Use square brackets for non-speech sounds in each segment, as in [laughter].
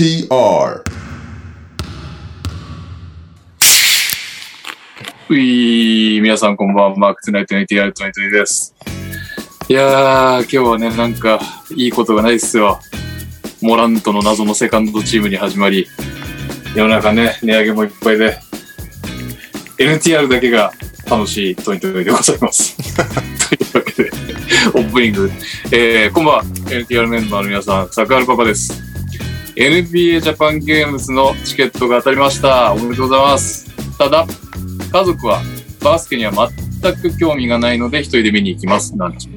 NTR ういー、皆さんこんばんは、マークトゥナイト NTR23 です。いやー、今日はね、なんか、いいことがないっすよ。モラントの謎のセカンドチームに始まり、世の中ね、値上げもいっぱいで、NTR だけが楽しいトイトイでございます。[laughs] というわけで、オープニング、えー、こんばんは、NTR メンバーの皆さん、サクアルパパです。NBA ジャパンゲームズのチケットが当たりました。おめでとうございます。ただ、家族はバスケには全く興味がないので一人で見に行きます。なんち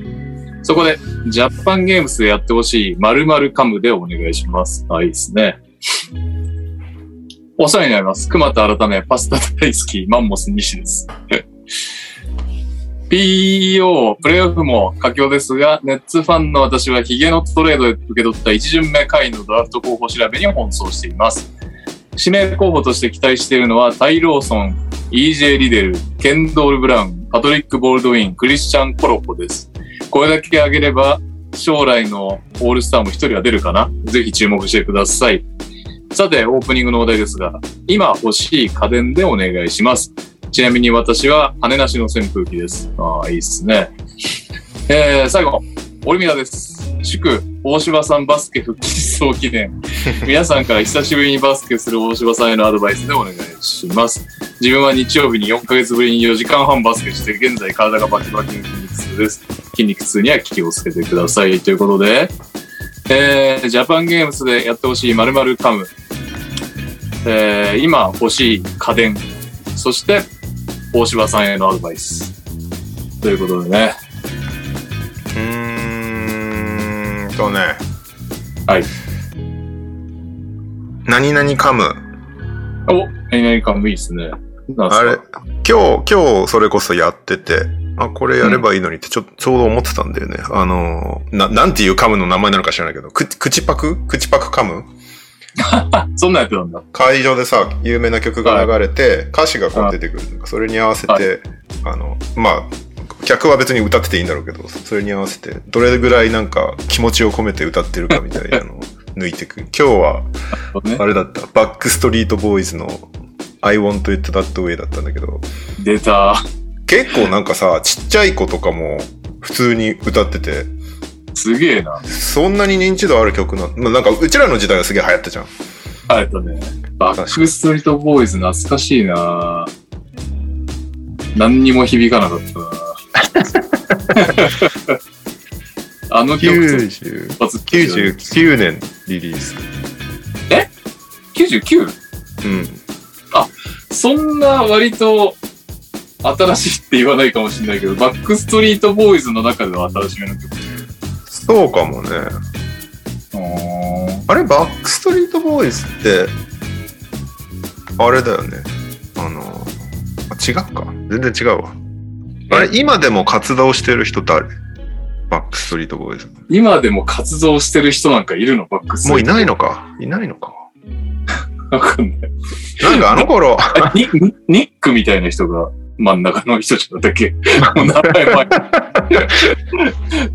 そこで、ジャパンゲームスでやってほしい〇〇カムでお願いします。はい、いいですね。お世話になります。熊田改め、パスタ大好き、マンモス西です。PEO、プレイオフも佳境ですが、ネッツファンの私はヒゲのトレードで受け取った1巡目下位のドラフト候補調べに奔走しています。指名候補として期待しているのは、タイ・ローソン、EJ・ リデル、ケンドール・ブラウン、パトリック・ボールドウィン、クリスチャン・コロコです。これだけ挙げれば、将来のオールスターも一人は出るかな？ぜひ注目してください。さて、オープニングのお題ですが、今欲しい家電でお願いします。ちなみに私は羽なしの扇風機です。ああ、いいっすね。えー、最後、オリミラです。祝、大柴さんバスケ復帰走記念。[laughs] 皆さんから久しぶりにバスケする大柴さんへのアドバイスでお願いします。自分は日曜日に4ヶ月ぶりに4時間半バスケして、現在体がバキバキの筋肉痛です。筋肉痛には気をつけてください。ということで、えー、ジャパンゲームスでやってほしい〇〇カム。えー、今欲しい家電。そして、大柴さんへのアドバイス。ということでね。うーんとね。はい。何々カム。お、何々カムいいっすね。あれ、今日、今日それこそやってて、あ、これやればいいのにってちょ、ちょうど思ってたんだよね。あのー、な、なんていうカムの名前なのか知らないけど、く、口パク？口パクカム？[laughs] そんなんやってたんだ。会場でさ、有名な曲が流れて、歌詞がこう出てくる。それに合わせて、はいあの、まあ、客は別に歌ってていいんだろうけど、それに合わせて、どれぐらいなんか気持ちを込めて歌ってるかみたいなのを抜いていく。今日は、ねあれだった。バックストリートボーイズの I want it that way だったんだけど、出た。結構なんかさ、ちっちゃい子とかも普通に歌ってて、すげえな。そんなに認知度ある曲な、まあ、なんかうちらの時代はすげえ流行ったじゃん。あれだね。バックストリートボーイズ懐かしいな何にも響かなかったな [laughs] あの曲と90一発99年リリース。99? うん。そんな割と新しいって言わないかもしれないけど、バックストリートボーイズの中では新しめの曲。そうかもね。ああれ、バックストリートボーイズって、あれだよね。あの、あ違うか。全然違うわ。あれ、今でも活動してる人誰？バックストリートボーイズ。今でも活動してる人なんかいるの？バックストリートもういないのか？いないのか？[laughs] わかんない。なんかあの頃、ニニックみたいな人が真ん中の人じゃなかったっけもう名前前。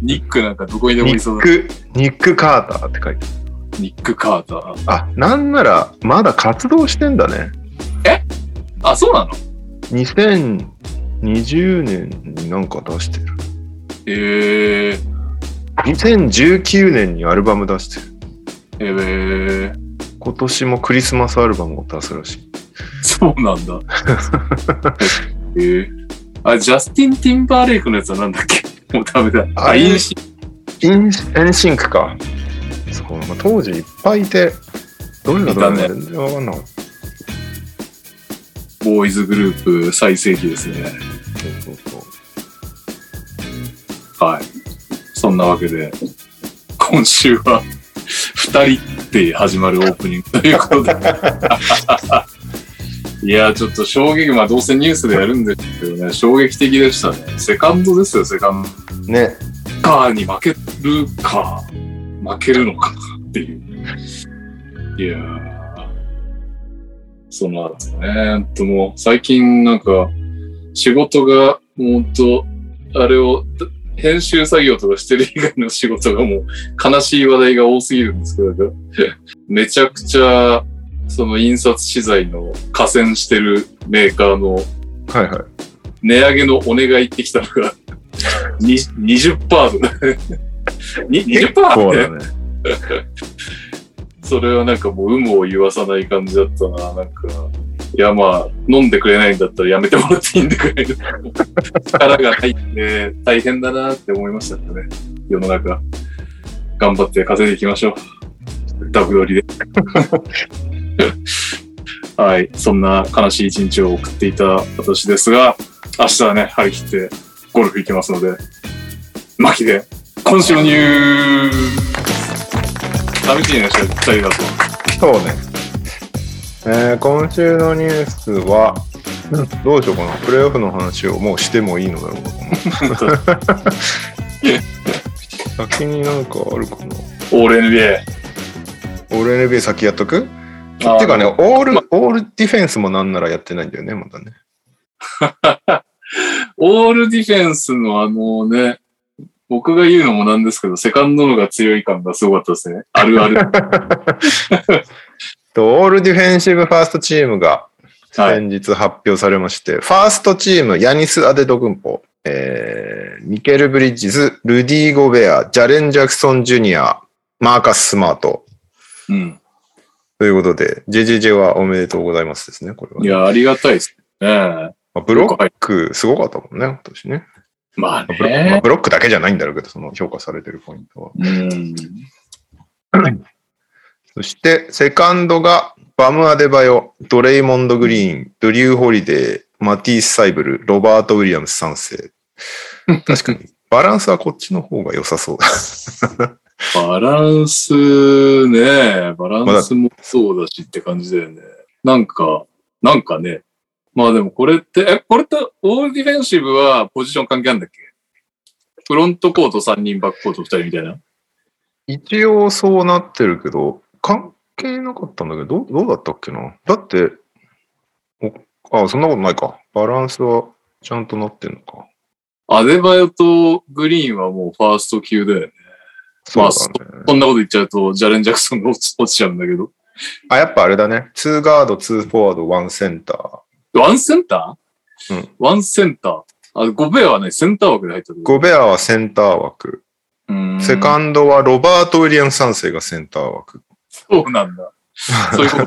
ニックなんかどこにでもニいそうだ。ック、ニック・カーターって書いてニック・カーター。あなんなら、まだ活動してんだね。あ、そうなの？2020年になんか出してる。えー、2019年にアルバム出してる。えー、今年もクリスマスアルバムを出すらしい。そうなんだ。[laughs] えー、あ、ジャスティン・ティンバーレイクのやつはなんだっけ？[laughs] もうダメだ。ああ、インシインエンシンクか。そう、まあ、当時いっぱいいて、どれがどれか全然わかんなかった。ボーイズグループ最盛期ですね。そうそうそう。はい。そんなわけで、今週は、二人って始まるオープニングということで。[laughs] いや、ちょっと衝撃、まあどうせニュースでやるんですけどね、衝撃的でしたね。セカンドですよ、セカンド。ね。カーに負けるか、負けるのかっていう。いやー、その後ね、ほんともう最近なんか仕事がもうほんと、あれを編集作業とかしてる以外の仕事がもう悲しい話題が多すぎるんですけど、めちゃくちゃ、その印刷資材の河川してるメーカーのはいはい。値上げのお願いってきたのが、[laughs] に20% [laughs] だね。に20%ってそうだね。それはなんかもう有無を言わさない感じだったな。なんか、いやまあ、飲んでくれないんだったらやめてもらっていいんでくれる。[laughs] 力がないんで、大変だなって思いましたね。世の中。頑張って稼いでいきましょう。ダブドリで。[laughs] はい。そんな悲しい一日を送っていた私ですが、明日はね、張り切ってゴルフ行きますので、マキで、今週のニュース寂しいね、二人だと。そうね。えー今週のニュースは、[laughs] どうしようかな。プレイオフの話をもうしてもいいのだろうかな。[laughs] 先になんかあるかな。オール NBA。オール NBA 先やっとく？あーてかね、オール、オールディフェンスもなんならやってないんだよね、まだね。[laughs] オールディフェンスのあのね、僕が言うのもなんですけど、セカンドのが強い感がすごかったですね。あるある。[laughs] とオールディフェンシブファーストチームがはい。先日発表されまして、ファーストチーム、ヤニス・アデトクンボ、えー、ミカル・ブリッジズ、ルディ・ゴベア、ジャレン・ジャクソン・ジュニア、マーカス・スマート。うん。ということで、JJJ はおめでとうございますですね、これはね、いや、ありがたいですね。まあブロックすごかったもんね、今年ね。まあまあブロまあね。ブロックだけじゃないんだろうけど、その評価されてるポイントは。うん。[coughs] そして、セカンドが、バム・アデバヨ、ドレイモンド・グリーン、ドリュー・ホリデー、マティース・サイブル、ロバート・ウィリアムス3世。[laughs] 確かに、バランスはこっちの方が良さそうだ。バランスね、バランスもそうだしって感じだよね。なんか、なんかね。まあでもこれって、え、これってオールディフェンシブはポジション関係あるんだっけ？フロントコート3人、バックコート2人みたいな？一応そうなってるけど、関係なかったんだけど、どうどうだったっけな？だって、おあ、そんなことないか。バランスはちゃんとなってんのか。アデバヨとグリーンはもうファースト級だよね。そうだね。こんなこと言っちゃうと、ジャレン・ジャクソンが落ち落ちちゃうんだけど。あ、やっぱあれだね。2ガード、2フォワード、1センター。ワンセンター？うん。ワンセンター？あ、ゴベアはね、センター枠で入ってる。ゴベアはセンター枠。うんセカンドはロバート・ウィリアム3世がセンター枠。そうなんだ。[laughs] そういうこと。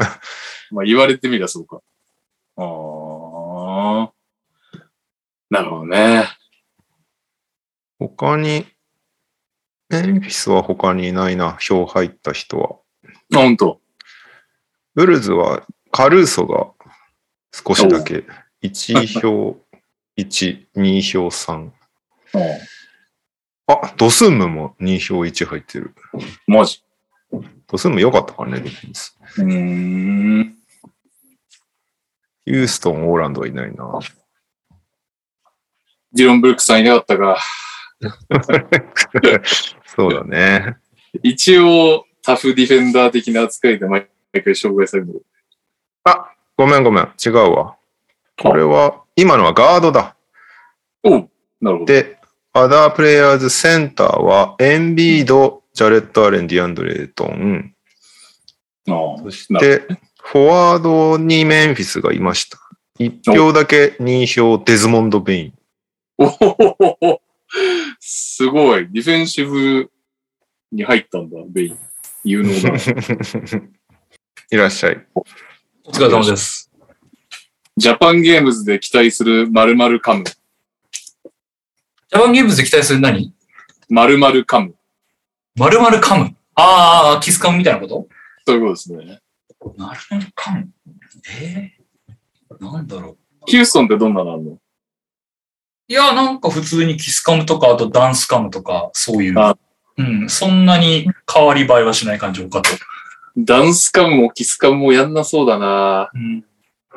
まあ言われてみりゃそうか。ああ。なるほどね。他に、メンフィスは他にいないな、票入った人は。あ、ほんと。ブルズはカルーソが少しだけ。1票、[laughs] 1、2票3。あ、ドスンムも2票1入ってる。マジ。ドスンム良かったからね、ディフェンス。うーん。ヒューストン、オーランドはいないな。ディロン・ブルックさんいなかったか。[laughs] そうだね。一応、タフディフェンダー的な扱いで毎回紹介されるあ、ごめんごめん。違うわ。これは、今のはガードだ。おうなるほど。で、 Other Players センターは、エンビード、ジャレット・アレン、ディアンドレ・エイトン。ああそして、フォワードにメンフィスがいました。1票だけ2票、デズモンド・ベイン。おほほほほすごい。ディフェンシブに入ったんだ、ベイン。有能だ。[laughs] いらっしゃい。お疲れ様です。ジャパンゲームズで期待する〇〇カム。ジャパンゲームズで期待する何？〇〇カム。まるまるカム？ああ、キスカムみたいなこと？そういうことですね。なるまるカム？えー、なんだろう。ヒューストンってどんなのあるの？いや、なんか普通にキスカムとか、あとダンスカムとか、そういう。あうん、そんなに変わり映えはしない感じかと。ダンスカムもキスカムもやんなそうだなうん、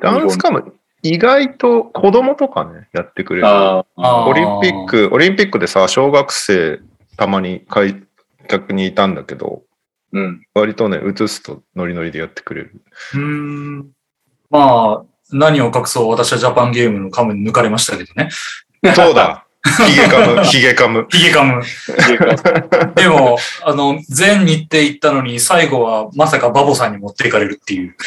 ダンスカム、意外と子供とかね、やってくれる。ああーオリンピック、オリンピックでさ、小学生たまに開拓にいたんだけど、うん。割とね、映すとノリノリでやってくれる。うん。まあ、何を隠そう、私はジャパンゲームのカムに抜かれましたけどね。そうだ。[laughs] ヒゲカム、ヒゲカム。ヒゲカム。でも、あの、全日程行ったのに、最後はまさかバボさんに持っていかれるっていう。[laughs]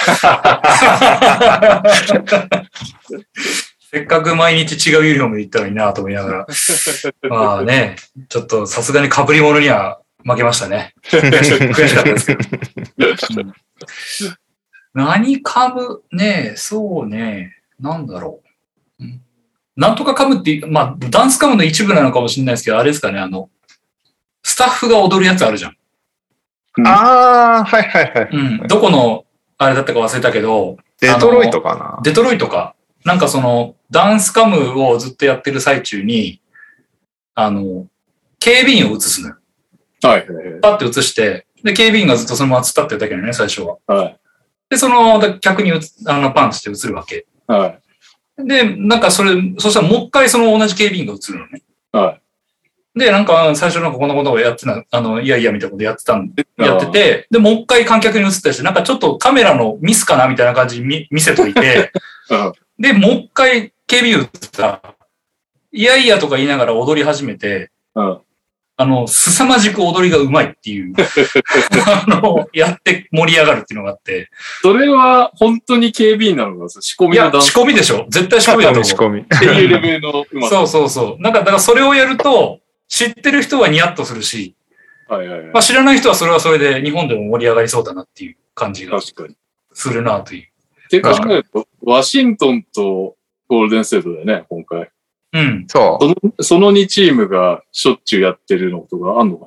せっかく毎日違うユニフォームで行ったのになと思いながら。まあね、ちょっとさすがに被り物には負けましたね。[laughs] 悔しかったですけど。うん何カムねそうね、なんだろう。うんなんとかカムって、まあ、ダンスカムの一部なのかもしれないですけど、あれですかね、あの、スタッフが踊るやつあるじゃん。ああ、はいはいはい。うん。どこの、あれだったか忘れたけど、デトロイトかな。デトロイトか。なんかその、ダンスカムをずっとやってる最中に、あの、警備員を映すのよ。はいはいはい。パッて映して、で、警備員がずっとそのまま突っ立ってるだけなのね、最初は。はい。で、その、客にうつあのパンして映るわけ。はい。で、なんかそれ、そしたらもう一回その同じ警備員が映るのね。はで、なんか最初なんかこんなことをやってた、あの、いやいやみたいなことやってたんで、い。やってて、で、もう一回観客に映ったりして、なんかちょっとカメラのミスかなみたいな感じに見 [laughs] 見せといて、うん。で、もう一回警備員映ったら、いやいやとか言いながら踊り始めて、うん。あの、凄まじく踊りがうまいっていう、[laughs] あの、やって盛り上がるっていうのがあって、それは本当に警備員なのか仕込みのダンス仕込みでしょ絶対仕込みだと思う。仕込み。っていうレベルのうまさ。そうそうそう。なんか、だからそれをやると、知ってる人はニヤッとするし、はいはいはいまあ、知らない人はそれはそれで日本でも盛り上がりそうだなっていう感じがするなという。て考えると、ワシントンとゴールデンステートだよね、今回。うん。そその、その2チームがしょっちゅうやってるのとかあんのか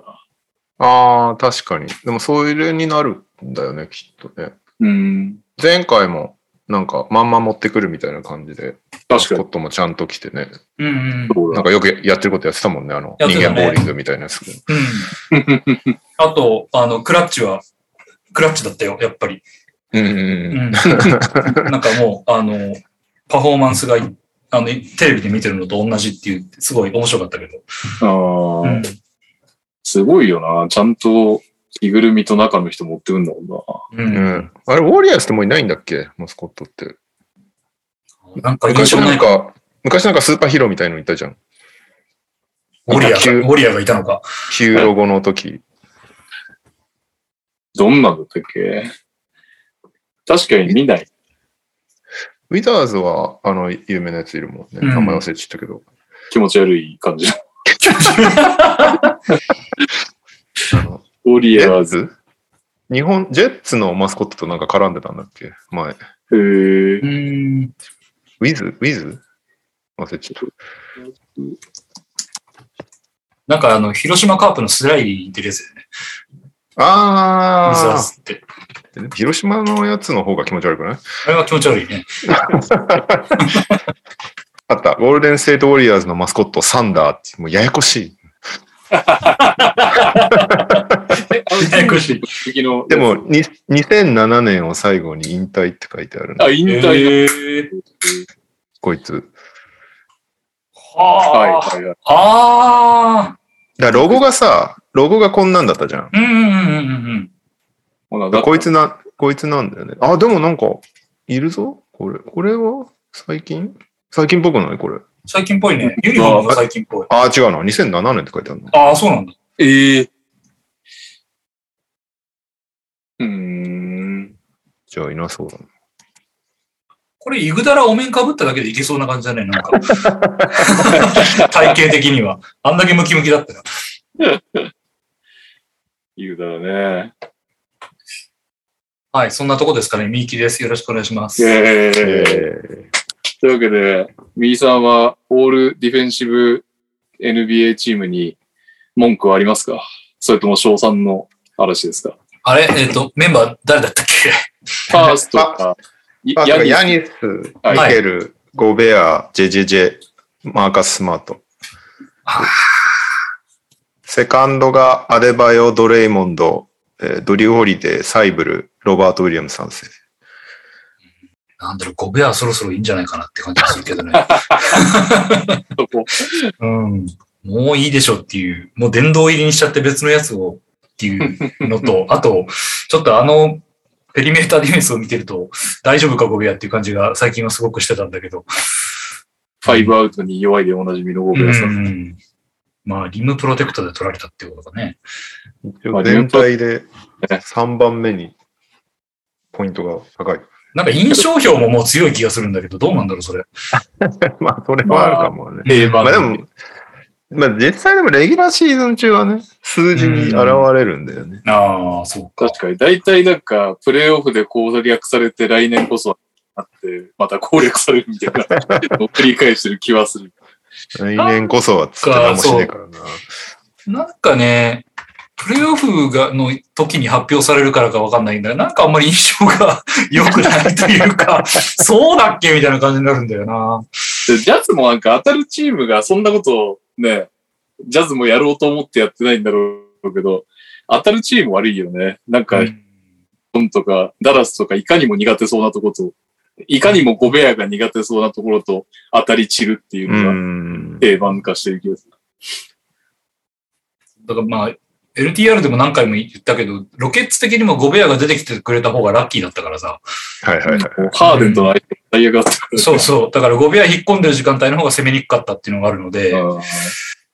う。ああ、確かに。でも、それになるんだよね、きっとね。なうん。前回も、なんか、まんま持ってくるみたいな感じで、確かにスコッ。トもちゃんと来てね。うんうん。なんかよくやってることやってたもんね、あの、人やってたね間ボーリングみたいなやつ。うん。[laughs] あと、あの、クラッチは、クラッチだったよ、やっぱり。うんうんううん。ん。なんかもう、あの、パフォーマンスが、あの、テレビで見てるのと同じっていう、すごい面白かったけど。ああ、うん。すごいよな。ちゃんと着ぐるみと中の人持ってくんだもう。うんん。あれ、ウォリアーズってもういないんだっけ？マスコットって。なんか印なんか、昔なんかスーパーヒーローみたいのいたじゃん。ウォリアーウォリアーがいたのか。旧ロゴの時。ん。どんなんだったっけ？確かに見ない。ウィザーズは、あの、有名なやついるもんね。うん名前忘れちゃったけど。気持ち悪い感じ。あのウォリジアーズ。日本、ジェッツのマスコットとなんか絡んでたんだっけ？前。へえう。ん。ウィズウィズ忘れちゃっなんかあの、広島カープのスライディーってるやつだよね。た。あ水あ圧って。広島のやつの方が気持ち悪くない？あれは気持ち悪いね。[laughs] あった。ゴールデンステートウォリアーズのマスコット、サンダーって、もうややこしい。ややこしい。でも、に2007年を最後に引退って書いてあるねあ、引退だ。えーこいつ。はいはあ。はいはい。ああ。だからロゴがさ、ロゴがこんなんだったじゃん。うんうんうんうんこいつな、こいつなんだよね。あ、でもなんか、いるぞこれ。これは？最近？最近っぽくない？これ。最近っぽいね。ユニフォームが最近っぽい。あ、違うな。2007年って書いてあるの。ああ、そうなんだ。ええうーん。じゃあいなそうだな。これ、イグダラお面かぶっただけでいけそうな感じだね、なんか。[laughs] 体型的には。あんだけムキムキだったら。言うだろね。はい、そんなとこですかね。ミーキです。よろしくお願いします。えええというわけで、右さんはオールディフェンシブ NBA チームに文句はありますか？それとも賞賛の嵐ですか？あれ？えっ、と、メンバー誰だったっけ？ファーストか、ヤヤニニス、はい。ミケル、ゴベア、ジェジェジェ、マーカス・スマート。セカンドがアデバヨ、ドレイモンド、えードリュー・ホリデー、サイブル、ロバート・ウィリアム3世。なんだろう、ゴベアそろそろいいんじゃないかなって感じがするけどね。もういいでしょっていう、もう殿堂入りにしちゃって別のやつをっていうのと、あと、ちょっとあの、ペリメーターディフェンスを見てると、大丈夫かゴベアっていう感じが最近はすごくしてたんだけど、ファイブアウトに弱いでおなじみのゴベアさん。うんまあ、リムプロテクトで取られたっていうことかね。全体で3番目に [laughs] ポイントが高い。なんか印象票ももう強い気がするんだけど、どうなんだろう、それ。[laughs] まあ、それはあるかもね。定番まあでも、まあ実際でもレギュラーシーズン中はね、数字に現れるんだよね。ああ、そうか。確かに。大体なんか、プレイオフで攻略されて来年こそあって、また攻略されるみたいな [laughs] のを繰り返してる気はする。来年こそはつっもしねえからな。なんかね、プレイオフがの時に発表されるからかわかんないんだけど、なんかあんまり印象が [laughs] 良くないというか、[laughs] そうだっけみたいな感じになるんだよな。でジャズもなんか当たるチームがそんなことをね、ジャズもやろうと思ってやってないんだろうけど、当たるチーム悪いよね。なんか、うんトンとか、ダラスとか、いかにも苦手そうなところと、いかにもゴベアが苦手そうなところと当たり散るっていううのがん。定番化してる気がする。だからまあ、LTR でも何回も言ったけど、ロケッツ的にもゴベアが出てきてくれた方がラッキーだったからさ。はいはいはい。ハーデンとの相手が最悪だっそうそう。だからゴベア引っ込んでる時間帯の方が攻めにくかったっていうのがあるので、うんま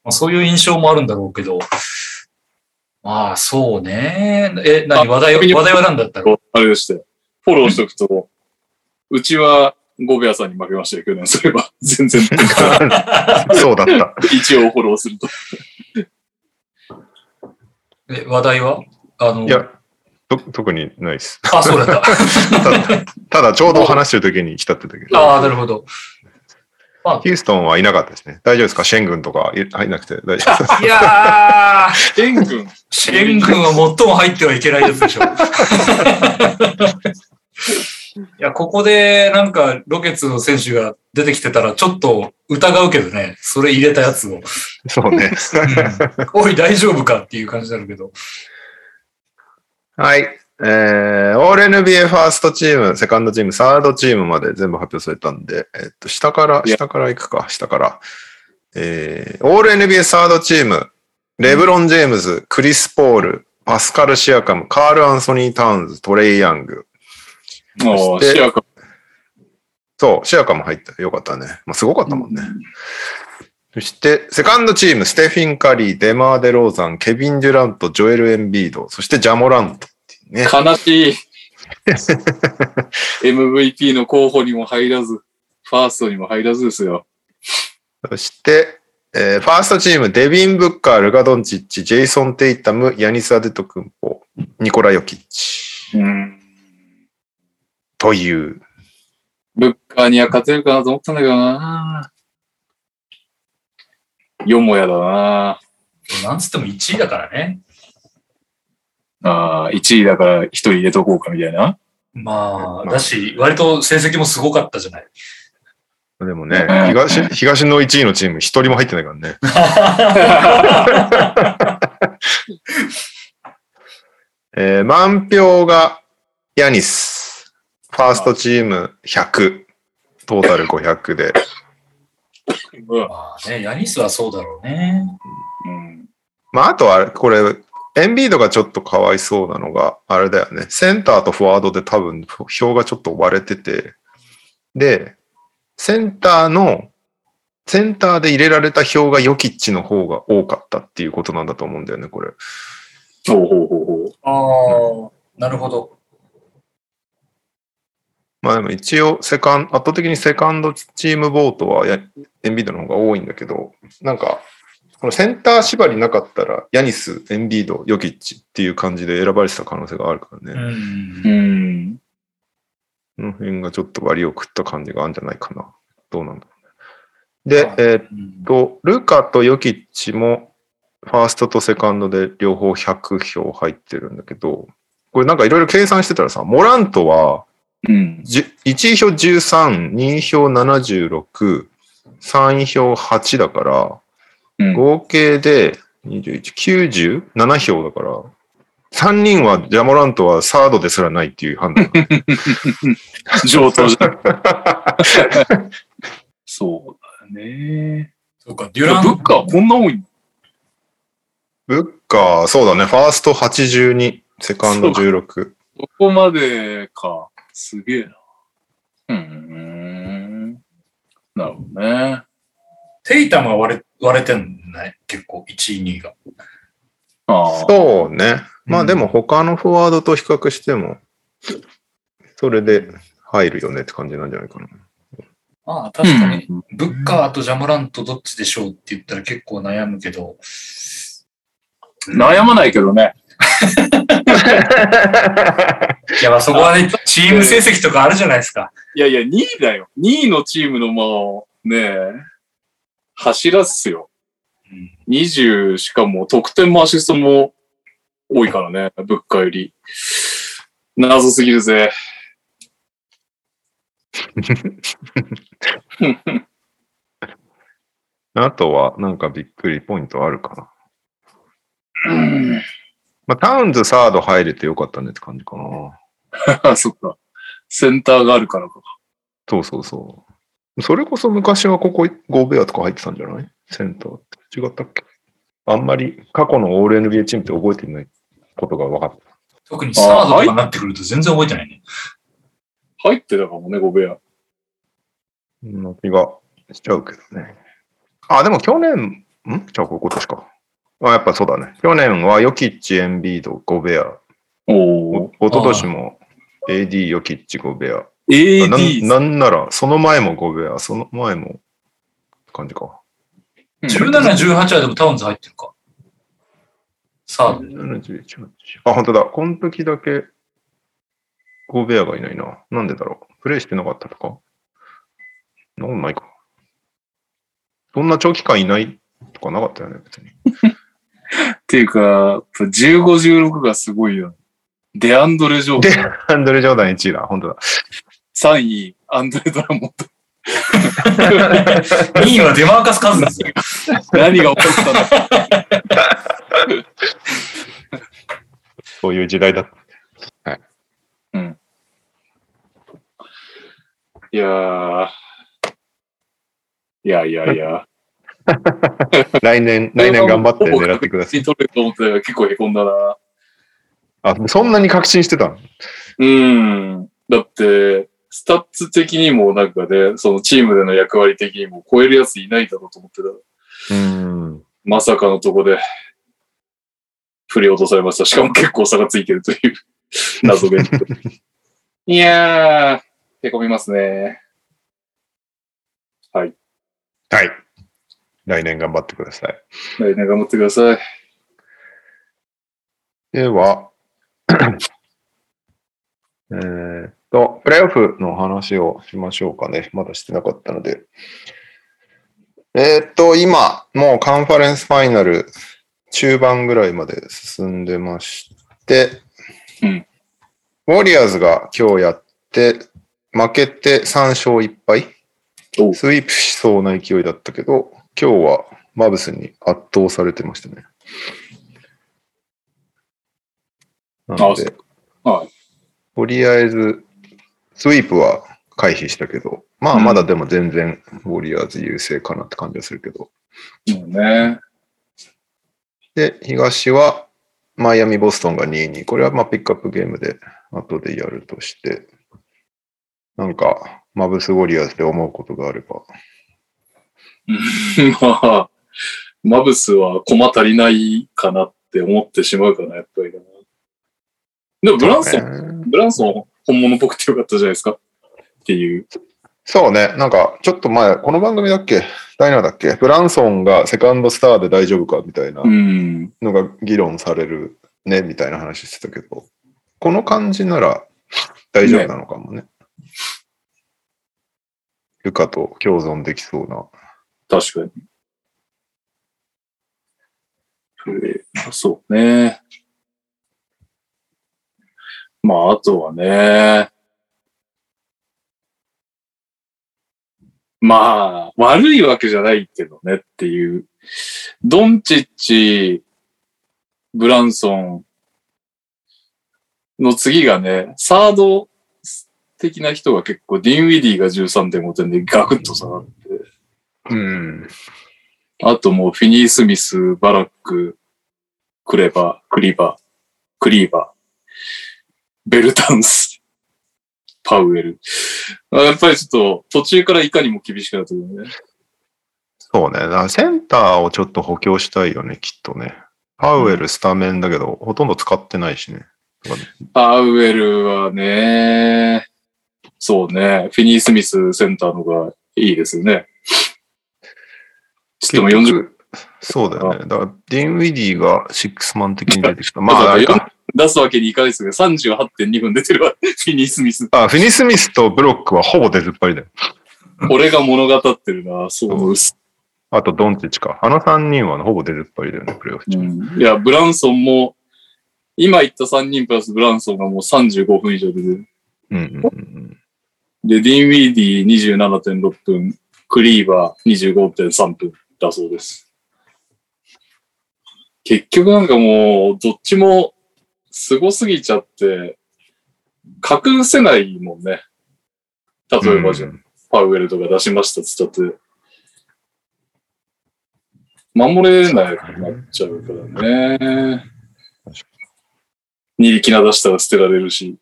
あ、そういう印象もあるんだろうけど、まあそうね。え、何？話題は、あ話題は何だったの？あれでして、フォローしとくと、うちはゴベアさんに負けましたよ、去年。それは全然、[laughs] そうだった。[laughs] 一応フォローすると。え、話題は？あの、いや、と特にないです。あ、そうだった。ただ、ただちょうど話してる時に来たってだけど。ああ、なるほど。ヒューストンはいなかったですね。大丈夫ですか？シェン軍とか？い入んなくて大丈夫です。いやー、シェン君、シェン軍は最も入ってはいけないやつでしょ。いや、ここでなんかロケッツの選手が出てきてたらちょっと疑うけどね。それ入れたやつを。そうね。うんおい、大丈夫かっていう感じになるけど。はい。えー、オール NBA ファーストチーム、セカンドチーム、サードチームまで全部発表されたんで、えっと、下から、下から行くか、下から。えー、オール NBA サードチーム、レブロン・ジェームズ、クリス・ポール、パスカル・シアカム、カール・アンソニー・タウンズ、トレイ・ヤング。もう、そしてシアカそう、シアカム入った。よかったね。まあ、すごかったもんね。そして、セカンドチーム、ステフィン・カリー、デマー・デローザン、ケビン・デュラント、ジョエル・エンビード、そしてジャ・モラントっていうね。悲しい。[laughs] MVP の候補にも入らず、ファーストにも入らずですよ。そして、えーファーストチーム、デビン・ブッカー、ルカ・ドンチッチ、ジェイソン・テイタム、ヤニス・アデトクンボ、ニコラ・ヨキッチ。うん。という。ブッカーには勝てるかなと思ったんだけどな。よもやだな。なんつっても1位だからね。ああ、1位だから1人入れとこうかみたいな。まあ、だし、割と成績もすごかったじゃない。でもね、東、東の1位のチーム一人も入ってないからね。[laughs] えー満票がヤニス。ファーストチーム100。トータル500で。うんまあね、ヤニスはそうだろうね。うん。まあ、あとは、これ、エンビードがちょっとかわいそうなのが、あれだよね。センターとフォワードで多分、票がちょっと割れてて、で、センターの、センターで入れられた票がヨキッチの方が多かったっていうことなんだと思うんだよね、これ。ほうほうほうほう。ああ、なるほど。まあでも一応、セカン、圧倒的にセカンドチームボートはやエンビードの方が多いんだけど、なんか、このセンター縛りなかったら、ヤニス、エンビード、ヨキッチっていう感じで選ばれてた可能性があるからね。うんう。ん。この辺がちょっと割を食った感じがあるんじゃないかな。どうなんだろうね。で、えーっうんと、ルカとヨキッチも、ファーストとセカンドで両方100票入ってるんだけど、これなんかいろいろ計算してたらさ、モラントは、うん。じゅ1位票13、2位票76、3位票8だから、うん合計で21、97票だから、3人はジャモラントはサードですらないっていう判断。[laughs] 上等じゃん。[laughs] そうだね。そうか、デュランブッカーこんな多いの？ブッカー、そうだね。ファースト82、セカンド16。そこまでか。すげえな。うーん。なるほどね。テイタムは割れ割れてんね。結構、1位、2位が。ああ。そうね。まうんあでも他のフォワードと比較しても、それで入るよねって感じなんじゃないかな。まあ、確かに、うんブッカーとジャモラントどっちでしょうって言ったら結構悩むけど。悩まないけどね。い [laughs] や、まあそこはね、チーム成績とかあるじゃないですか。いやいや、2位だよ。2位のチームのもう、ねえ、柱っすよ。うん20、しかも得点もアシストも多いからね、物価より。謎すぎるぜ。[laughs] あとはなんかびっくりポイントあるかな。う [laughs] んまあタウンズサード入れてよかったねって感じかな。あ、[laughs] そっか。センターがあるからか。そうそうそう。それこそ昔はここゴーベアとか入ってたんじゃない？センターって。違ったっけ？あんまり過去のオール NBA チームって覚えていないことが分かった。特にサードとかになってくると全然覚えてないね。入ってたかもね、ゴベア。そんな気がしちゃうけどね。あ、でも去年、ん？じゃあこれ今年か。あ、やっぱそうだね。去年はヨキッチ、エンビード、ゴベア。おおお。一昨年も AD、ヨキッチ、ゴベア。AD ななんなら、その前もゴベア、その前も、感じか。17、18はでもタウンズ入ってるか。サード。71 8あ、本当だ。この時だけ、ゴベアがいないな。なんでだろう。プレイしてなかったとか？なんないか。そんな長期間いないとかなかったよね、別に。[laughs] っていうか、やっぱ15、16がすごいよ。デアンドレ・ジョーでダン。、アンドレ・ジョーダン1位だ。本当だ。3位、アンドレ・ドラモンド。2位はデマーカス・カズンズよ。何が起こったの？そういう時代だった。いやー。いやいやいや。[laughs] 来年、来年頑張って狙ってください。取れると思ってたから結構へこんだな。あ、そんなに確信してたの？うん。だって、スタッツ的にもなんかね、そのチームでの役割的にも超えるやついないだろうと思ってた。うん。まさかのとこで、振り落とされました。しかも結構差がついてるという [laughs] 謎弁。いやー、へこみますね。はい。来年頑張ってください。来年頑張ってください。では、[clears throat] えーっと、プレイオフの話をしましょうかね。まだしてなかったので。えーっと、今、もうカンファレンスファイナル中盤ぐらいまで進んでまして、うんウォリアーズが今日やって、負けて3勝1敗。スイープしそうな勢いだったけど、今日はマブスに圧倒されてましたね。なので、はい。とりあえず、スイープは回避したけど、まあうんまだでも全然ウォリアーズ優勢かなって感じはするけど。ね。で、東はマイアミ、ボストンが2位に、これはまあピックアップゲームで後でやるとして、なんか、マブスウォリアーズで思うことがあれば。う [laughs] んまあ、マブスは駒足りないかなって思ってしまうかな、やっぱりな。でもブランソン、ンブランソン本物っぽくてよかったじゃないですかっていう。そうね、なんか、ちょっと前、この番組だっけ？ダイナーだっけ？ブランソンがセカンドスターで大丈夫かみたいなうん。のが議論されるね、みたいな話してたけど、この感じなら大丈夫なのかもね。ルカと共存できそうな。確かに。プレーそうね。まあ、あとはね。まあ、悪いわけじゃないけどねっていう。ドンチッチ、ブランソンの次がね、サード的な人が結構、ディン・ウィディが13.5点でガクッと下がって、うん。あともうフィニー・スミス、バラック、クレバー、クリバー、クリーバー、ベルタンス、パウエル。あやっぱりちょっと途中からいかにも厳しくなってくるね。そうね。センターをちょっと補強したいよね、きっとね。パウエルスタメンだけど、ほとんど使ってないしね。パウエルはね、そうね、フィニー・スミスセンターのがいいですよね。ちょっとも40、結局そうだよね。だから、ディン・ウィディがシックスマン的に出てきた。ま [laughs] まああ、あれか。出すわけにいかないですけど、38.2分出てるわ、[laughs] フィニー・スミス。あ、フィニー・スミスとブロックはほぼ出ずっぱりだよ。[laughs] 俺が物語ってるな、そうです。あと、ドンチッチか。あの3人はほぼ出ずっぱりだよね、プレイオフ中。うんいや、ブランソンも、今言った3人プラスブランソンがもう35分以上出てる。うんうんうんで、ディン・ウィーディ27.6分、クリーバー25.3分だそうです。結局なんかもう、どっちも凄すぎちゃって、隠せないもんね。例えばじゃあ、うんパウエルとか出しましたっつったって、守れなくなっちゃうからね。二力な出したら捨てられるし。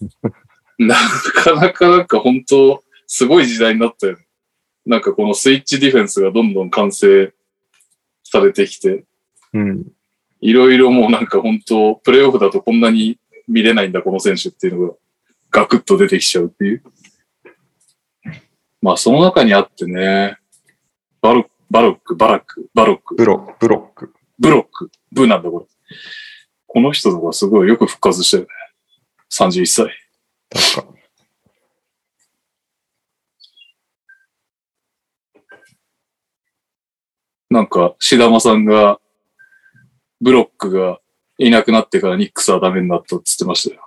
[laughs] なかなかなんか本当、すごい時代になったよね。なんかこのスイッチディフェンスがどんどん完成されてきて、うん。いろいろもうなんか本当、プレイオフだとこんなに見れないんだ、この選手っていうのが、ガクッと出てきちゃうっていう。まあ、その中にあってね、バロバロック、バラック、バロック、ブロブロック。ブロック、ブなんだこれ。この人とかすごいよく復活したよね。31歳。確か。なんか、シダマさんが、ブロックがいなくなってからニックスはダメになったって言ってましたよ。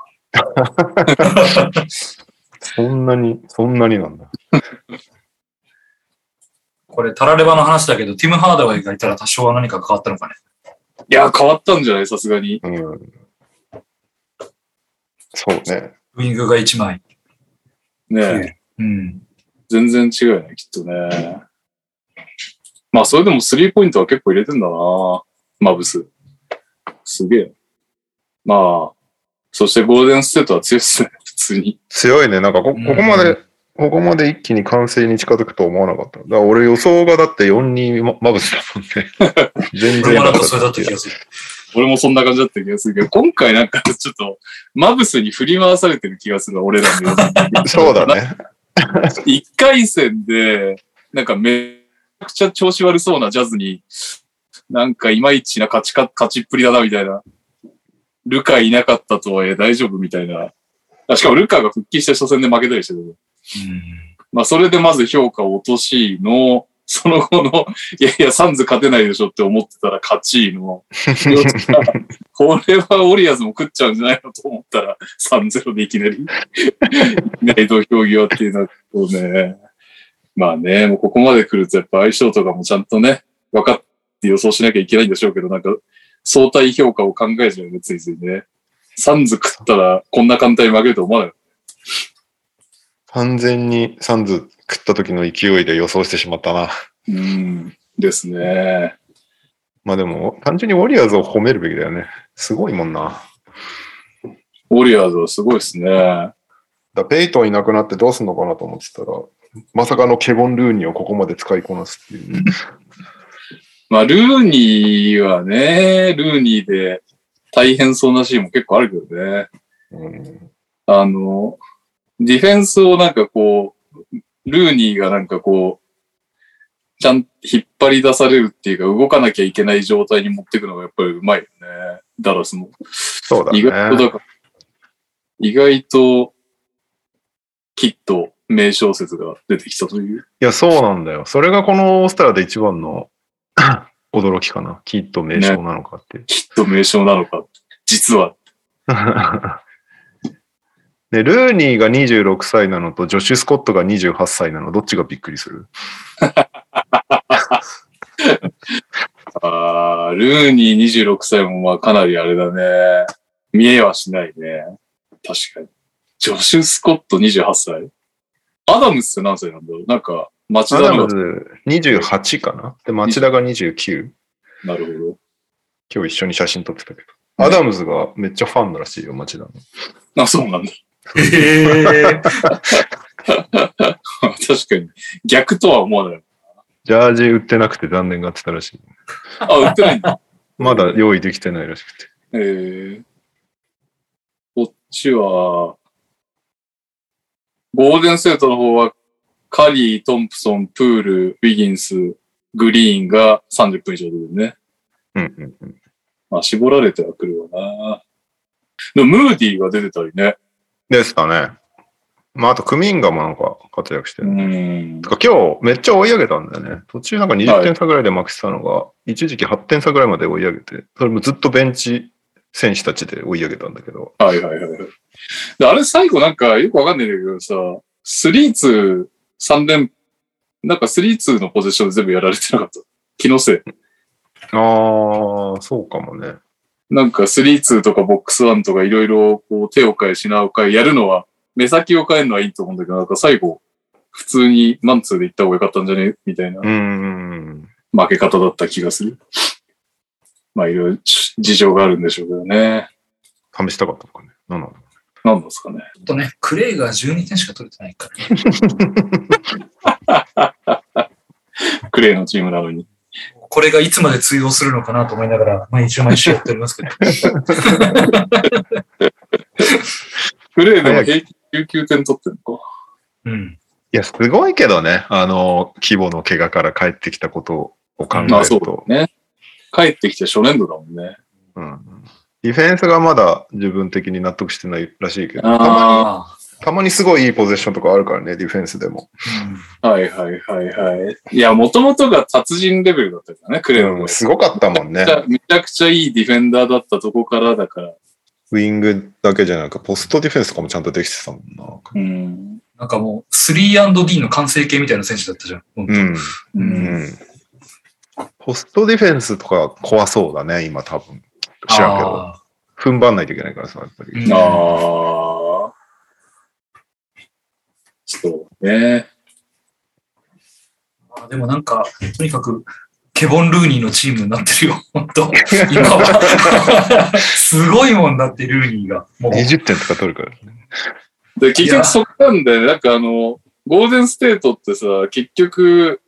そんなに、そんなになんだ。これ、タラレバの話だけど、ティム・ハーダウェイがいたら多少は何か変わったのかね。いや、変わったんじゃない？さすがに。うん。そうね。ウィングが1枚。ねえ。うん。全然違うよね、きっとね。まあ、それでもスリーポイントは結構入れてんだなマブス。すげえ。まあ、そしてゴールデンステートは強いっすね、[laughs] 普通に。強いね。なんかこ、ここまで、ここまで一気に完成に近づくとは思わなかった。だから俺予想がだって4-2ママブスだもんね。[laughs] 全然俺もなんかそれだった気がする。俺もそんな感じだった気がするけど、今回なんかちょっと、マブスに振り回されてる気がするわ俺らの予想 [laughs] そうだね。一回戦で、なんかめくちゃ調子悪そうなジャズに、なんかいまいちな勝ちか、勝ちっぷりだな、みたいな。ルカいなかったとはいえ大丈夫みたいな。あしかもルカが復帰した初戦で負けたりしてる。うん。まあそれでまず評価を落としの、その後の、いやいや、サンズ勝てないでしょって思ってたら勝ちの。[laughs] これはオリアーズも食っちゃうんじゃないのと思ったら3-0でいきなり。[laughs] いきなり土俵際っていうのはこうね。まあね、もうここまで来るとやっぱ相性とかもちゃんとね、分かって予想しなきゃいけないんでしょうけど、なんか相対評価を考えちゃうね、ついついね。サンズ食ったらこんな簡単に負けると思わない？完全にサンズ食った時の勢いで予想してしまったな。うん。ですね。まあでも、単純にウォリアーズを褒めるべきだよね。すごいもんな。ウォリアーズはすごいですね。だペイトンいなくなってどうすんのかなと思ってたら、まさかのケボン・ルーニーをここまで使いこなすっていう。まあ、ルーニーはね、ルーニーで大変そうなシーンも結構あるけどね。うん、あの、ディフェンスをなんかこう、ルーニーがなんかこう、ちゃん、引っ張り出されるっていうか、動かなきゃいけない状態に持っていくのがやっぱりうまいよね。ダラスも。そうだ意外とね。だから、意外と、きっと名小説が出てきたという。いや、そうなんだよ。それがこのオースタラで一番の [laughs] 驚きかな。きっと名称なのかって。きっと名称なのか。実は。[laughs] で、ルーニーが26歳なのと、ジョシュ・スコットが28歳なの、どっちがびっくりする？[laughs] あールーニー26歳もまあかなりあれだね。見えはしないね。確かに。ジョシュ・スコット28歳？アダムスって何歳なんだろう？なんか、町ア田のが、ダムズ28かな？で、町田が29。なる今日一緒に写真撮ってたけど。アダムズがめっちゃファンらしいよ、町田の。ほど。あ、そうなんだ。ええ [laughs] 確かに。逆とは思わない。ジャージ売ってなくて残念がってたらしい。あ、売ってないんだ。まだ用意できてないらしくて。えー、こっちは、ゴールデンステートの方は、カリー、トンプソン、プール、ウィギンス、グリーンが30分以上出てるね。うんうんうん。まあ、絞られてはくるわな。でも、ムーディーが出てたりね。ですかね。まあ、あと、クミンガもなんか活躍してうる。んて。か今日めっちゃ追い上げたんだよね。途中なんか20点差ぐらいで負けてたのが、一時期8点差ぐらいまで追い上げて、それもずっとベンチ選手たちで追い上げたんだけど。はいはいはいはい。であれ最後なんかよくわかんないんだけどさ、スリーツー3連、なんかスリーツーのポゼッションで全部やられてなかった？気のせい。ああ、そうかもね。なんかスリーツーとかボックスワンとかいろいろこう手を変え品を変えやるのは、目先を変えるのはいいと思うんだけど、なんか最後、普通にマンツーで行った方がよかったんじゃね？みたいなうーん。負け方だった気がする。まあいろいろ事情があるんでしょうけどね。試したかったのかね。なんなのなんですかね。ちょっとね、クレイが12点しか取れてないから。クレイのチームなのに。これがいつまで通用するのかなと思いながら、毎日毎週やっておりますけど。クレイでも平均19点取ってるのか。うん。いや、すごいけどね。あの、規模の怪我から帰ってきたことを考えまあそうね。帰ってきて初年度だもんね。うんディフェンスがまだ自分的に納得してないらしいけど、たまあに、たまにすごいいいポゼッションとかあるからね、ディフェンスでも。あ、はいはいはいはい。いや、もともとが達人レベルだったからね、クレイのうん、すごかったもんねめち。ゃめちゃくちゃいいディフェンダーだったとこからだから。ウィングだけじゃなく、ポストディフェンスとかもちゃんとできてたもんな。うん。なんかもう、3&D の完成形みたいな選手だったじゃん。うん。う。うんん。ポストディフェンスとか怖そうだね、今多分。知らんけど。あ踏ん張んないといけないからさ、やっぱり。うんああ。そうね。ーでもなんか、とにかく、ケボン・ルーニーのチームになってるよ。[laughs] 本当今は。[laughs] すごいもんだって、ルーニーが。もう。20点とか取るからね。で、結局そこなんだよね。なんかあの、ゴールデンステートってさ、結局、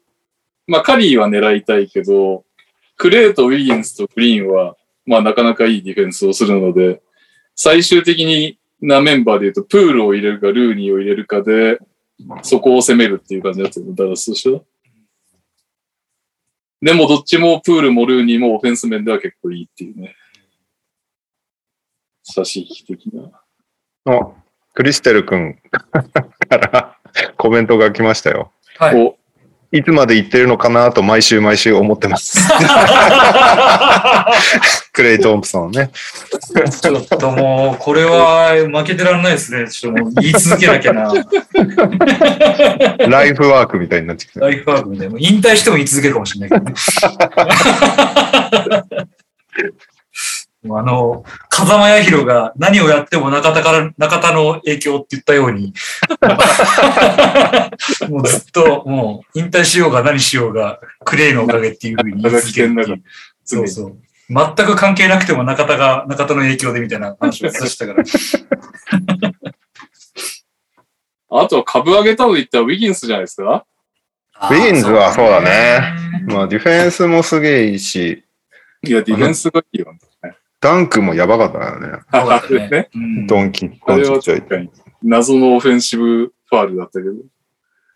まあカリーは狙いたいけど、クレイとウィギンスとグリーンは、まあなかなかいいディフェンスをするので、最終的になメンバーで言うと、プールを入れるか、ルーニーを入れるかで、そこを攻めるっていう感じだったの、ダラスとしては。でもどっちもプールもルーニーもオフェンス面では結構いいっていうね。差し引き的な。あ、クリステル君からコメントが来ましたよ。はい。おいつまで言ってるのかなと毎週毎週思ってます。[laughs] クレイ・トンプソンね。ちょっともう、これは負けてらんないですね。ちょっともう言い続けなきゃな。ライフワークみたいになってきて。ライフワークみたいな。引退しても言い続けるかもしれないけどね。あの、風間彌弘が何をやっても中田から、中田の影響って言ったように、[laughs] もうずっと、もう引退しようが何しようが、クレイのおかげっていうふうに言い続けるっていう。そうそう。全く関係なくても中田が、中田の影響でみたいな話をさせたから。[laughs] あとは株上げたので言ったらウィギンスじゃないですか？ウィギンズはそうだね。まあディフェンスもすげえいいし、いや、ディフェンスがいいよね。ダンクもやばかったよね。あれね。うんドンキ、あれはドンキちょい謎のオフェンシブファールだったけど。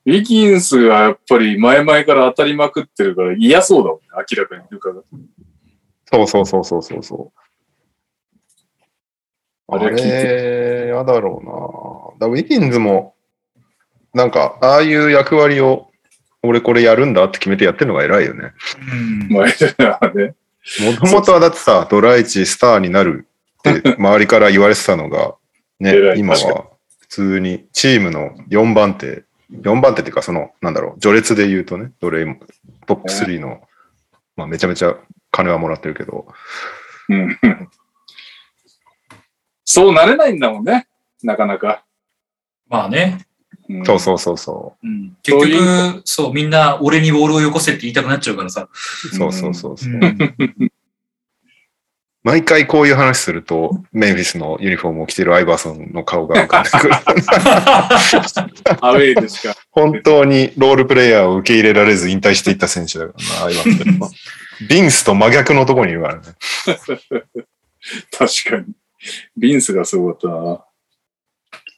ウィギンスがやっぱり前々から当たりまくってるから嫌そうだもんね、明らかにルカが。そうそうそうそうそうそう。ああれは聞いれ、やだろうな。だウィギンズも、なんか、ああいう役割を、俺これやるんだって決めてやってるのが偉いよね。うん前はね。もともとはだってさ、ドライチスターになるって [laughs] 周りから言われてたのが、ね今は普通にチームの4番手、4番手っていうかその、なんだろう、序列で言うとね、どれもトップ3の、まあめちゃめちゃ金はもらってるけど、うんそうなれないんだもんね。なかなか。まあね。うんそうそうそうそうん結局、そう、みんな俺にボールをよこせって言いたくなっちゃうからさ。う。そうそうそうそう。うん [laughs] 毎回こういう話すると、メンフィスのユニフォームを着てるアイバーソンの顔が浮かんでくる。アウェイでしか。本当にロールプレイヤーを受け入れられず引退していった選手だからな、アイバーソン。ビンスと真逆のところにいるからね。[laughs] 確かに。ビンスがすごかったな。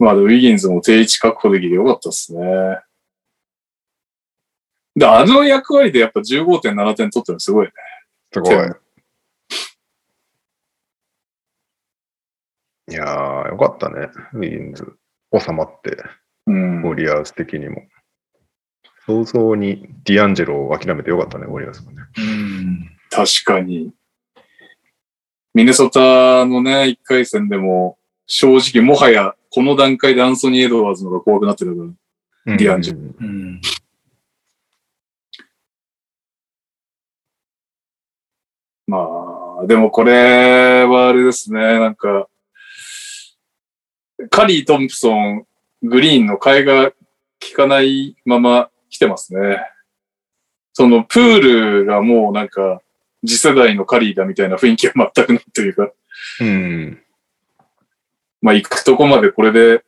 まあウィギンズも定位置確保できてよかったっすね。で、あの役割でやっぱ15.7点取ってるのすごいね。すごい。いやー、よかったね。ウィギンズ。収まって、うん。ウォリアーズ的にも。早々にディアンジェロを諦めてよかったね、ウォリアーズもね。うん。確かに。ミネソタのね、一回戦でも、正直もはや、この段階でアンソニー・エドワーズの方が怖くなってるから。ディアンジェロ。うん。まあ、でもこれはあれですね、なんか、カリー・トンプソン、グリーンの替えが効かないまま来てますね。そのプールがもうなんか、次世代のカリーだみたいな雰囲気は全くないというか、うん。まあ行くとこまでこれで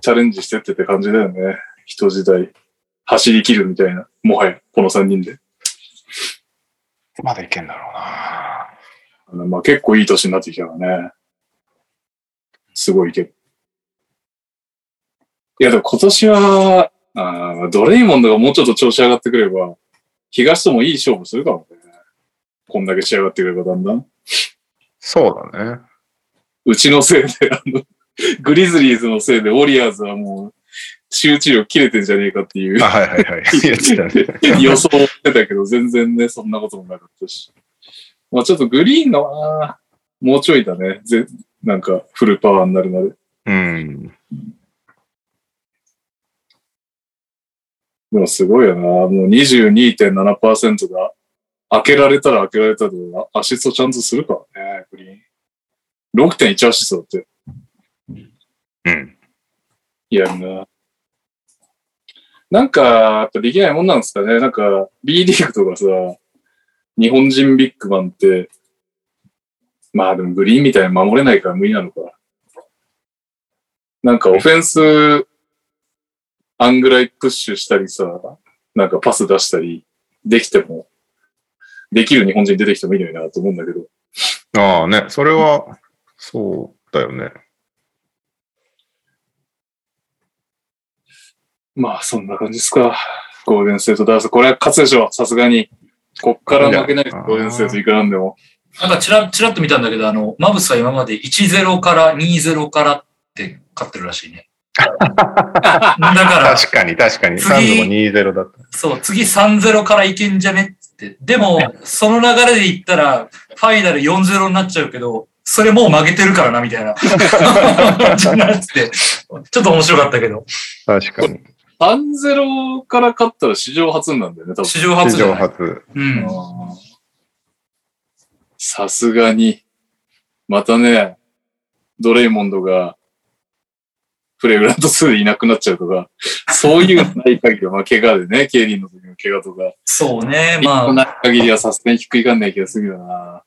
チャレンジしてってって感じだよね。人時代。走り切るみたいな。もはや、この3人で。まだいけんだろうな。まあ結構いい年になってきたからね。すごいけど。いやでも今年は、あードレイモンドがもうちょっと調子上がってくれば、東ともいい勝負するかもね。こんだけ仕上がってくればだんだん。そうだね。うちのせいで、あの、グリズリーズのせいで、ウォリアーズはもう、集中力切れてんじゃねえかっていうあ、はいはいはい。[laughs] 予想してたけど、全然ね、そんなこともなかったし。まあちょっとグリーンのは、もうちょいだね。ぜなんか、フルパワーになるまで。うん。でもすごいよな。もう22.7%が、開けられたら開けられたで、アシストちゃんとするからね、グリーン。6.1アシストだって。うん。いやな。なんか、やっぱできないもんなんですかね。なんか、B リーグとかさ、日本人ビッグマンって、まあでもグリーンみたいに守れないから無理なのか。なんかオフェンス、あんぐらいプッシュしたりさ、なんかパス出したりできても、できる日本人出てきてもいいのになと思うんだけど。ああね、それは、そうだよね。まあそんな感じですか。ゴールデンステートダース。これは勝つでしょ、さすがに。こっから負けないですゴールデンステートいくらなんでも。なんかちら、ちらっと見たんだけど、あの、マブスは今まで1-0から2-0からって勝ってるらしいね。だから、確かに確かに。次サンズも2-0だった。そう、次3-0からいけんじゃねって。でも、その流れで言ったら、ファイナル4-0になっちゃうけど、それもう負けてるからな、みたいな。じゃなくて、ちょっと面白かったけど、確かに。3-0から勝ったら史上初なんだよね、多分。史上初史。上初。うん。さすがに。またね、ドレイモンドが、フレグラント2でいなくなっちゃうとか、そういうのない限りは、まあ、怪我でね、ケイリンの時の怪我とか、そうね。まあ、まあ、ない限りはさすがにひっくり返んない気がするよな。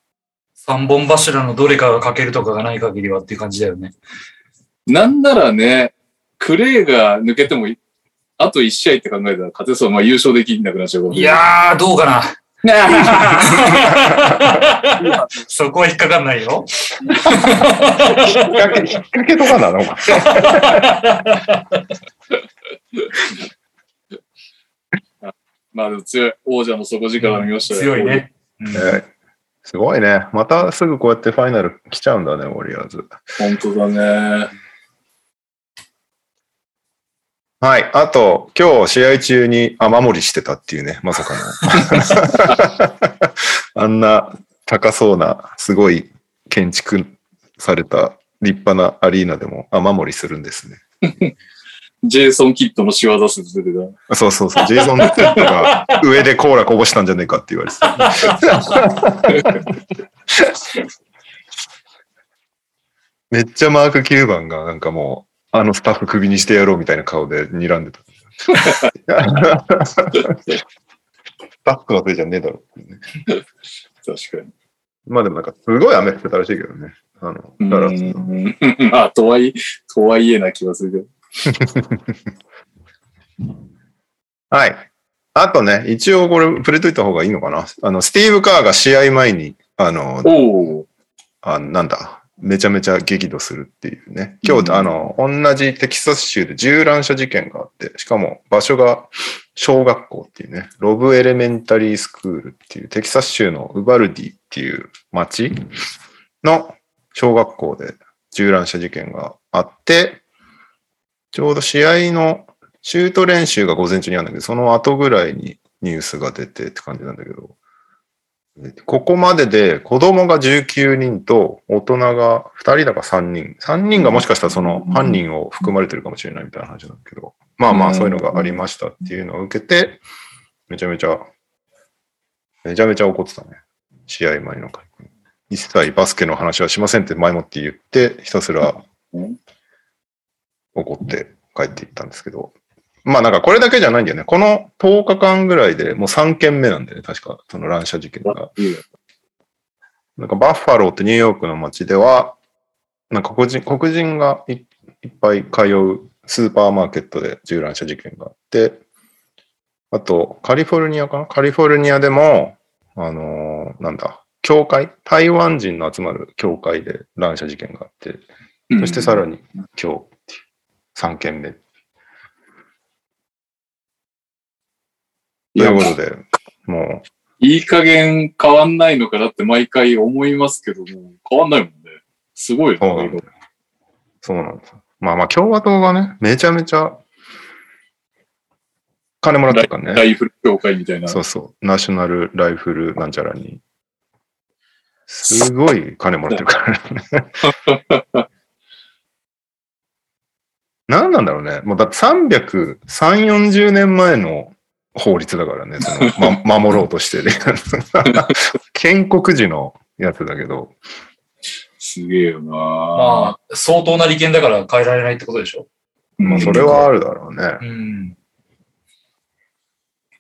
三本柱のどれかが欠けるとかがない限りはっていう感じだよね。なんならね、クレイが抜けてもい、あと1試合って考えたら勝てそう。まあ優勝できなくなっちゃうかもいやー、どうかな。[laughs] そこは引っかかんないよ。引っ掛け、引っ掛けとかなの？[laughs] まあでも強い。王者の底力見ましたよ強い。ね。うんえーすごいね。またすぐこうやってファイナル来ちゃうんだね、ウォリアーズ。本当だね。はい。あと、今日試合中に雨漏りしてたっていうね、まさかの。[laughs] あんな高そうな、すごい建築された立派なアリーナでも雨漏りするんですね。[laughs] ジェイソン・キッドの仕業説出てた。そうそうそう。ジェイソン・キッドが上でコーラこぼしたんじゃねえかって言われてた。[laughs] めっちゃマーク9番がなんかもう、あのスタッフクビにしてやろうみたいな顔で睨んでた。スタッフのせいじゃねえだろうね。確かに。まあでもなんかすごい雨降ってたらしいけどね。あの、ダラスの。う [laughs] んまあ、とはいえ、とはいえな気がするけど。[laughs] はい。あとね、一応これ触れといた方がいいのかな。あの、スティーブ・カーが試合前に、あの。あなんだ、めちゃめちゃ激怒するっていうね。今日、うんあの、同じテキサス州で銃乱射事件があって、しかも場所が小学校っていうね、ロブエレメンタリースクールっていうテキサス州のウバルディっていう町の小学校で銃乱射事件があって、ちょうど試合のシュート練習が午前中にあるんだけど、その後ぐらいにニュースが出てって感じなんだけど、ここまでで子供が19人と大人が2人だか3人。3人がもしかしたらその犯人を含まれてるかもしれないみたいな話なんだけど、まあまあそういうのがありましたっていうのを受けて、めちゃめちゃ、めちゃめちゃ怒ってたね。試合前の会見。一切バスケの話はしませんって前もって言って、ひたすら怒って帰っていったんですけど、まあなんかこれだけじゃないんだよね。この10日間ぐらいでもう3件目なんだよね。確か、その乱射事件が。なんかバッファローってニューヨークの街では、なんか黒人黒人がいいっぱい通うスーパーマーケットで銃乱射事件があって、あとカリフォルニアかな？カリフォルニアでも、あのーなんだ、教会？台湾人の集まる教会で乱射事件があって、そしてさらに今日3件目。ということで、もいい加減変わんないのかなって毎回思いますけども、変わんないもんね。すごいそうなんねだ。そうなんです。まあまあ共和党がね、めちゃめちゃ金もらってるからね。ライフル協会みたいな。そうそう。ナショナルライフルなんちゃらに。すごい金もらってるからね。[laughs] 何なんだろうね。もうだって300、3、40年前の法律だからね。その、ま、[laughs] 守ろうとしてる。[laughs] 建国時のやつだけど。すげえよなまあ、相当な利権だから変えられないってことでしょ？まあそれはあるだろうね。うん。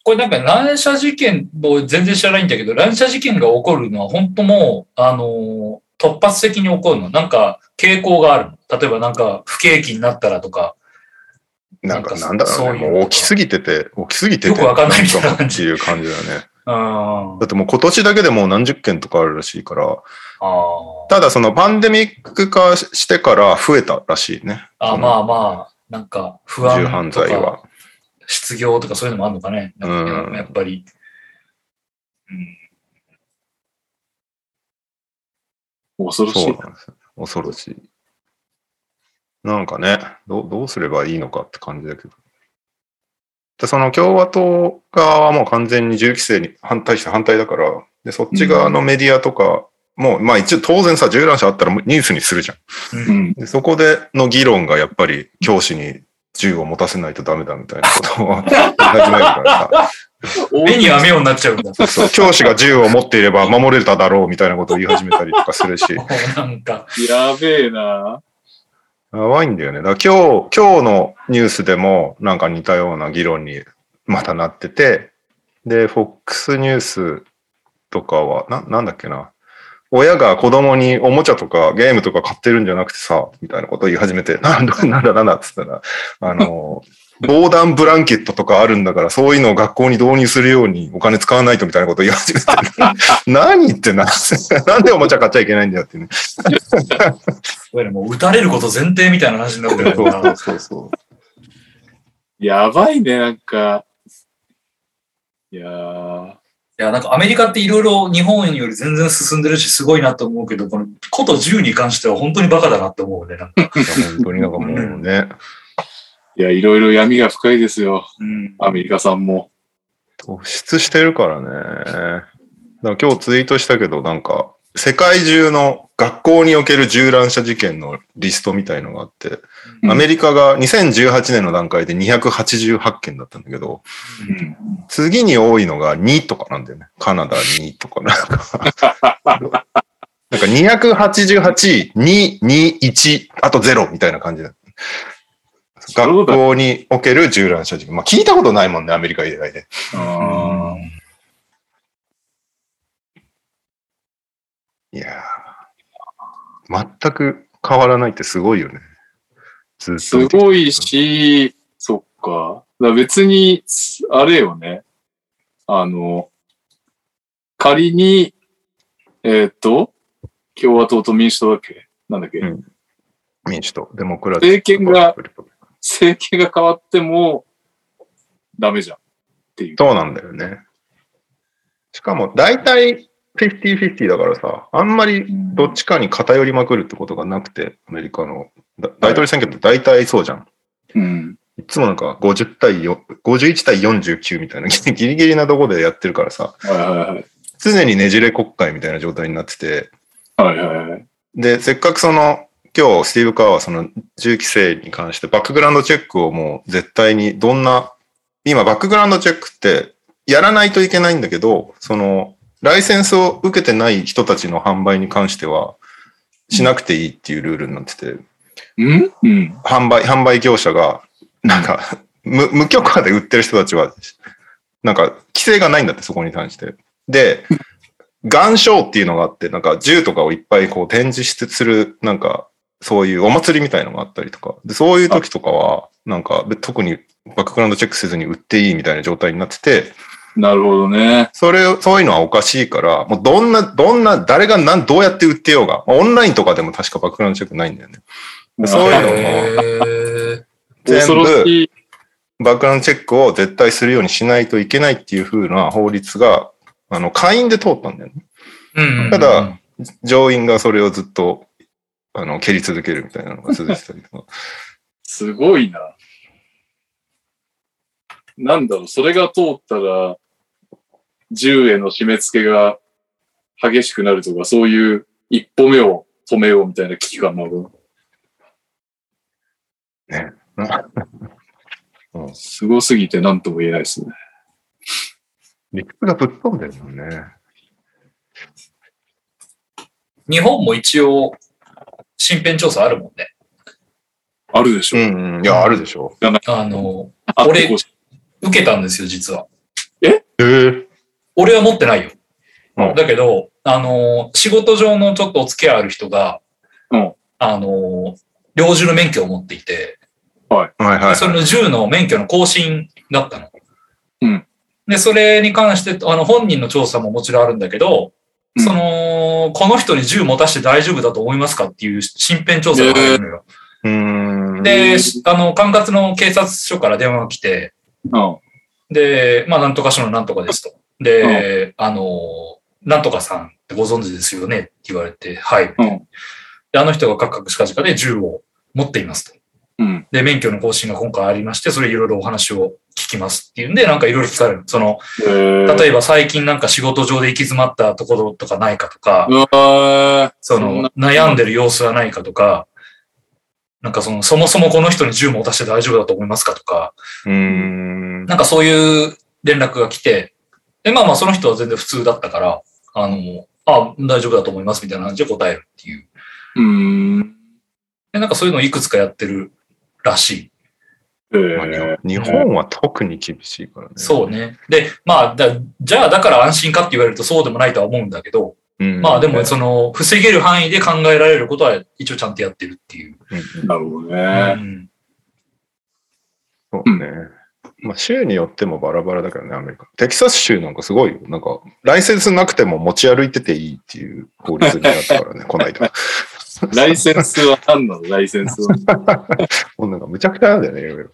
これなんか乱射事件を全然知らないんだけど、乱射事件が起こるのは本当もう、あのー突発的に起こるの。なんか傾向があるの。例えばなんか不景気になったらとか。なんかなんだろうね。そういうもう大きすぎてて、大きすぎてて。よくわかんないみたいな感じっていう感じだよね。[laughs] うん。だってもう今年だけでもう何十件とかあるらしいから、ただそのパンデミック化してから増えたらしいね。あ。まあまあ、なんか不安とか罪は。失業とかそういうのもあるのかね。やっぱり。うん恐ろしい。そうなんですよ。恐ろしい。なんかね、どうどうすればいいのかって感じだけど。で、その共和党側はもう完全に銃規制に反対して反対だから、で、そっち側のメディアとかも、まあ一応当然さ、銃乱射あったらニュースにするじゃん。うんうん。でそこでの議論がやっぱり教師に銃を持たせないとダメだみたいなことを [laughs] 言い始めるからさ。[laughs] 目には目をなっちゃうんだ。[laughs] そう教師が銃を持っていれば守れただろうみたいなことを言い始めたりとかするし。[laughs] なんか、やべえなやばいんだよね。だから今日、今日のニュースでもなんか似たような議論にまたなってて、で、FOX ニュースとかは、な、なんだっけな。親が子供におもちゃとかゲームとか買ってるんじゃなくてさ、みたいなことを言い始めて、なんだ、なんだ、なんだっつったら、あの、防弾ブランケットとかあるんだから、そういうのを学校に導入するようにお金使わないとみたいなことを言い始めて、[laughs] 何言ってんな。なんでおもちゃ買っちゃいけないんだよってね。これもう撃たれること前提みたいな話になってるそうそうそうそう。やばいね、なんか。いやー。いや、なんかアメリカっていろいろ日本より全然進んでるし、すごいなと思うけど、このこと銃に関しては本当にバカだなって思うね。なんか本当になんかもうね、いや、いろいろ闇が深いですよ。うん。アメリカさんも。突出してるからね。だから今日ツイートしたけど、なんか、世界中の学校における銃乱射事件のリストみたいのがあって、うんアメリカが2018年の段階で288件だったんだけど、うん。次に多いのが2とかなんだよね。カナダ2とかなんか。なんか288、2、2、1、あと0みたいな感じだ。学校における銃乱射事件。まあ聞いたことないもんね、アメリカ以外で。あ全く変わらないってすごいよね。すごいし、そっか。だ別に、あれよね。あの、仮に、えーっと、共和党と民主党だっけ？なんだっけ、うん民主党、デモクラティック政権が政権が変わっても、ダメじゃん。っていう。そうなんだよね。しかも、大体50-50だからさ、あんまりどっちかに偏りまくるってことがなくて、アメリカのだ大統領選挙って大体そうじゃん。うん。いつもなんか50対4、51対49みたいな [laughs] ギリギリなとこでやってるからさ。常にねじれ国会みたいな状態になってて、はいはいはい。で、せっかくその、今日スティーブ・カーはその銃規制に関してバックグラウンドチェックをもう絶対にどんな、今バックグラウンドチェックってやらないといけないんだけど、その、ライセンスを受けてない人たちの販売に関してはしなくていいっていうルールになってて、うん？うん。販売、販売業者が、なんか、[laughs] 無無許可で売ってる人たちは、なんか、規制がないんだって、そこに関して。で、ガンショーっていうのがあって、なんか銃とかをいっぱいこう展示してする、なんか、そういうお祭りみたいのがあったりとか、でそういう時とかは、なんか、特にバックグラウンドチェックせずに売っていいみたいな状態になってて、なるほどね。それを、そういうのはおかしいから、もうどんな、どんな、誰がなん、どうやって売ってようが、オンラインとかでも確かバックグラウンドチェックないんだよね。そういうのも全部。バックグラウンドチェックを絶対するようにしないといけないっていう風な法律が、あの、会員で通ったんだよね。うんただ、上院がそれをずっと、あの、蹴り続けるみたいなのが続いてたりとか。[laughs] すごいな。なんだろう、それが通ったら、銃への締め付けが激しくなるとか、そういう一歩目を止めようみたいな危機感なの。ね。[laughs] すごすぎて何とも言えないですね。理屈がぶっ飛んでるもんね。日本も一応、身辺調査あるもんね。あるでしょ。うん、うん。いや、あるでしょあの、俺受けたんですよ、実は。う。ええ俺は持ってないよ。うんだけど、あの、仕事上のちょっとお付き合いある人が、うんあの、猟銃の免許を持っていて、はいはい、はい。それの銃の免許の更新だったの。うんで、それに関して、あの、本人の調査ももちろんあるんだけど、うんその、この人に銃持たして大丈夫だと思いますかっていう身辺調査が入るのよ。うーん。で、あの、管轄の警察署から電話が来て、うん。で、まあ、なんとか署のなんとかですと。で、あの、なんとかさんってご存知ですよねって言われて、はい。うんで、あの人がカクカクしかじかで銃を持っていますと。うん。で、免許の更新が今回ありまして、それいろいろお話を聞きますっていうんで、なんかいろいろ聞かれる。その、えー、例えば最近なんか仕事上で行き詰まったところとかないかとか、そんのな、悩んでる様子はないかとか、なんかその、そもそもこの人に銃持たして大丈夫だと思いますかとか、うーん。なんかそういう連絡が来て、で、まあまあその人は全然普通だったから、あの、あ大丈夫だと思いますみたいな感じで答えるっていう。うーん。で、なんかそういうのをいくつかやってるらしい。日本は特に厳しいからね。そうね。で、まあだ、じゃあだから安心かって言われるとそうでもないとは思うんだけど、うん。まあでもその、防げる範囲で考えられることは一応ちゃんとやってるっていう。うんなるほどうね。んそうね。まあ、州によってもバラバラだけどね、アメリカ。テキサス州なんかすごいよ。なんか、ライセンスなくても持ち歩いてていいっていう法律になったからね、[laughs] この間。ライセンスは何なの？ライセンスは。[laughs] もうなんかむちゃくちゃなんだよね、いろいろ。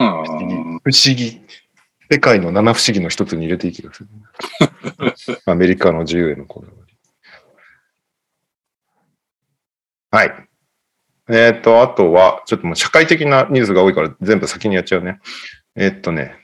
うん不思議。世界の七不思議の一つに入れていい気がする。[laughs] アメリカの自由へのこだわり。はい。えっ、と、あとは、ちょっともう社会的なニュースが多いから全部先にやっちゃうね。えっ、とね、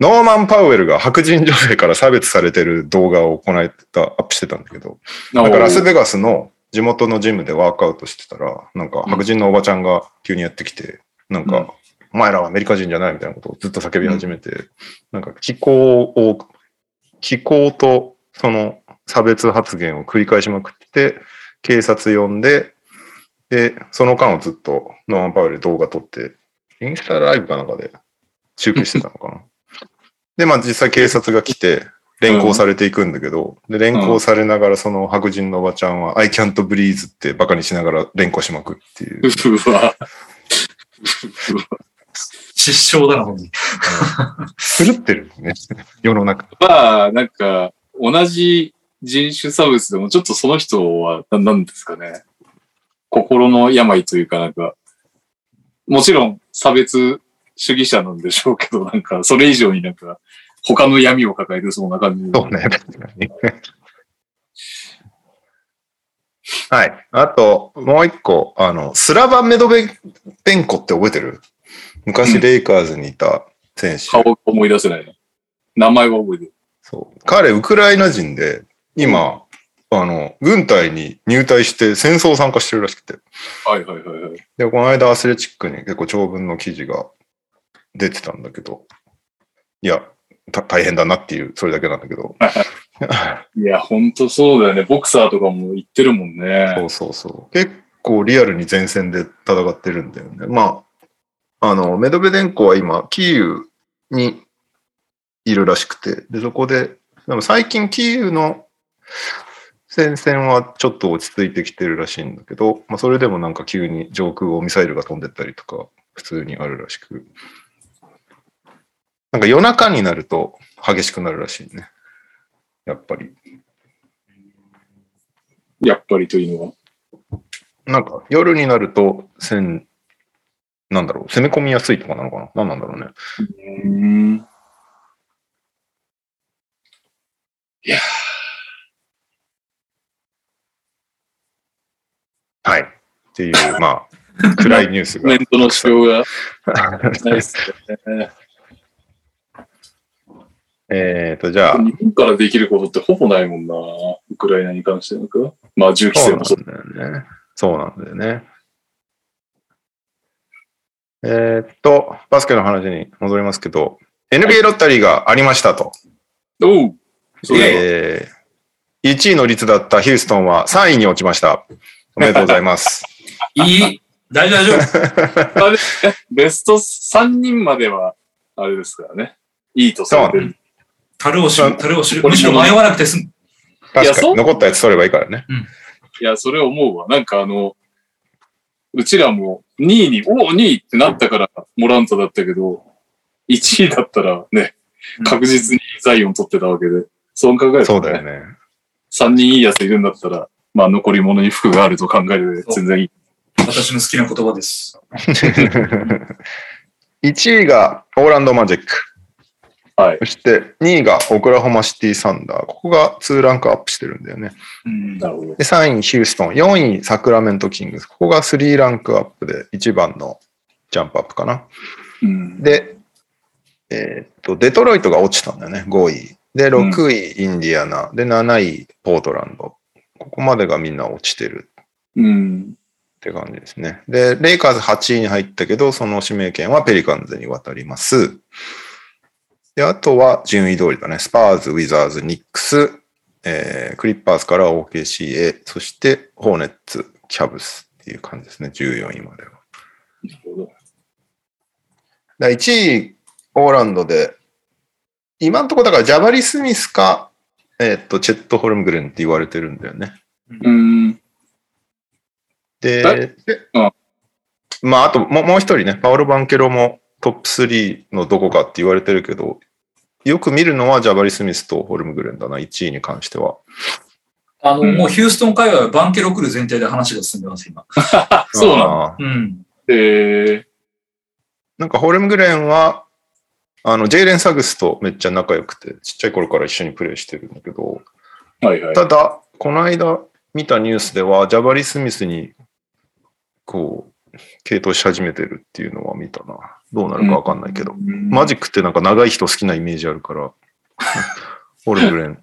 ノーマン・パウエルが白人女性から差別されてる動画をこの間アップしてたんだけど、なんかラスベガスの地元のジムでワークアウトしてたら、なんか白人のおばちゃんが急にやってきて、なんか、うん。お前らはアメリカ人じゃないみたいなことをずっと叫び始めて、なんか気候を、気候とその差別発言を繰り返しまくって、警察呼んで、で、その間をずっとノーマン・パウエル動画撮って、インスタライブかなんかで中継してたのかな。で、まあ実際警察が来て、連行されていくんだけど、で、連行されながらその白人のおばちゃんは、I can't breathe ってバカにしながら連行しまくっていう。うわ。失笑だな、ほんに。狂ってるね。[laughs] 世の中。まあ、なんか、同じ人種差別でも、ちょっとその人は、ななんですかね。心の病というかなんか、もちろん差別主義者なんでしょうけど、なんか、それ以上になんか、他の闇を抱えてそうな感じで。そうね、確かに。はい。あと、もう一個、あの、スラバ・メドベベンコって覚えてる？昔レイカーズにいた選手。顔が思い出せないな。名前は覚えてる。そう。彼、ウクライナ人で、今、あの、軍隊に入隊して戦争参加してるらしくて。はいはいはいはい。で、この間アスレチックに結構長文の記事が出てたんだけど、いや、た大変だなっていう、それだけなんだけど。[laughs] いや、ほんとそうだよね。ボクサーとかも言ってるもんね。そうそうそう。結構リアルに前線で戦ってるんだよね。まあ、あの、メドベデンコは今、キーウにいるらしくて、で、そこで、でも最近キーウの戦線はちょっと落ち着いてきてるらしいんだけど、まあ、それでもなんか急に上空をミサイルが飛んでったりとか、普通にあるらしく。なんか夜中になると激しくなるらしいね。やっぱり。やっぱりというのは。なんか夜になると、戦、なんだろう、攻め込みやすいとかなのかな？何なんだろうね。うーん。いやはい。っていう、まあ、暗いニュースコメがントの仕様が [laughs] ないですね。えっと、じゃあ、日本からできることってほぼないもんな。ウクライナに関してなんか。まあ、銃規そうなん制もそう。だよね。そうなんだよね。えーっと、バスケの話に戻りますけど、NBA ロッタリーがありましたと。おうそえー、1位の率だったヒューストンは3位に落ちました。おめでとうございます。[laughs] いい大丈夫、大丈夫。[laughs] あれベスト3人までは、あれですからね。いいとされてる。樽を知る、樽を知る。むしろ迷わなくて済む。確かそうに、残ったやつ取ればいいからね。いや、それ思うわ。なんかあの、うちらも2位に、おお、2位ってなったからモラントだったけど、1位だったらね、確実にザイオン取ってたわけで、そう考えると、そうだよね。3人いいやついるんだったら、まあ残り物に服があると考えるで全然いい。私の好きな言葉です。[laughs] 1位がオーランドマジック。はい。そして2位がオクラホマシティサンダー。ここが2ランクアップしてるんだよね。うんなるほど。で、3位ヒューストン。4位サクラメントキングス。ここが3ランクアップで1番のジャンプアップかな。うん。で、えーっと、デトロイトが落ちたんだよね。5位。で、6位インディアナ。で、7位ポートランド。ここまでがみんな落ちてるうん。って感じですね。で、レイカーズ8位に入ったけど、その指名権はペリカンズに渡ります。で、あとは順位通りだね。スパーズ、ウィザーズ、ニックス、えークリッパーズから OKC へ、そしてホーネッツ、キャブスっていう感じですね。14位までは。なるほど。だ1位、オーランドで、今のところだからジャバリ・スミスか、えーっと、チェット・ホルムグレンって言われてるんだよね。うん。で、えでうんまあ、あともうもう一人ね、パオロ・バンケロもトップ3のどこかって言われてるけど、よく見るのはジャバリ・スミスとホルムグレンだな、1位に関しては。あの、うんもうヒューストン界隈はバンケロ来る前提で話が進んでます、今。[laughs] そうなの。のうん。えー、なんかホルムグレンは、あの、ジェイレン・サグスとめっちゃ仲良くて、ちっちゃい頃から一緒にプレイしてるんだけど、はいはい。ただ、この間見たニュースでは、ジャバリ・スミスに、こう、系統し始めてるっていうのは見たな。どうなるかわかんないけど。マジックってなんか長い人好きなイメージあるから、[laughs] ホルムグレン、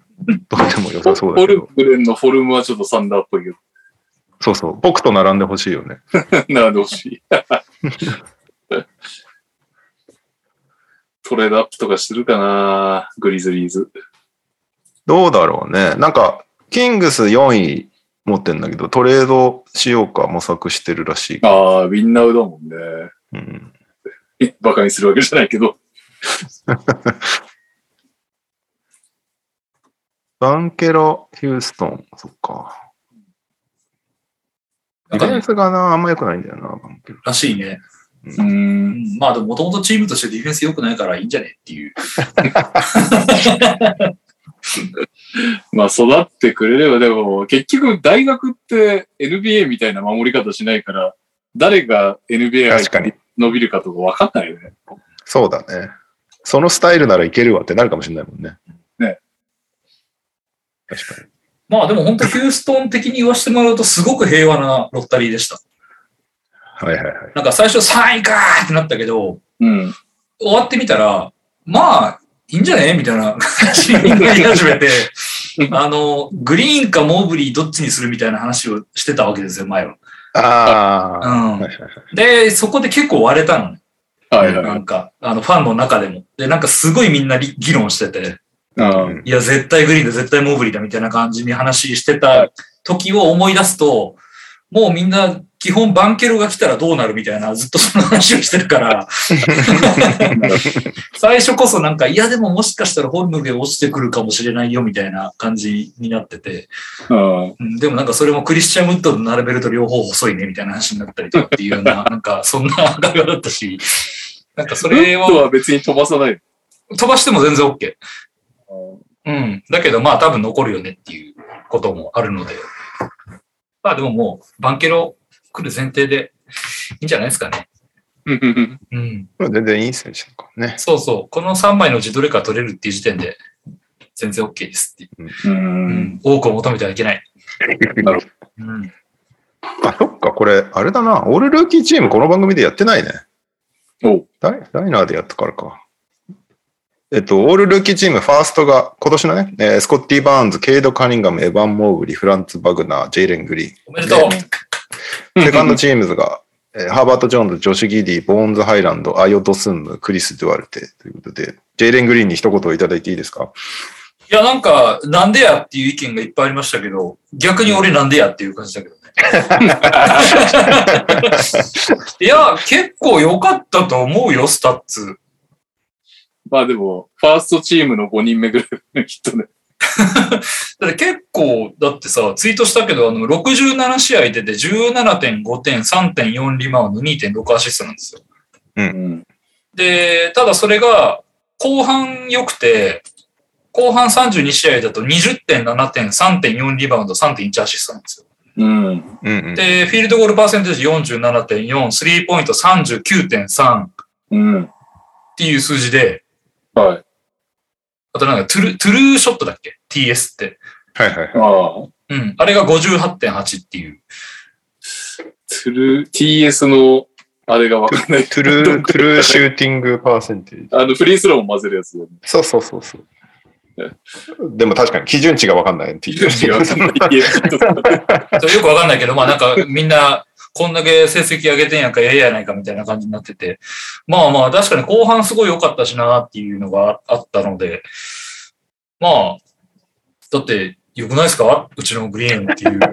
どうでも良さそうだホルけど。グレンのフォルムはちょっとサンダーっぽいけど。そうそう。僕と並んでほしいよね。[laughs] などしい。[laughs] トレードアップとかしてるかなグリズリーズ。どうだろうね。なんか、キングス4位持ってんだけど、トレードしようか模索してるらしい。ああ、ウィンナウだもんね。うん、[laughs] バカにするわけじゃないけど。[laughs] バンケロ、ヒューストン、そっか。ディフェンスがな、あんま良くないんだよな、バンケロ。らしいね。う。うんん、まあでももともとチームとしてディフェンス良くないからいいんじゃねっていう。[laughs] まあ育ってくれれば、でも結局大学って NBA みたいな守り方しないから、誰が NBA 確かに伸びるかとか分かんないよね。そうだね。そのスタイルならいけるわってなるかもしれないもんね。ね。確かに。まあでも本当ヒューストン的に言わせてもらうとすごく平和なロッタリーでした。はいはいはい。なんか最初3位かーってなったけど、うん。終わってみたら、まあ、いいんじゃねみたいな感じになり始めて、[laughs] あの、グリーンかモーブリーどっちにするみたいな話をしてたわけですよ、前は。ああ、うん。で、そこで結構割れたのね。はいは。ないんか、あの、ファンの中でも。で、なんかすごいみんなり議論してて、うん。いや、絶対グリーンだ、絶対モーブリーだ、みたいな感じに話してた時を思い出すと、もうみんな、基本バンケロが来たらどうなるみたいな、ずっとその話をしてるから、[laughs] 最初こそなんか、いやでももしかしたらホルムゲ落ちてくるかもしれないよみたいな感じになってて、でもなんかそれもクリスチャン・ウッドと並べると両方細いねみたいな話になったりとかっていうような、[laughs] なんかそんな会話だったし、なんかそれレッドをは別に飛ばさない。飛ばしても全然 OK。うん。だけどまあ多分残るよねっていうこともあるので。まあでももう、バンケロ来る前提でいいんじゃないですかね。うんうん。これ全然いい選手だからね。そうそう。この3枚のうちどれか取れるっていう時点で全然 OK ですっていう。う。うんん。多くを求めてはいけない。な [laughs] るうん。あ、そっか、これ、あれだな。オールルーキーチームこの番組でやってないね。おうダイダイナーでやったからか。えっと、オールルーキーチーム、ファーストが、今年のね、えースコッティ・バーンズ、ケイド・カニンガム、エヴァン・モーブリー、フランツ・バグナー、ジェイレン・グリーン。おめでとう。セカンドチームズが、えーハーバート・ジョーンズ、ジョシュ・ギディ、ボーンズ・ハイランド、アヨ・ドスンム、クリス・ドゥアルテということで、ジェイレン・グリーンに一言いただいていいですか？いや、なんか、なんでやっていう意見がいっぱいありましたけど、逆に俺なんでやっていう感じだけどね。[laughs] いや、結構良かったと思うよ、スタッツ。まあでも、ファーストチームの5人目ぐらい、きっとね。[laughs] だって結構、だってさ、ツイートしたけど、あの、67試合出て17.5点、3.4リバウンド、2.6アシストなんですよ。うん。で、ただそれが、後半良くて、後半32試合だと20.7点、3.4リバウンド、3.1アシストなんですよ。うん。うんうん。で、フィールドゴールパーセンテージ47.4、スリーポイント39.3っうん。ていう数字で、はい。あとなんかトゥル、トゥルーショットだっけ ?TS って。はいはいはい。ああ。うん。あれが58.8っていう。トゥル、TS の、あれがわかんない。 true、true shooting percentage。あの、フリースローも混ぜるやつだよね。そうそうそうそう。でも確かに基準値がわかんない。基違う。わかんない TS そうよくわかんないけど、まあなんかみんな、こんだけ成績上げてんやんか、やいやないかみたいな感じになってて。まあまあ確かに後半すごい良かったしなっていうのがあったので、まあ、だって良くないですか？うちのグリーンっていう感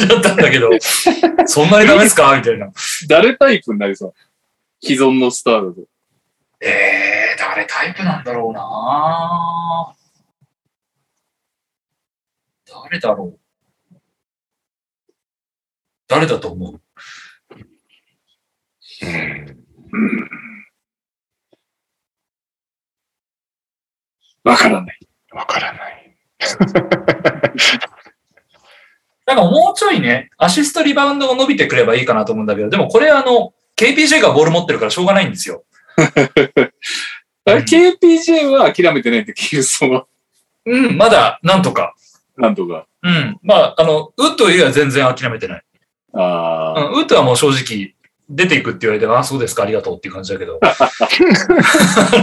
じだったんだけど、[laughs] そんなにダメですか？みたいな。誰タイプになりそう？既存のスターだと。えー、誰タイプなんだろうな。誰だろう？誰だと思う？うんわからない。わからない。[laughs] なんかもうちょいね、アシストリバウンドが伸びてくればいいかなと思うんだけど、でもこれあの、KPJ がボール持ってるからしょうがないんですよ。[laughs] あれ、KPJ は諦めてないって、キューソンは。うん、まだ、なんとか。なんとか。うん。まあ、あの、ウッドよりは全然諦めてない。うああ。ん、ウッドはもう正直、出ていくって言われて、あ、そうですか、ありがとうっていう感じだけど。あ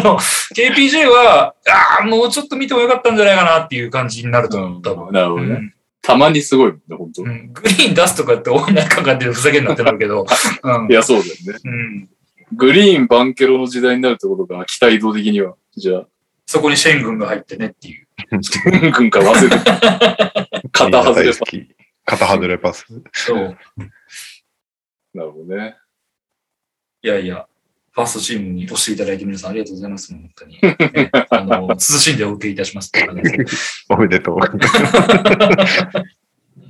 の、KPJ は、ああ、もうちょっと見てもよかったんじゃないかなっていう感じになると思う、多分。なるほどね。うんたまにすごいもんね、本当。うんグリーン出すとかって大いなかかってるふざけんなってなるけど、うんいや、そうだよね。うん、グリーン、バンケロの時代になるってことが、期待度的には。じゃあ、そこにシェン軍が入ってねっていう。君か忘れて。肩外れ。肩外れパス。そう。なるほどね。いやいや。ファーストチームに押していただいて皆さんありがとうございます。本当に。ね [laughs] あの、慎んでお受けいたします。[laughs] おめでとう。[laughs]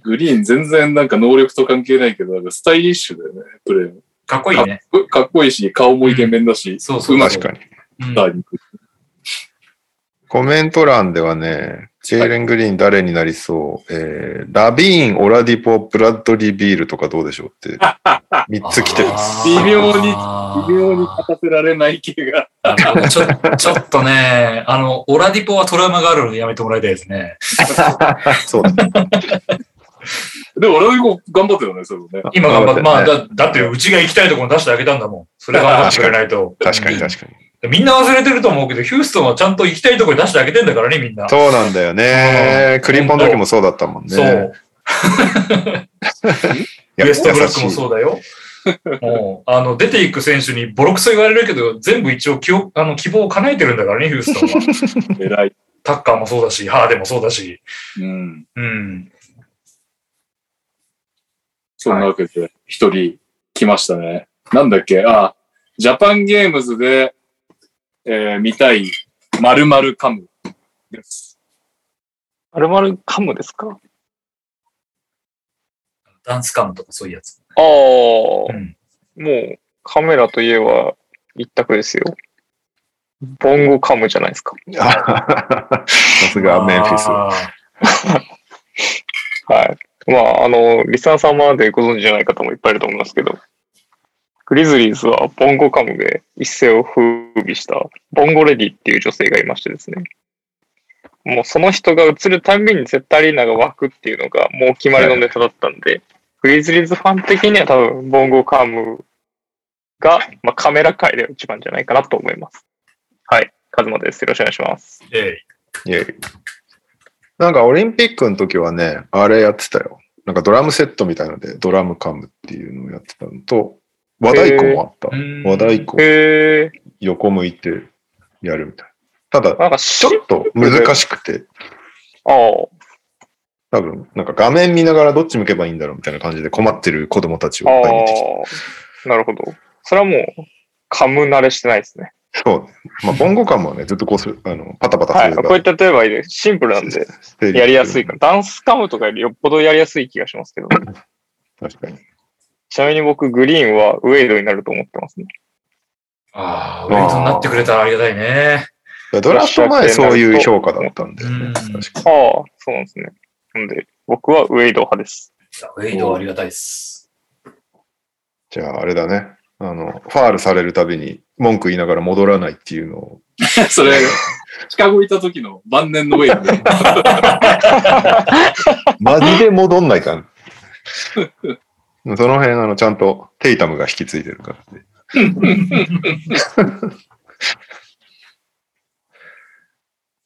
グリーン全然なんか能力と関係ないけど、なんかスタイリッシュだよね、プレー。かっこいいね。かかっこいいし、顔もイケメンだし、そうそううまく確かに。うん。コメント欄ではね、ジェイレン・グリーン誰になりそう、えー、ラビーン、オラディポ、ブラッドリー・ビールとかどうでしょうって、3つ来てます。微妙に微妙に勝たせられない系が。ちょちょっとね、あの、オラディポはトラウマがあるのでやめてもらいたいですね。そうだね。でも俺は頑張ってたね、それもね。今頑張って、まあ、だだってうちが行きたいところに出してあげたんだもん。それ頑張ってくれないと。確かに確かに。みんな忘れてると思うけど、ヒューストンはちゃんと行きたいところに出してあげてんだからね、みんな。そうなんだよね。クリンポンの時もそうだったもんね。[laughs] そう。ウエストブロックもそうだよ。もう、あの、出ていく選手にボロクソ言われるけど、全部一応希望あの希望を叶えてるんだからね、ヒューストンは。[laughs] 偉い。タッカーもそうだし、ハーデもそうだし。うん。うん。そんなわけで、一人来ましたね。なんだっけ？あ、ジャパンゲームズで、えー見たい、〇〇カムです。まるまるカムですか？ダンスカムとかそういうやつ。ああ、うん。もうカメラといえば一択ですよ。ボンゴカムじゃないですか。[laughs] さすがメンフィス。あ [laughs] はい。まあ、あの、リスナー様でご存知じゃない方もいっぱいいると思いますけど、グリズリーズはボンゴカムで一世を風靡したボンゴレディっていう女性がいましてですね。もうその人が映るたびに絶対アリーナが湧くっていうのがもう決まりのネタだったんで、グリズリーズファン的には多分ボンゴカムが、まあ、カメラ界では一番じゃないかなと思います。はい。カズマです。よろしくお願いします。ーえいえいえなんかオリンピックの時はね、あれやってたよ。なんかドラムセットみたいので、ドラムカムっていうのをやってたのと、和太鼓もあった。うん和太鼓。横向いてやるみたいな。ただ、なんかちょっと難しくて、ああ。多分、なんか画面見ながらどっち向けばいいんだろうみたいな感じで困ってる子供たちをあいっぱい見てきて。あ、なるほど。それはもう、カム慣れしてないですね。そう。まあ、ボンゴ感もね、ずっとこうする、あの、パタパタすはい。るこういった例えばいいです。シンプルなんで、やりやすいから。ダンスカムとかよりよっぽどやりやすい気がしますけど。確かに。ちなみに僕、グリーンはウェイドになると思ってますね。ああ、ウェイトになってくれたらありがたいね。ドラフト前そういう評価だったんだよね。うん確かに。ああ、そうなんですね。なんで、僕はウェイド派です。ウェイドはありがたいです。じゃあ、あれだね。あの、ファールされるたびに文句言いながら戻らないっていうのを。[laughs] それ、シカゴいた時の晩年のウェイで。[laughs] マジで戻んないかん。[laughs] その辺、あの、ちゃんとテイタムが引き継いでるからね。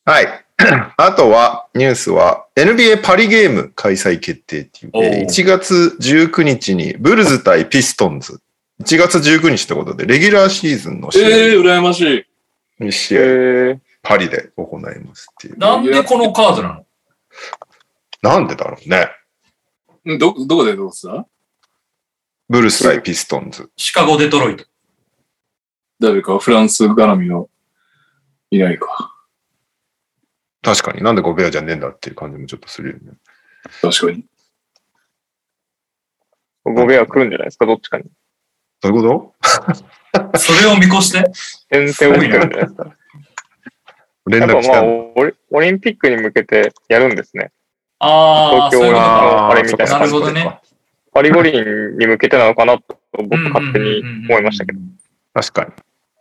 はい。あとは、ニュースは、NBA パリゲーム開催決定っていう、えーおー1月19日にブルズ対ピストンズ。1月19日ってことで、レギュラーシーズンの試ええ合ー、羨ましい。2試へ合、え。パリで行いますっていう。なんでこのカードなの？なんでだろうね。んど、どこでどうしたブルス対ピストンズ。シカゴ、デトロイト。誰かフランス絡みのいないか。確かになんでゴベアじゃねえんだっていう感じもちょっとするよね。確かに。ゴベア来るんじゃないですか、どっちかに。どういうこと？それを見越して？先手を打ってるんじゃないですか。連やっぱまあオリ、ンピックに向けてやるんですね。ああ、そういうこと東京あれみたいななるほどね。パリ五輪に向けてなのかなと僕勝手に思いましたけど、確かに。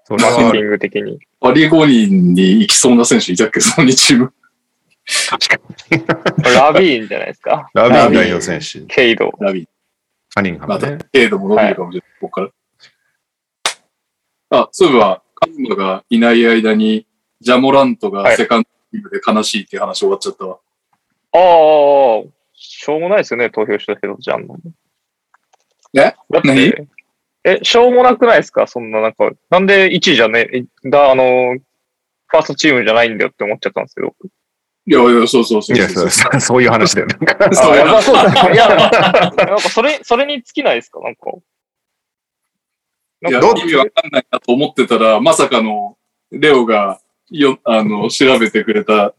マーケティング的に。パリ五輪に行きそうな選手いたっけその2チーム。ラビーンじゃないですか。ラビーン代表選手、ケイド。ラビー。カニンハムね。、程度も伸びるかもしれない、ここから。あ、そういえば、カズマがいない間に、ジャモラントがセカンドチームで悲しいっていう話終わっちゃったわ。ああ、しょうもないですよね、投票したけど、じゃんの。え？何て、え、しょうもなくないですか？そんな、なんか、なんで1位じゃね？え、だ、あの、ファーストチームじゃないんだよって思っちゃったんですけど。いやいや、そうそうそういや、そうそう [laughs] そういう話だよね。そうあ、まあそう。いや、なんかそれ、それに尽きないですか？なんか。いや、どっ意味わかんないなと思ってたら、まさかの、レオが、よ、あの、調べてくれた、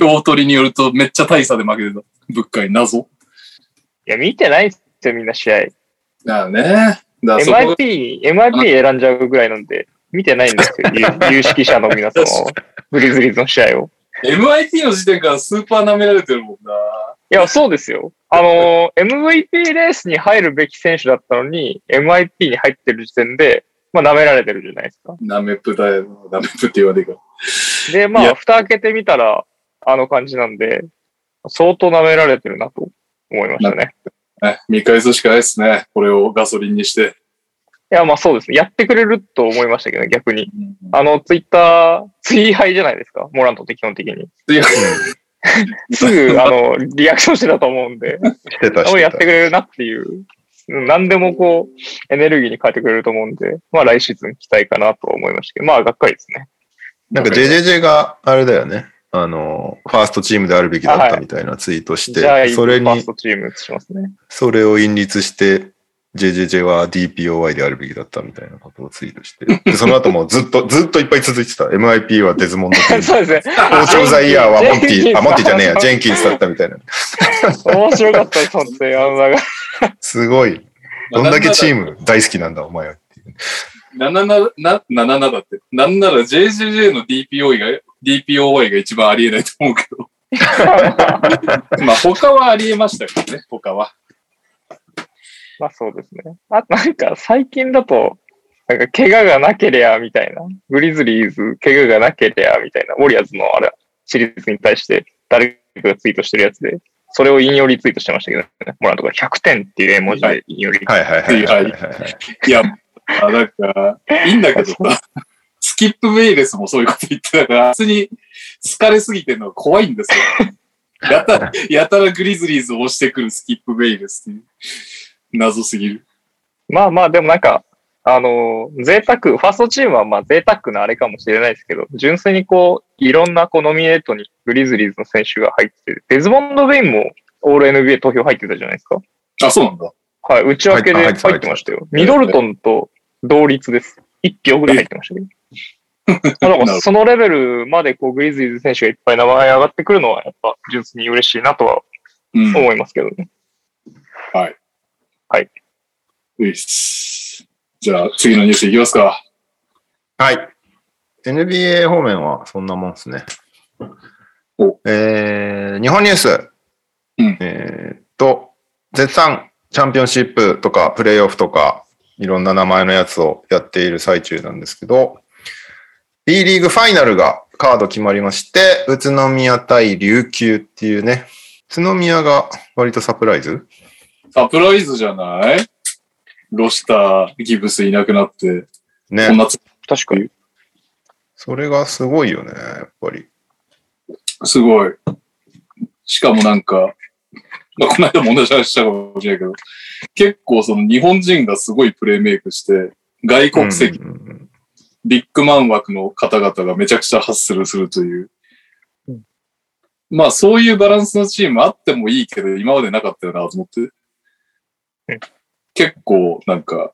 表取りによると、めっちゃ大差で負けてた。物価に謎。いや、見てないっすよ、みんな試合。だよね。MIP、MIP 選んじゃうぐらいなんで、見てないんですよ、[laughs] 有有識者の皆さんは。グリズリーズの試合を。MIT の時点からスーパー舐められてるもんな。いや、そうですよ。あの、MVP レースに入るべき選手だったのに、MIP に入ってる時点で、まあ、舐められてるじゃないですか。ナメプだよ。ナメプって言わねえか。で、まあ、蓋開けてみたら、あの感じなんで、相当舐められてるなと思いましたね。ね、見返すしかないですね。これをガソリンにして。いや、まあそうですね。やってくれると思いましたけどね、逆に。あの、ツイッター、ツイハイじゃないですか？モラントって基本的に。いや [laughs] すぐ、あの、リアクションしてたと思うんで、してた、しやってく。れるなっていう、うん何でもこう、エネルギーに変えてくれると思うんで、まあ来シーズン期待かなと思いましたけど、まあがっかりですね。なんか JJJ があれだよね。あの、ファーストチームであるべきだったみたいなツイートしじゃあ、て、それにファース、トチームしますね。それを隠立して、JJJ は DPOY であるべきだったみたいなことをツイートして、[laughs] でその後もずっと、ずっといっぱい続いてた。MIP はデズモンド・そうですね。オーチョーザイヤーはモンティ、あ、モンティじゃねえや、ジェンキンスだったみたいな。[laughs] 面白かったです、本当に。あすごい。どんだけチーム大好きなんだ、お前はっていう。77、な、77だって。なんなら JJJ の DPOY が、DPOY が一番ありえないと思うけど。[laughs] まあ他はありえましたけどね、他は。まあそうですね。あとなんか最近だと、なんか怪我がなけりゃみたいな、グリズリーズ怪我がなけりゃみたいな、ウォリアーズのあれ、シリーズに対して誰かがツイートしてるやつで、それを引用リツイートしてましたけどね。モランとか100点っていう絵文字で引用リツイート。はいはいはいはいはいはい。いや、あなんか、いいんだけどさ、スキップベイレスもそういうこと言ってたから、普通に疲れすぎてるのが怖いんですよ。[laughs] やたら、やたらグリズリーズを押してくるスキップベイレスっていう。謎すぎる。まあまあ、でもなんか、あの、贅沢、ファーストチームはまあ贅沢なあれかもしれないですけど、純粋にこう、いろんなこうノミネートにグリズリーズの選手が入ってる。デズモンド・ベインもオール NBA 投票入ってたじゃないですか？あ、そうなんだ。はい、内訳で入ってましたよ。ミドルトンと同率です。1票ぐらい入ってましたけど。[laughs] まあだからそのレベルまでこうグリズリーズ選手がいっぱい名前上がってくるのはやっぱ純粋に嬉しいなとはうん。思いますけどね。ういっす。じゃあ、次のニュースいきますか。はい。NBA 方面はそんなもんですねお。えー、日本ニュース。うんえーっと、絶賛チャンピオンシップとかプレイオフとかいろんな名前のやつをやっている最中なんですけど、B リーグファイナルがカード決まりまして、宇都宮対琉球っていうね、宇都宮が割とサプライズ？サプライズじゃない？ロシター、ギブスいなくなって、ねこん。なつ、確かに。それがすごいよね、やっぱり。すごい。しかもなんか、まあ、この間も同じ話したかもしれないけど、結構その日本人がすごいプレイメイクして、外国籍、うんうんうんビッグマン枠の方々がめちゃくちゃハッスルするという。まあそういうバランスのチームあってもいいけど、今までなかったよなと思ってうん。結構なんか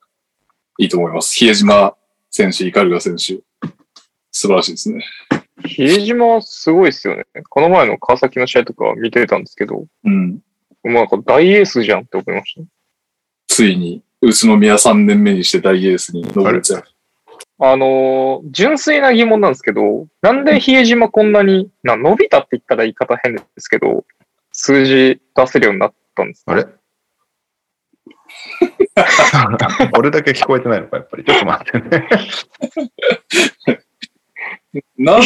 いいと思います。比江島選手、イカルガ選手。素晴らしいですね。比江島はすごいですよね。この前の川崎の試合とか見てたんですけど、うん。もうなんか大エースじゃんって思いました。ついに宇都宮3年目にして大エースに上れちゃう。あのー純粋な疑問なんですけど、なんで比江島こんなに、な、伸びたって言ったら言い方変ですけど、数字出せるようになったんですか？あれ？[laughs] 俺だけ聞こえてないのか、やっぱり。ちょっと待ってね。[laughs] なん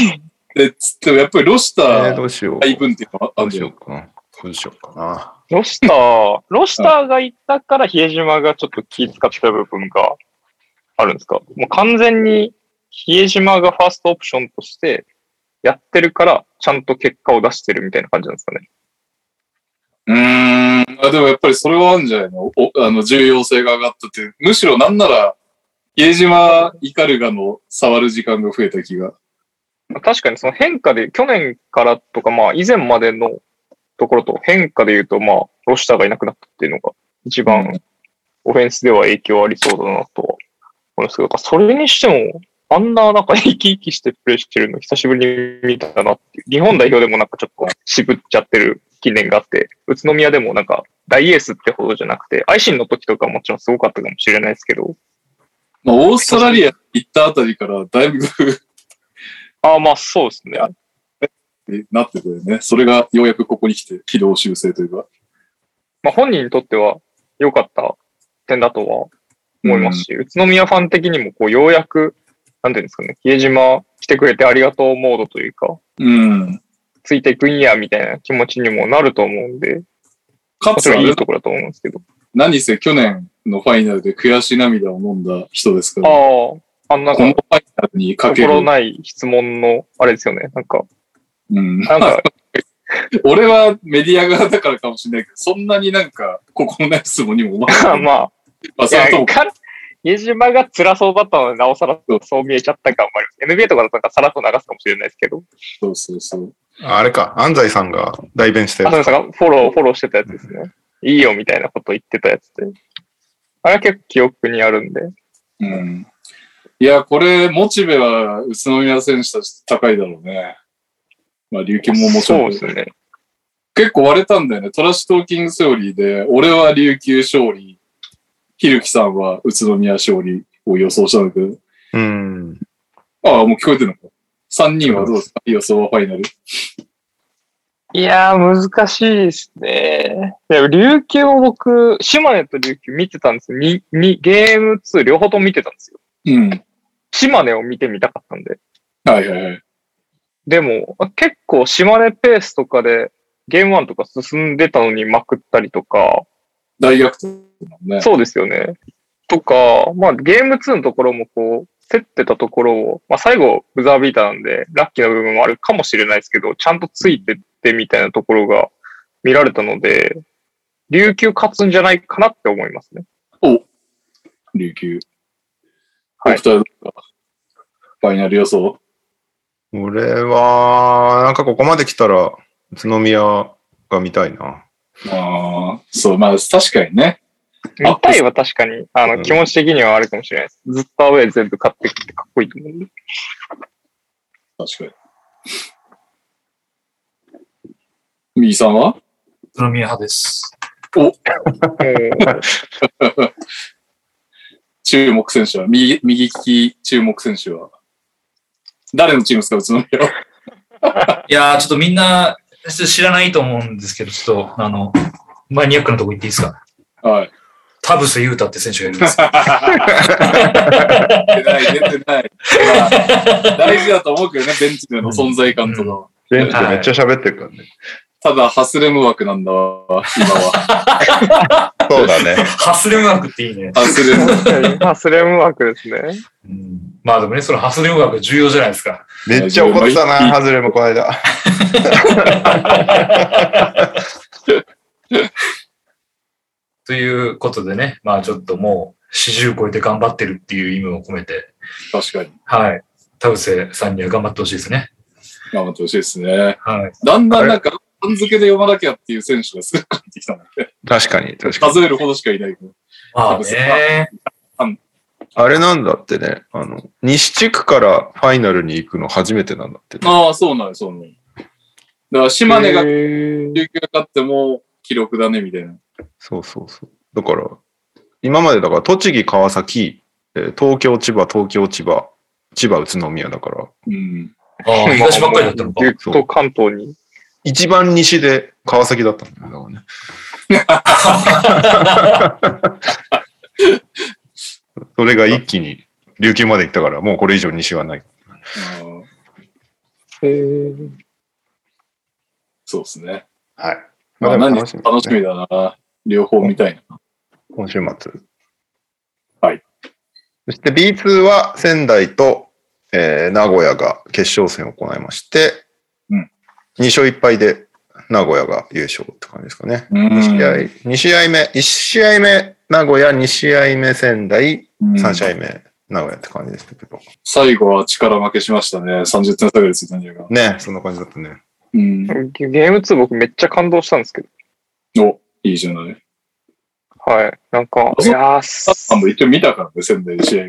でっつっても、やっぱりロシタえー。配分っていうのがあるんじゃないしようかな。どうしようかな。ロシター、ロシターがいたから比江島がちょっと気使ってた部分があるんですか？もう完全に比江島がファーストオプションとしてやってるからちゃんと結果を出してるみたいな感じなんですかね？うーん。あでもやっぱりそれはあるんじゃないの？おあの、重要性が上がったって。むしろなんなら、家島イカルガの触る時間が増えた気が。確かにその変化で、去年からとか、まあ以前までのところと変化で言うと、まあ、ロシターがいなくなったっていうのが一番オフェンスでは影響ありそうだなとは思うんですけど、それにしても、あんななんか生き生きしてプレイしてるの久しぶりに見たなっていう。日本代表でもなんかちょっと渋っちゃってる記念があって、宇都宮でもなんか大エースってほどじゃなくて、アイシンの時とかもちろんすごかったかもしれないですけど、まあ、オーストラリア行ったあたりからだいぶああまあそうですね。なってたよね。それがようやくここに来て軌道修正というか。まあ本人にとっては良かった点だとは思いますし、宇都宮ファン的にもこうようやく、なんていうんですかね、比江島来てくれてありがとうモードというか、うん。ついていくんやみたいな気持ちにもなると思うんで、かついいところだと思うんですけど。何せ去年のファイナルで悔し涙を飲んだ人ですから、ああ、あのなんこのフかァイナルにかける。心ない質問の、あれですよね。なんか、うん、なんか、[laughs] 俺はメディア側だからかもしれないけど、そんなになんか心ない質問にも思わない。[laughs] まあ、まあ、いそれはと家島が辛そうだったので、なおさらそう見えちゃった感もあります。NBA とかだとなんかさらっと流すかもしれないですけど、そうそうそう。あれか、安西さんが代弁したあ、そうですやつか。か、フォロー、フォローしてたやつですね。いいよみたいなこと言ってたやつで。あれは結構記憶にあるんで。うん。いや、これ、モチベは宇都宮選手たち高いだろうね。まあ、琉球ももちろん。そうですね。結構割れたんだよね。トラッシュトーキングセオリーで、俺は琉球勝利、ひるきさんは宇都宮勝利を予想したんだけど、うん。ああ、もう聞こえてるのか。3人はどうですか？予想はファイナル。いやー、難しいですね。いや、琉球も僕、島根と琉球見てたんですよ。に、に、ゲーム2両方とも見てたんですよ。うん。島根を見てみたかったんで。はいはいはい。でも、結構島根ペースとかでゲーム1とか進んでたのにまくったりとか、大逆転だもんね。そうですよね。とか、まあゲーム2のところもこう、競ってたところを、まあ最後、ブザービーターなんで、ラッキーな部分もあるかもしれないですけど、ちゃんとついてってみたいなところが見られたので、琉球勝つんじゃないかなって思いますね。琉球。はいファイナル予想。俺は、なんかここまで来たら、宇都宮が見たいな。ああ、そう、まあ確かにね。見たいは確かに、あの、うん気持ち的にはあるかもしれないです。ずっとアウェー全部勝ってきてかっこいいと思うんで。確かに。右さんは？宇都宮派です。もう [laughs] 注目選手は？右、右利き注目選手は？誰のチームですか？宇都宮は。いやー、ちょっとみんな知らないと思うんですけど、ちょっと、あの、マニアックなとこ行っていいですか？はい。田臥勇太って選手がいるんですよ。出てない、出てない。まあ大事だと思うけどね、ベンチでの存在感とか。ベンチでめっちゃ喋ってるからね。ただ、ハスレム枠なんだわ、今は。[laughs] そうだね。ハスレム枠っていいね。ハスレム。確かにまあ、スレムワークですね。うん、まあでもね、そのハスレム枠重要じゃないですか。めっちゃ怒ってたな、ハズレもこの間。[laughs] ということでね、まあちょっともう40超えて頑張ってるっていう意味を込めて、確かに。はい。田臥さんには頑張ってほしいですね。頑張ってほしいですね。はい。だんだんなんか、番付で読まなきゃっていう選手が少なくなってきたので、確かに、確かに。数えるほどしかいないけど。まあね。あれなんだってね、あの、西地区からファイナルに行くの初めてなんだってね。ああ、そうなのよ、そうなのよ。だから、島根が琉球が勝っても記録だね、みたいな。そうそうそう。だから、今までだから栃木、川崎、東京、千葉、東京、千葉、千葉、宇都宮だから、うん。ああ、東ばっかりだったのか。と関東に。一番西で川崎だったんだよだからね。それが一気に琉球まで行ったから、もうこれ以上西はない。へーそうですね。はい。まあ、でも何楽しみだな。両方見たいな。今週末。はい。そして B2 は仙台と、えー名古屋が決勝戦を行いまして、うん2勝1敗で名古屋が優勝って感じですかね。う2試合ん。、2試合目、1試合目名古屋、2試合目仙台、うん3試合目名古屋って感じでしたけど。最後は力負けしましたね。30点差ぐらいついたんじゃないかな。ね、そんな感じだったね。うん。ゲーム2僕めっちゃ感動したんですけど。お、いいじゃない。はい。なんか、いやーあんも一応見たからね、仙台で試合を。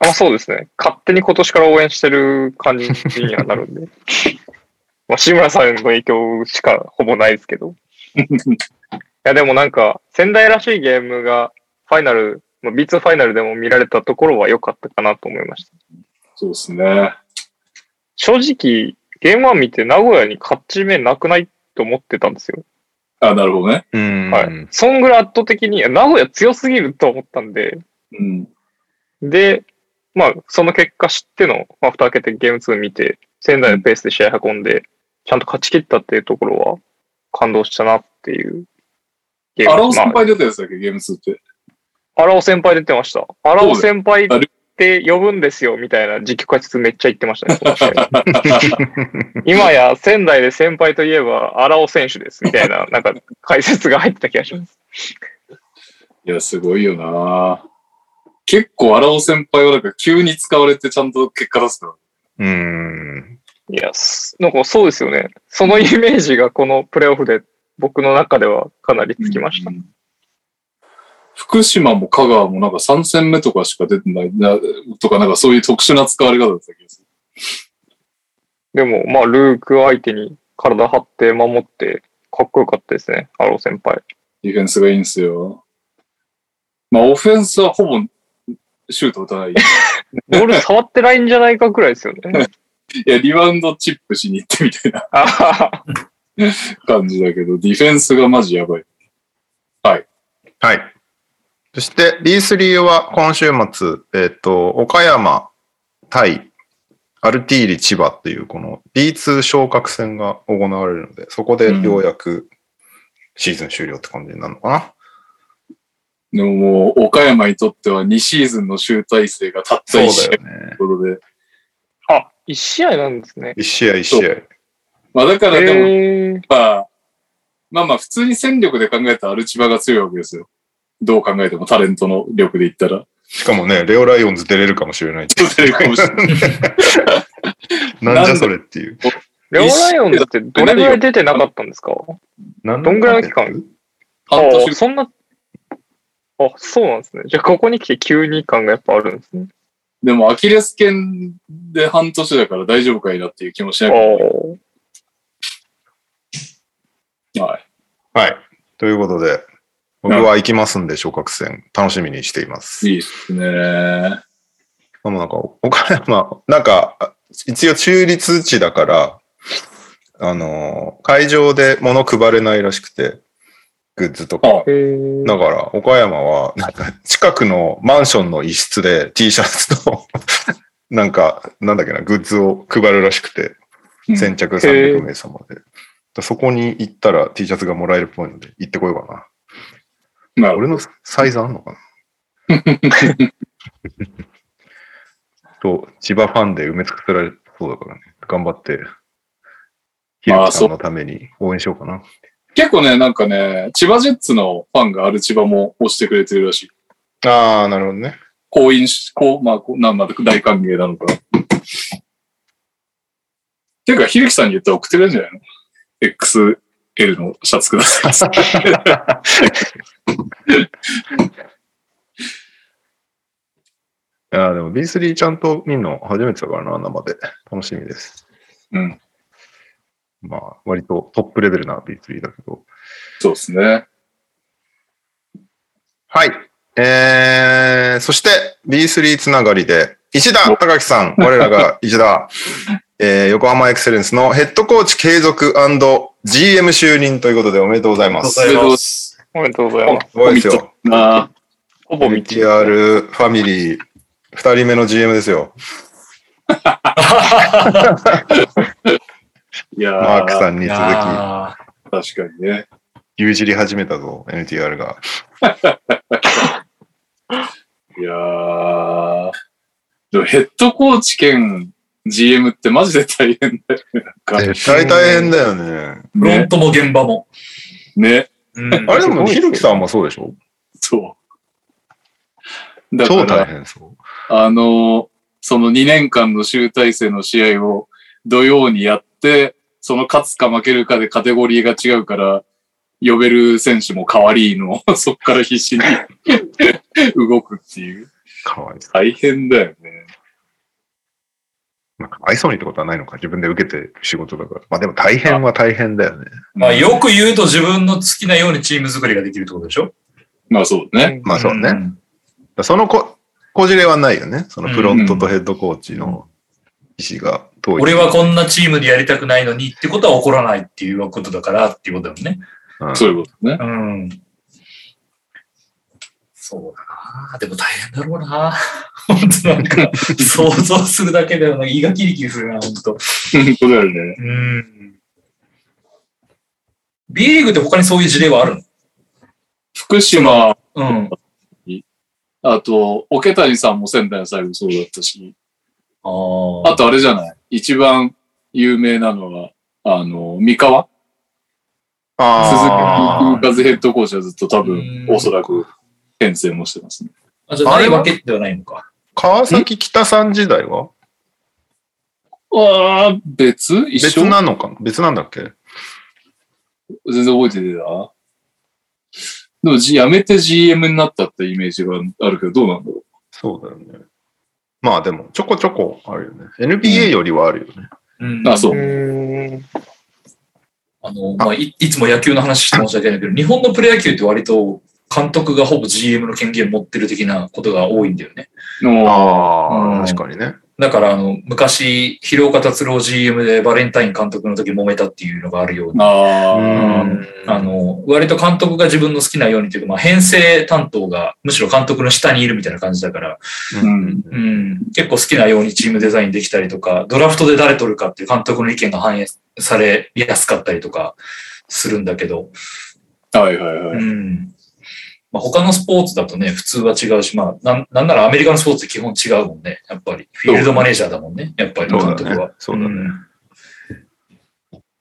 あ、そうですね。勝手に今年から応援してる感じにはなるんで。[laughs] まあ、志村さんの影響しかほぼないですけど。[laughs] いや、でもなんか、仙台らしいゲームが、ファイナル、まあ、B2 ファイナルでも見られたところは良かったかなと思いました。そうですね。正直、ゲーム1見て名古屋に勝ち目なくないと思ってたんですよ。あ、なるほどね。うん。はい。そんぐらい圧倒的に、名古屋強すぎると思ったんで、うん。で、まあ、その結果知っての、まあ、蓋開けてゲーム2見て、仙台のペースで試合運んで、ちゃんと勝ち切ったっていうところは、感動したなっていうゲームまあ荒尾先輩出たやつだっけ、ゲーム2って。荒尾先輩出てました。荒尾先輩あって呼ぶんですよ、みたいな実況解説めっちゃ言ってましたね。[laughs] 今や仙台で先輩といえば荒尾選手です、みたいな、なんか解説が入ってた気がします。いや、すごいよな結構荒尾先輩はなんか急に使われてちゃんと結果出すから。うん。いや、すなんかそうですよね。そのイメージがこのプレーオフで僕の中ではかなりつきました。うん福島も香川もなんか3戦目とかしか出てないな、とかなんかそういう特殊な使われ方だった気がする。でも、まあ、ルーク相手に体張って守って、かっこよかったですね、アロー先輩。ディフェンスがいいんですよ。まあ、オフェンスはほぼシュート打たない。[laughs] いボール触ってないんじゃないかくらいですよね。や、リバウンドチップしに行ってみたいな感じだけど、ディフェンスがマジやばい。はい。そして B3 は今週末、えっ、と、岡山対アルティーリ千葉っていうこの B2 昇格戦が行われるので、そこでようやくシーズン終了って感じになるのかな。でももう、岡山にとっては2シーズンの集大成がたった1試合というね。ことで。あ、一試合なんですね。一試合一試合。まあ、だからでも、えー、まあ、まあまあ、普通に戦力で考えたらアルチバが強いわけですよ。どう考えてもタレントの力で言ったら。しかもね、レオライオンズ出れるかもしれない。出るかもしれない。[laughs] なんじゃそれっていう。レオライオンズってどれぐらい出てなかったんですか？なんどんぐらいの期間？半あ年そんな、あ、そうなんですね。じゃあ、ここに来て急に感がやっぱあるんですね。でも、アキレス腱で半年だから大丈夫かいなっていう気もしあなくもーない。はい。はい。ということで、僕は行きますんで、昇格戦、楽しみにしています。いいですね。でもなんか、岡山、[laughs] なんか、一応中立地だから、あの、会場で物配れないらしくて、グッズとか。だから、岡山は、なんか、近くのマンションの一室で T シャツと、[laughs] なんか、なんだっけな、グッズを配るらしくて、うん先着300名様で。そこに行ったら T シャツがもらえるっぽいので、行ってこようかな。な俺のサイズあんのかな？[laughs] と、千葉ファンで埋め尽くせられそうだからね。頑張って、ひろきさんのために応援しようかな。結構ね、なんかね、千葉ジェッツのファンがある千葉も押してくれてるらしい。ああ、なるほどね。好印し、こう、まあ、こうなんまあ大歓迎なのかな。ていうか、ひるきさんに言ったら送ってくれるんじゃないの ?XL のシャツください。[laughs] いやーでも B3 ちゃんと見るの初めてだからな、生で。楽しみです。うん。まあ、割とトップレベルな B3 だけど。そうですね。はい。えー、そして B3 つながりで、石田隆樹さん、[laughs] 我らが石田、えー、横浜エクセレンスのヘッドコーチ継続 &GM 就任ということでおめでとうございます。ありがとうございます。おめでとうございます。すごいですよ。あほぼ道。BTR ファミリー、二人目の GM ですよ。[laughs] いやーマークさんにい続や確かにね。き、牛耳り始めたぞ、NTR が。いやー。でもヘッドコーチ兼 GM ってマジで大変だよね。絶対大変だよね。ーフロンね。トも現場も。ね。うんあれでも、ひろきさんもそうでしょ？そう。だ超から、大変そう。あの、その2年間の集大成の試合を土曜にやって、その勝つか負けるかでカテゴリーが違うから、呼べる選手も変わりの、[laughs] そっから必死に [laughs] 動くっていう。かわいそう。大変だよね。まあ、かわいそうにってことはないのか。自分で受けてる仕事だから。まあでも大変は大変だよね。まあ、よく言うと自分の好きなようにチーム作りができるってことでしょ？まあそうね。まあそうね。だかんらそのこ、こじれはないよね。そのフロントとヘッドコーチの意思が。俺はこんなチームでやりたくないのにってことは起こらないっていうことだからっていうことだもんね。うんそういうことね。うん。そうだなでも大変だろうな [laughs] 本当なんか、想像するだけでは胃がキリキリするな、本当本当だよね。うん。B リーグって他にそういう事例はある福島、のうん。あと、桶谷さんも仙台の最後そうだったし、ああ。あとあれじゃない？一番有名なのは、あの、三河？あ鈴木和ヘッドコーチはずっと多分う、ん。おそらく、編成もしてますね。あ、じゃあないわけではないのか。川崎北さん時代は？ああ、別？一緒？別なのかな？別なんだっけ？全然覚えてねえな。でも、G、辞めて GM になったってイメージがあるけど、どうなんだろそうだよね。まあでも、ちょこちょこあるよね。NBA よりはあるよね。うんう。あ、そう。あの、まあい、いつも野球の話して申し訳ないけど、日本のプロ野球って割と監督がほぼ GM の権限持ってる的なことが多いんだよね。のああ、うん確かにね。だから、あの、昔、広岡達郎 GM でバレンタイン監督の時揉めたっていうのがあるように、ああ、うん。あの、割と監督が自分の好きなようにというか、まあ、編成担当がむしろ監督の下にいるみたいな感じだから、うん。うん、結構好きなようにチームデザインできたりとか、ドラフトで誰取るかっていう監督の意見が反映されやすかったりとかするんだけど、はいはいはい。うん。まあ、他のスポーツだとね、普通は違うし、まあ、なんなんならアメリカのスポーツって基本違うもんね。やっぱり。フィールドマネージャーだもんね。やっぱり監督は。そうだね。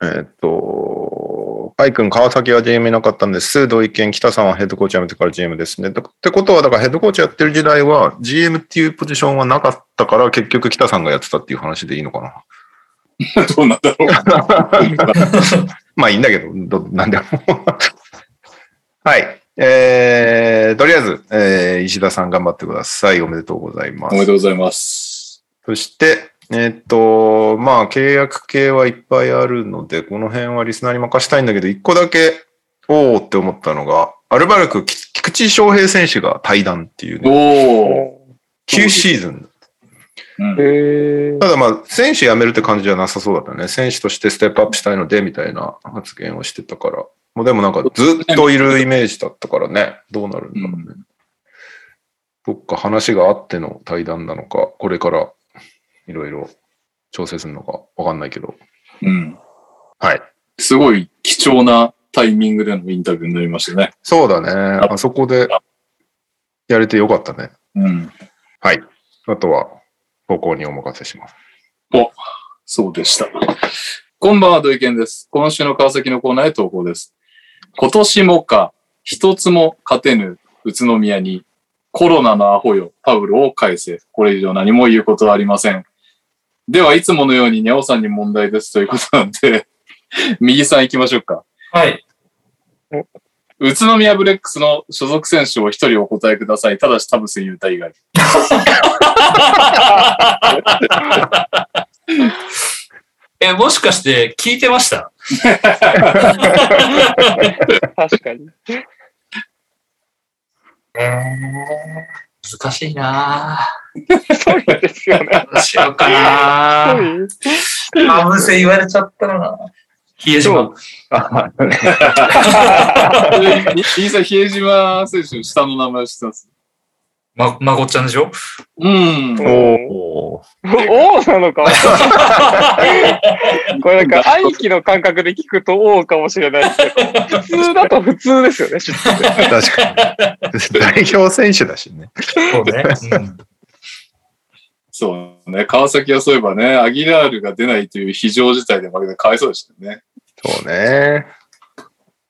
えーっと、パイ君、川崎は GM いなかったんです。同意見、北さんはヘッドコーチ辞めてから GM ですね。だってことは、だからヘッドコーチやってる時代は GM っていうポジションはなかったから、結局北さんがやってたっていう話でいいのかな。[laughs] どうなんだろう。[laughs] まあいいんだけど、どなんでも。[laughs] はい。えー、とりあえず、えー、石田さん頑張ってください。おめでとうございますおめで。とうございます。そして、えーっと、まあ、契約系はいっぱいあるので、この辺はリスナーに任したいんだけど、一個だけ、おーって思ったのが、アルバルク、き菊池翔平選手が対談っていうね、おお。9シーズン。うんへえ。ただまあ、選手辞めるって感じじゃなさそうだったね。選手としてステップアップしたいので、みたいな発言をしてたから。もうでもなんかずっといるイメージだったからね。どうなるんだろうね。どっか話があっての対談なのか、これからいろいろ調整するのかわかんないけど。うん。はい。すごい貴重なタイミングでのインタビューになりましたね。そうだね。あそこでやれてよかったね。うん。はい。あとは、方向にお任せします。そうでした。こんばんは、土井健です。今週の川崎のコーナーへ投稿です。今年もか、一つも勝てぬ宇都宮に、コロナのアホよ、パウロを返せ。これ以上何も言うことはありません。では、いつものようにニャオさんに問題ですということなんで、[laughs] 右さん行きましょうか。はい。宇都宮ブレックスの所属選手を一人お答えください。ただし、田臥勇太以外。[laughs] え、もしかして聞いてました？確かに。えー、難しいなそうですよね。どうしようかなあぶせ言われちゃったらな。比江島。[laughs] 比江島選手、下の名前知ってますま、まこっちゃんでしょ？うん。おおおなのか。[laughs] これなんか兄貴の感覚で聞くとおかもしれないですけど、普通だと普通ですよね。確かに。代表選手だしね。そうね。うんそうね。川崎はそういえばね、アギラールが出ないという非常事態で負けてかわいそうでしたよね。そうね。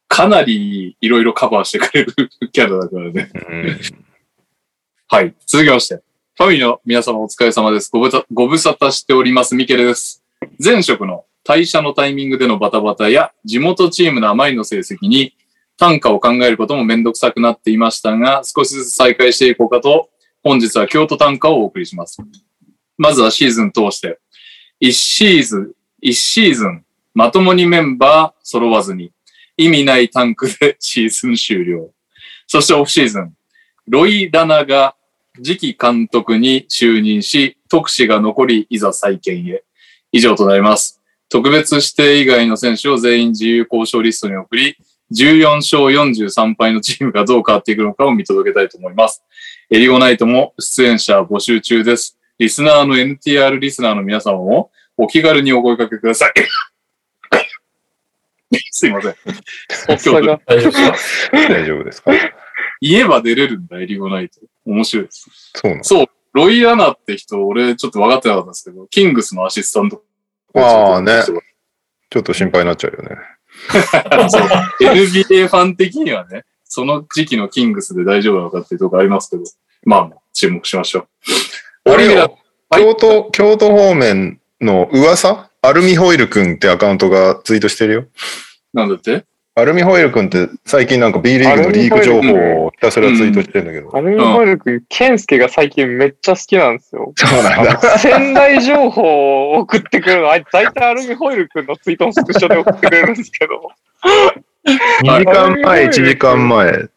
かなりいろいろカバーしてくれるキャラだからね。うんはい。続きまして。ファミリーの皆様お疲れ様です。ごぶご無沙汰しております。ミケレです。前職の退社のタイミングでのバタバタや地元チームのあまりの成績に単価を考えることもめんどくさくなっていましたが、少しずつ再開していこうかと本日は京都短歌をお送りします。まずはシーズン通して、1シーズン、一シーズン、まともにメンバー揃わずに、意味ないタンクでシーズン終了。そしてオフシーズン、ロイ・ラナが次期監督に就任し、特使が残り、いざ再建へ。以上となります。特別指定以外の選手を全員自由交渉リストに送り、14勝43敗のチームがどう変わっていくのかを見届けたいと思います。エリゴナイトも出演者募集中です。リスナーの NTR リスナーの皆様もお気軽にお声掛けください。[laughs] すいません。[laughs] 大丈夫ですか？言えば出れるんだ、エリゴナイト。面白いです。そうなのそう、ロイ・アナって人、俺ちょっと分かってなかったんですけど、キングスのアシスタント。ああね。ちょっと心配になっちゃうよね。そう NBA ファン的にはね、その時期のキングスで大丈夫なのかっていうところありますけど、まあまあ、注目しましょう。あれオリミラよ、京都、京都方面の噂？アルミホイルくんってアカウントがツイートしてるよ。なんだって？アルミホイルくんって最近なんか B リーグのリーグ情報をひたすらツイートしてるんだけど。アルミホイル君、ケンスケが最近めっちゃ好きなんですよ。そうなんだ。仙台情報を送ってくるの、あいつ大体アルミホイル君のツイートのスクショで送ってくれるんですけど。2時間前、1時間前。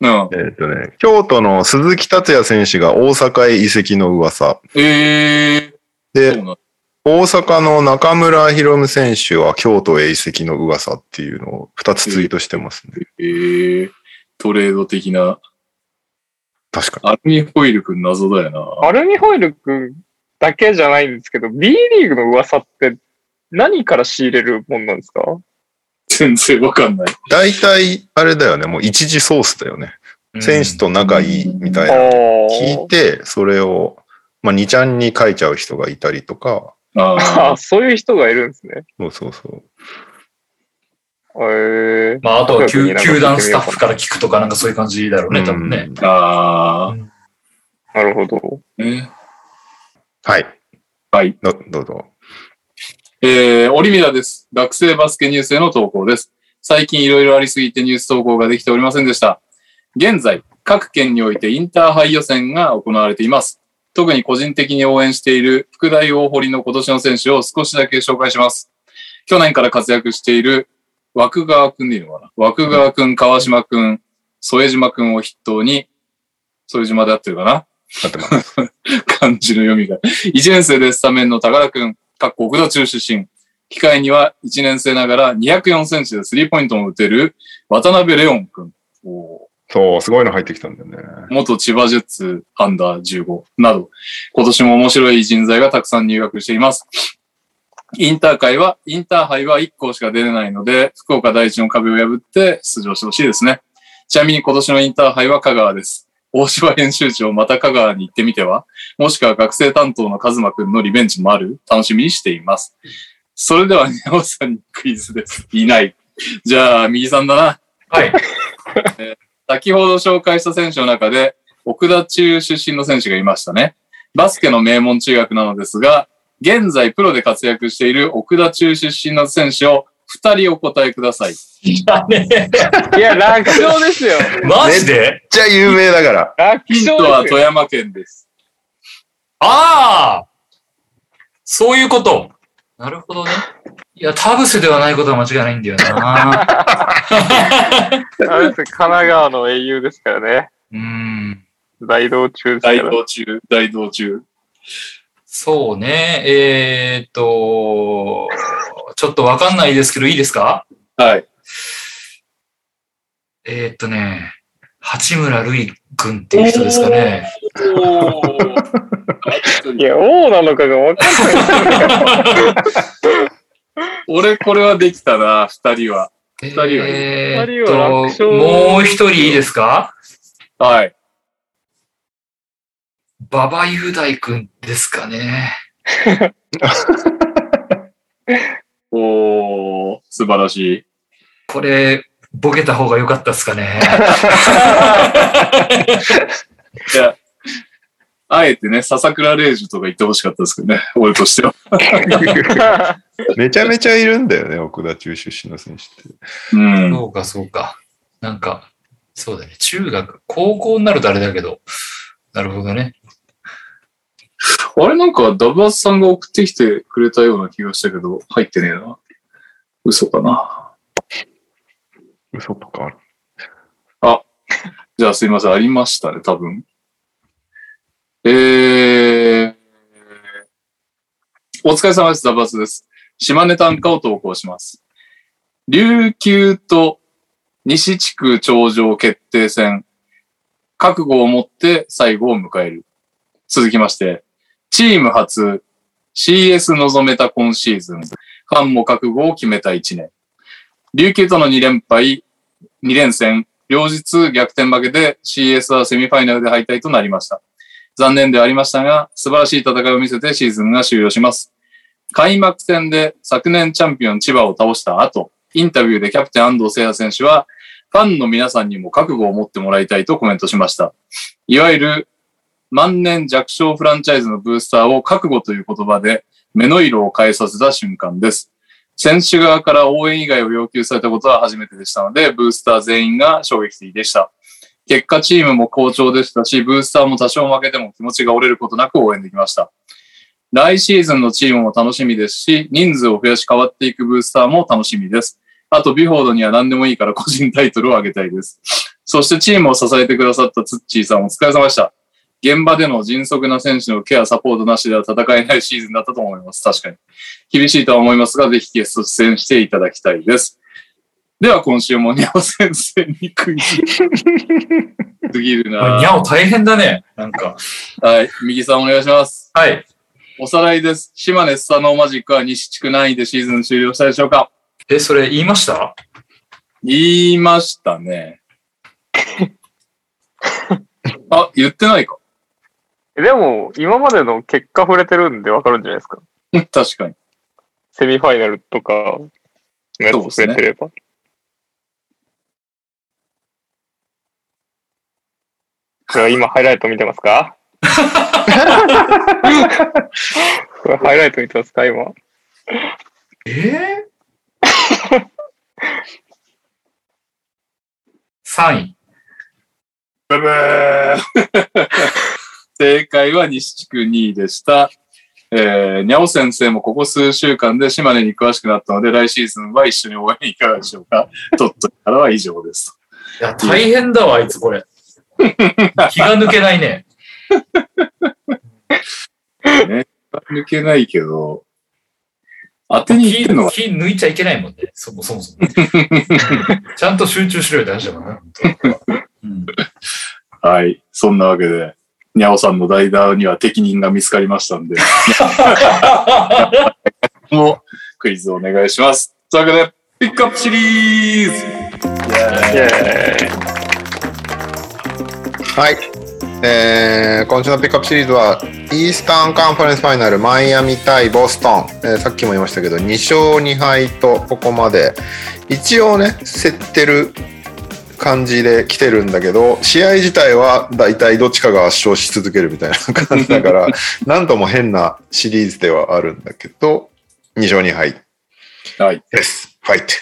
うん。えっとね、京都の鈴木達也選手が大阪へ移籍の噂。えー、で、大阪の中村博夢選手は京都へ移籍の噂っていうのを2つツイートしてますね。えー、トレード的な。確かに。アルミホイル君謎だよな。アルミホイル君だけじゃないんですけど、B リーグの噂って何から仕入れるもんなんですか？全然わかんない。大体、あれだよね、もう一時ソースだよね。選手と仲いいみたいな。聞いて、それを、まあ、2ちゃんに書いちゃう人がいたりとか、ああ [laughs] そういう人がいるんですね。そうそうそう。へえまあ、あとは球球団スタッフから聞くとか、なんかそういう感じだろうね、多分ね。ああ、なるほど。ね。はい。はい。どどうぞ。えー、オリミラです。学生バスケニュースへの投稿です。最近いろいろありすぎてニュース投稿ができておりませんでした。現在、各県においてインターハイ予選が行われています。特に個人的に応援している福大大堀の今年の選手を少しだけ紹介します。去年から活躍している枠川くんでいいのかな？枠川くん、川島くん、添島くんを筆頭に、添島で合ってるかな？[laughs] 漢字の読みが。1年生でスタメンの高田くん、かっこ奥田中出身。機械には1年生ながら204センチでスリーポイントも打てる渡辺レオンくん。そう、すごいの入ってきたんだよね。元千葉ジェッツアンダー15など、今年も面白い人材がたくさん入学しています。インター会は、インターハイは1校しか出れないので、福岡第一の壁を破って出場してほしいですね。ちなみに今年のインターハイは香川です。大柴編集長、また香川に行ってみてはもしくは学生担当のカズマくんのリベンジもある？楽しみにしています。それでは、宮尾さんにクイズです。いない。じゃあ、右さんだな。はい。先ほど紹介した選手の中で、奥田中出身の選手がいましたね。バスケの名門中学なのですが、現在プロで活躍している奥田中出身の選手を2人お答えください。いやねいや、楽勝ですよ。[laughs] マジで？めっちゃ有名だから。楽ヒント。は富山県です。ああそういうこと。なるほどね。いや、タブスではないことは間違いないんだよな。あれです神奈川の英雄ですからね。うん。大道中ですか大ら。道中、大道中。そうね。えーっと、ちょっとわかんないですけど、いいですか？はい。えーっとね、八村塁君っていう人ですかね。おー [laughs] いや、王なのかが分かんない。[laughs] 俺、これはできたな、2人は。え人はいいーっ二人は楽勝と、もう一人いいですか？はい。馬場雄大君ですかね。[laughs] おー、素晴らしい。これ、ボケた方が良かったですかね。[laughs] いや、あえてね、笹倉玲樹とか言ってほしかったですけどね、[laughs] 俺としては。[laughs] めちゃめちゃいるんだよね、奥田中出身の選手って。うん。そうか、そうか。なんか、そうだね。中学、高校になるとあれだけど、なるほどね。あれなんかダブアツさんが送ってきてくれたような気がしたけど、入ってねえな。嘘かな。嘘とかある。じゃあすいません、ありましたね、多分。えー、お疲れ様です、ダブアツです。島根短歌を投稿します。琉球と西地区頂上決定戦。覚悟を持って最後を迎える。続きまして、チーム初 CS 望めた今シーズン。ファンも覚悟を決めた1年。琉球との2連敗、2連戦、両日逆転負けで CS はセミファイナルで敗退となりました。残念でありましたが、素晴らしい戦いを見せてシーズンが終了します。開幕戦で昨年チャンピオン千葉を倒した後、インタビューでキャプテン安藤聖也選手は、ファンの皆さんにも覚悟を持ってもらいたいとコメントしました。いわゆる万年弱小フランチャイズのブースターを覚悟という言葉で目の色を変えさせた瞬間です。選手側から応援以外を要求されたことは初めてでしたので、ブースター全員が衝撃的でした。結果チームも好調でしたし、ブースターも多少負けても気持ちが折れることなく応援できました。来シーズンのチームも楽しみですし、人数を増やし変わっていくブースターも楽しみです。あと、ビフォードには何でもいいから個人タイトルをあげたいです。そしてチームを支えてくださったツッチーさんお疲れ様でした。現場での迅速な選手のケア、サポートなしでは戦えないシーズンだったと思います。確かに。厳しいとは思いますが、ぜひゲスト出演していただきたいです。では、今週もニャオ先生にクイズ。[laughs] すぎるなにゃお大変だね。なんか。はい。右さんお願いします。はい。おさらいです。島根スサノーマジックは西地区何位でシーズン終了したでしょうか？え、それ言いました？言いましたね。あ、言ってないか。でも、今までの結果触れてるんでわかるんじゃないですか？[laughs] 確かに。セミファイナルとかのやつ触れてれば。これは今ハイライト見てますか？[laughs] これハイライト見てますか今？えー、?3 位。ブブー [laughs] 正解は西地区2位でした。えー、にゃお先生もここ数週間で島根に詳しくなったので、来シーズンは一緒に応援いかがでしょうか？鳥取からは以上です。いや、大変だわ、あいつこれ。[laughs] 気が抜けないね。抜けないけど、当てにいってるのは、気抜いちゃいけないもんね。そもそもそも。[laughs] ちゃんと集中しろよって話だからな。本当うん、はい。そんなわけで、にゃおさんの代打には適任が見つかりましたんで、[laughs] もうクイズお願いします。というわけで、ピックアップシリーズイイエェーイ。はい。えー今週のピックアップシリーズは、イースタンカンファレンスファイナル、マイアミ対ボストン。えーさっきも言いましたけど、2勝2敗と、ここまで、一応ね、競ってる感じで来てるんだけど、試合自体は大体どっちかが圧勝し続けるみたいな [laughs] 感じだから、[laughs] なんとも変なシリーズではあるんだけど、2勝2敗ーイはい。です。ファイト。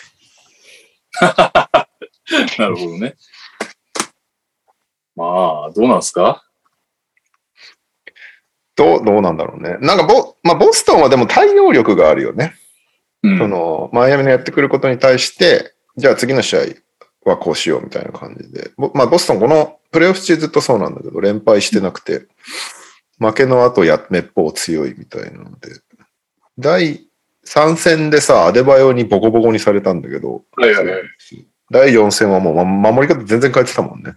[laughs] なるほどね。まあ、どうなんすか？どう、どうなんだろうね。なんかボ、まあ、ボストンはでも対応力があるよね。うんその、マイアミのやってくることに対して、じゃあ次の試合はこうしようみたいな感じで。ぼまあ、ボストンこのプレーオフ中ずっとそうなんだけど、連敗してなくて、負けの後や、めっぽう強いみたいなので。第3戦でさ、アデバヨにボコボコにされたんだけど、はいはいはい。第4戦はもう、ま、守り方全然変えてたもんね。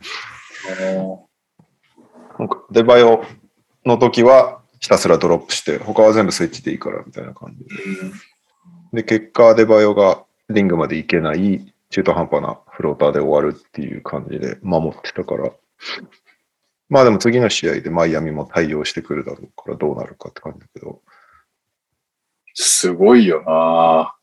なんか、デバヨの時はひたすらドロップして、他は全部スイッチでいいからみたいな感じで。で、結果、デバヨがリングまで行けない中途半端なフローターで終わるっていう感じで守ってたから。まあでも次の試合でマイアミも対応してくるだろうからどうなるかって感じだけど。すごいよな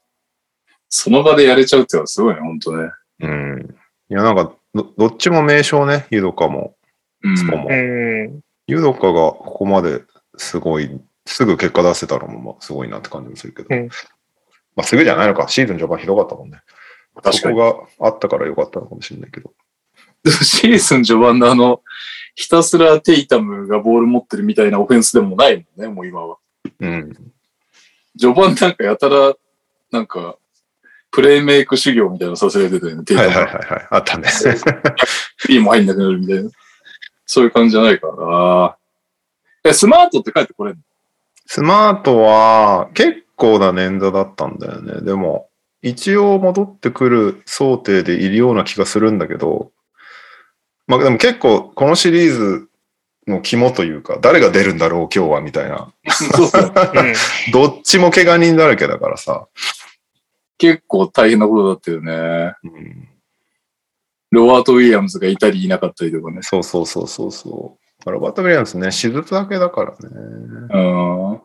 その場でやれちゃうってのはすごいね、ほんとね。うん。いや、なんかど、どっちも名称ね、ユドカもうんスコも。うん。ユドカがここまですごい、すぐ結果出せたのもまあすごいなって感じもするけど。うんまあすぐじゃないのか。シーズン序盤ひどかったもんね。確かに。そこがあったからよかったのかもしれないけど。[laughs] シーズン序盤のあの、ひたすらテイタムがボール持ってるみたいなオフェンスでもないもんね、もう今は。うん。序盤なんかやたら、なんか、プレイメイク修行みたいなのさせられてたよね、テイタはい。はいはいはい。あったね。いいも入んなくなるみたいな。そういう感じじゃないからな。え、スマートって帰ってこれんの？スマートは結構な年度だったんだよね。でも、一応戻ってくる想定でいるような気がするんだけど、まあでも結構このシリーズの肝というか、誰が出るんだろう今日はみたいな。[laughs] [laughs] どっちも怪我人だらけだからさ。結構大変なことだったよね。うん、ロバート・ウィリアムズがいたりいなかったりとかね。そうそうそうそうそう。ロバート・ウィリアムスね、手術明けだからね。うん。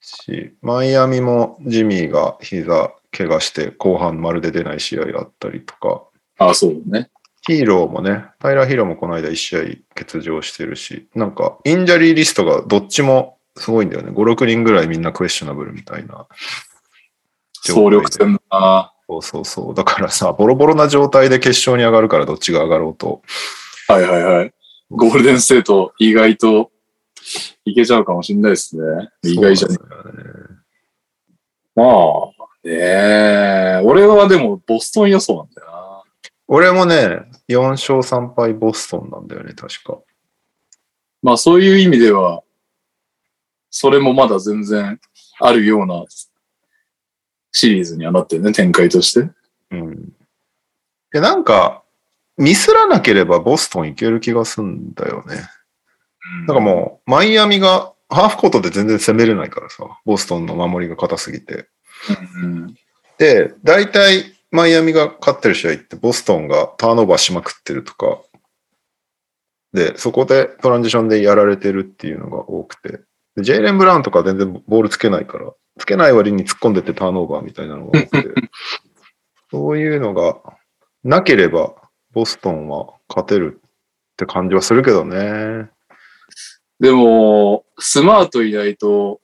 し、マイアミもジミーが膝怪我して後半まるで出ない試合あったりとか、あ、そうね。ヒーローもね、タイラー・ヒーローもこの間1試合欠場してるし、なんか injury list がどっちもすごいんだよね。5、6人ぐらいみんな questionable みたいな。総力戦だな。そうそうそう。だからさ、ボロボロな状態で決勝に上がるからどっちが上がろうと。はいはいはい。ゴールデンステート意外といけちゃうかもしれないですね。意外じゃね。まあ、ねえ。俺はでもボストン予想なんだよな。俺もね、4勝3敗ボストンなんだよね、確か。まあそういう意味では、それもまだ全然あるようなシリーズにはなってるね、展開として。うん。で、なんか、ミスらなければボストンいける気がすんだよね。なんかもう、マイアミがハーフコートで全然攻めれないからさ、ボストンの守りが硬すぎて。うん、で、大体マイアミが勝ってる試合ってボストンがターンオーバーしまくってるとか、で、そこでトランジションでやられてるっていうのが多くて、でジェイレン・ブラウンとか全然ボールつけないから、つけない割に突っ込んでってターンオーバーみたいなのが多くて、[laughs] そういうのがなければボストンは勝てるって感じはするけどね。でも、スマートいないと、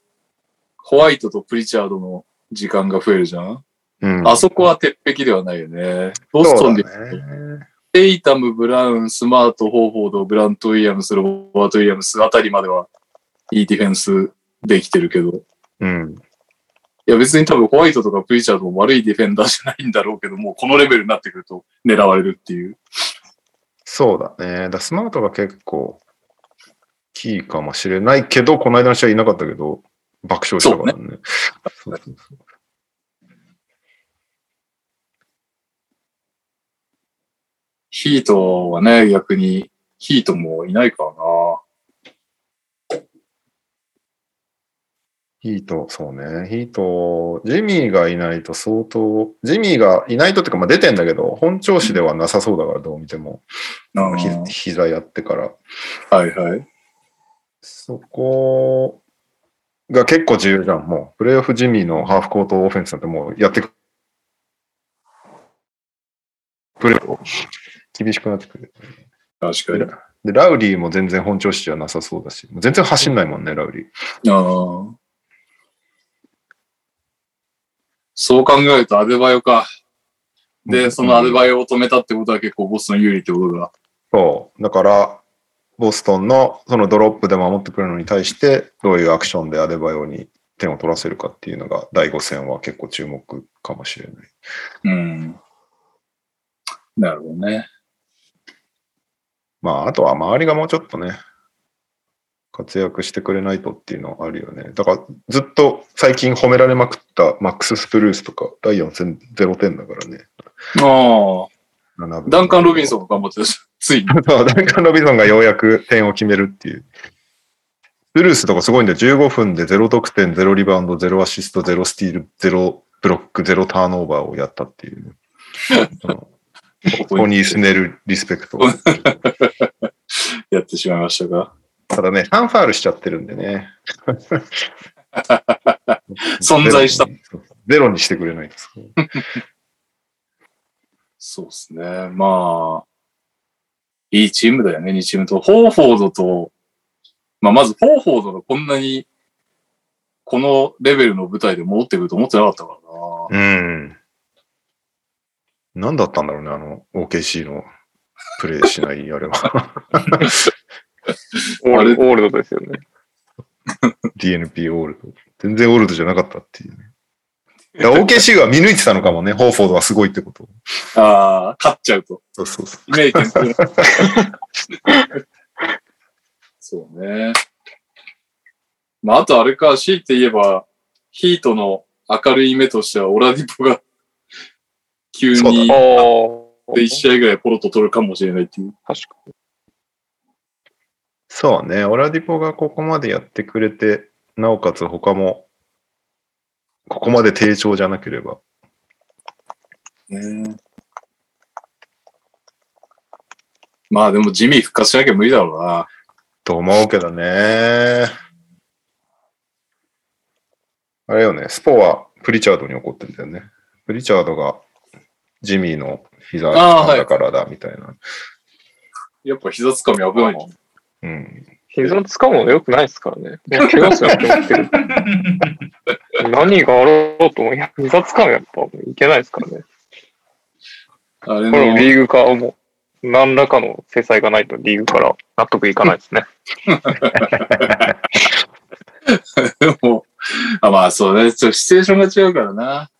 ホワイトとプリチャードの時間が増えるじゃん、うん。あそこは鉄壁ではないよね。ボストンで、ねテイタム、ブラウン、スマート、ホーフォード、ブラント・ウィリアムス、ロバート・ウィリアムスあたりまではいいディフェンスできてるけど、うん。いや別に多分ホワイトとかプリチャードも悪いディフェンダーじゃないんだろうけども、このレベルになってくると狙われるっていう。そうだね。だスマートが結構キーかもしれないけど、この間の試合いなかったけど、爆笑したからね。そう [laughs] そうそうヒートはね、逆に、ヒートもいないからな。ヒート、そうね。ヒート、ジミーがいないと相当、ジミーがいないとっていうか、まあ出てんだけど、本調子ではなさそうだから、どう見ても。あ膝やってから。はいはい。そこが結構重要じゃん。もう、プレイオフジミーのハーフコートオフェンスなんてもうやってくると厳しくなってくる。確かに。で、ラウリーも全然本調子じゃなさそうだし、全然走んないもんね、ラウリー。ああ。そう考えるとアデバヨか。で、そのアデバヨを止めたってことは結構ボストン有利ってことだ。そう。だから、ボストンのそのドロップで守ってくるのに対して、どういうアクションでアデバヨに点を取らせるかっていうのが、第5戦は結構注目かもしれない。うん。なるほどね。まあ、あとは周りがもうちょっとね、活躍してくれないとっていうのはあるよね。だから、ずっと最近褒められまくったマックス・スプルースとか、第4戦0点だからね。ああ。7分ダンカン・ロビンソンが頑張ってたし、ついに。[laughs] そう、ダンカン・ロビンソンがようやく点を決めるっていう。ブルースとかすごいんだよ。15分で0得点、0リバウンド、0アシスト、0スティール、0ブロック、0ターンオーバーをやったっていう。[laughs] ここにスネルリスペクト。[laughs] やってしまいましたが。ただね、3ファールしちゃってるんでね。[laughs] 存在したゼロに。ゼロにしてくれないです。そうですね。まあ、いいチームだよね、2チームと。ホーフォードと、まあ、まず、ホーフォードがこんなに、このレベルの舞台で戻ってくると思ってなかったからな。うん。何だったんだろうね、あの OKC のプレイしない、あれは。[laughs] [laughs] オールオールドですよね。[laughs] DNP オールド。全然オールドじゃなかったっていうね。OKC が見抜いてたのかもね、ホーフォードはすごいってこと。ああ、勝っちゃうと。そうそうそう。イメージする。そうね。まあ、あとあれか、強いて言えば、ヒートの明るい目としては、オラディポが急に。で1試合ぐらいポロッと取るかもしれないっていう。確かそうね、オラディポがここまでやってくれて、なおかつ他も、ここまで低調じゃなければ。ねまあでもジミー復活しなきゃ無理だろうな。と思うけどね。あれよね、スポはプリチャードに怒ってんだよね。プリチャードがジミーの膝だからだみたいな。やっぱ膝つかみ危ないね。うん。膝つかむの良くないですからね。もう怪我するって思ってる。[laughs] 何があろうと膝つかむやっぱいけないですからね。あれこれもの、リーグからもう、何らかの制裁がないとリーグから納得いかないですね。で [laughs] も、あ、まあそうね。ちょっとシチュエーションが違うからな。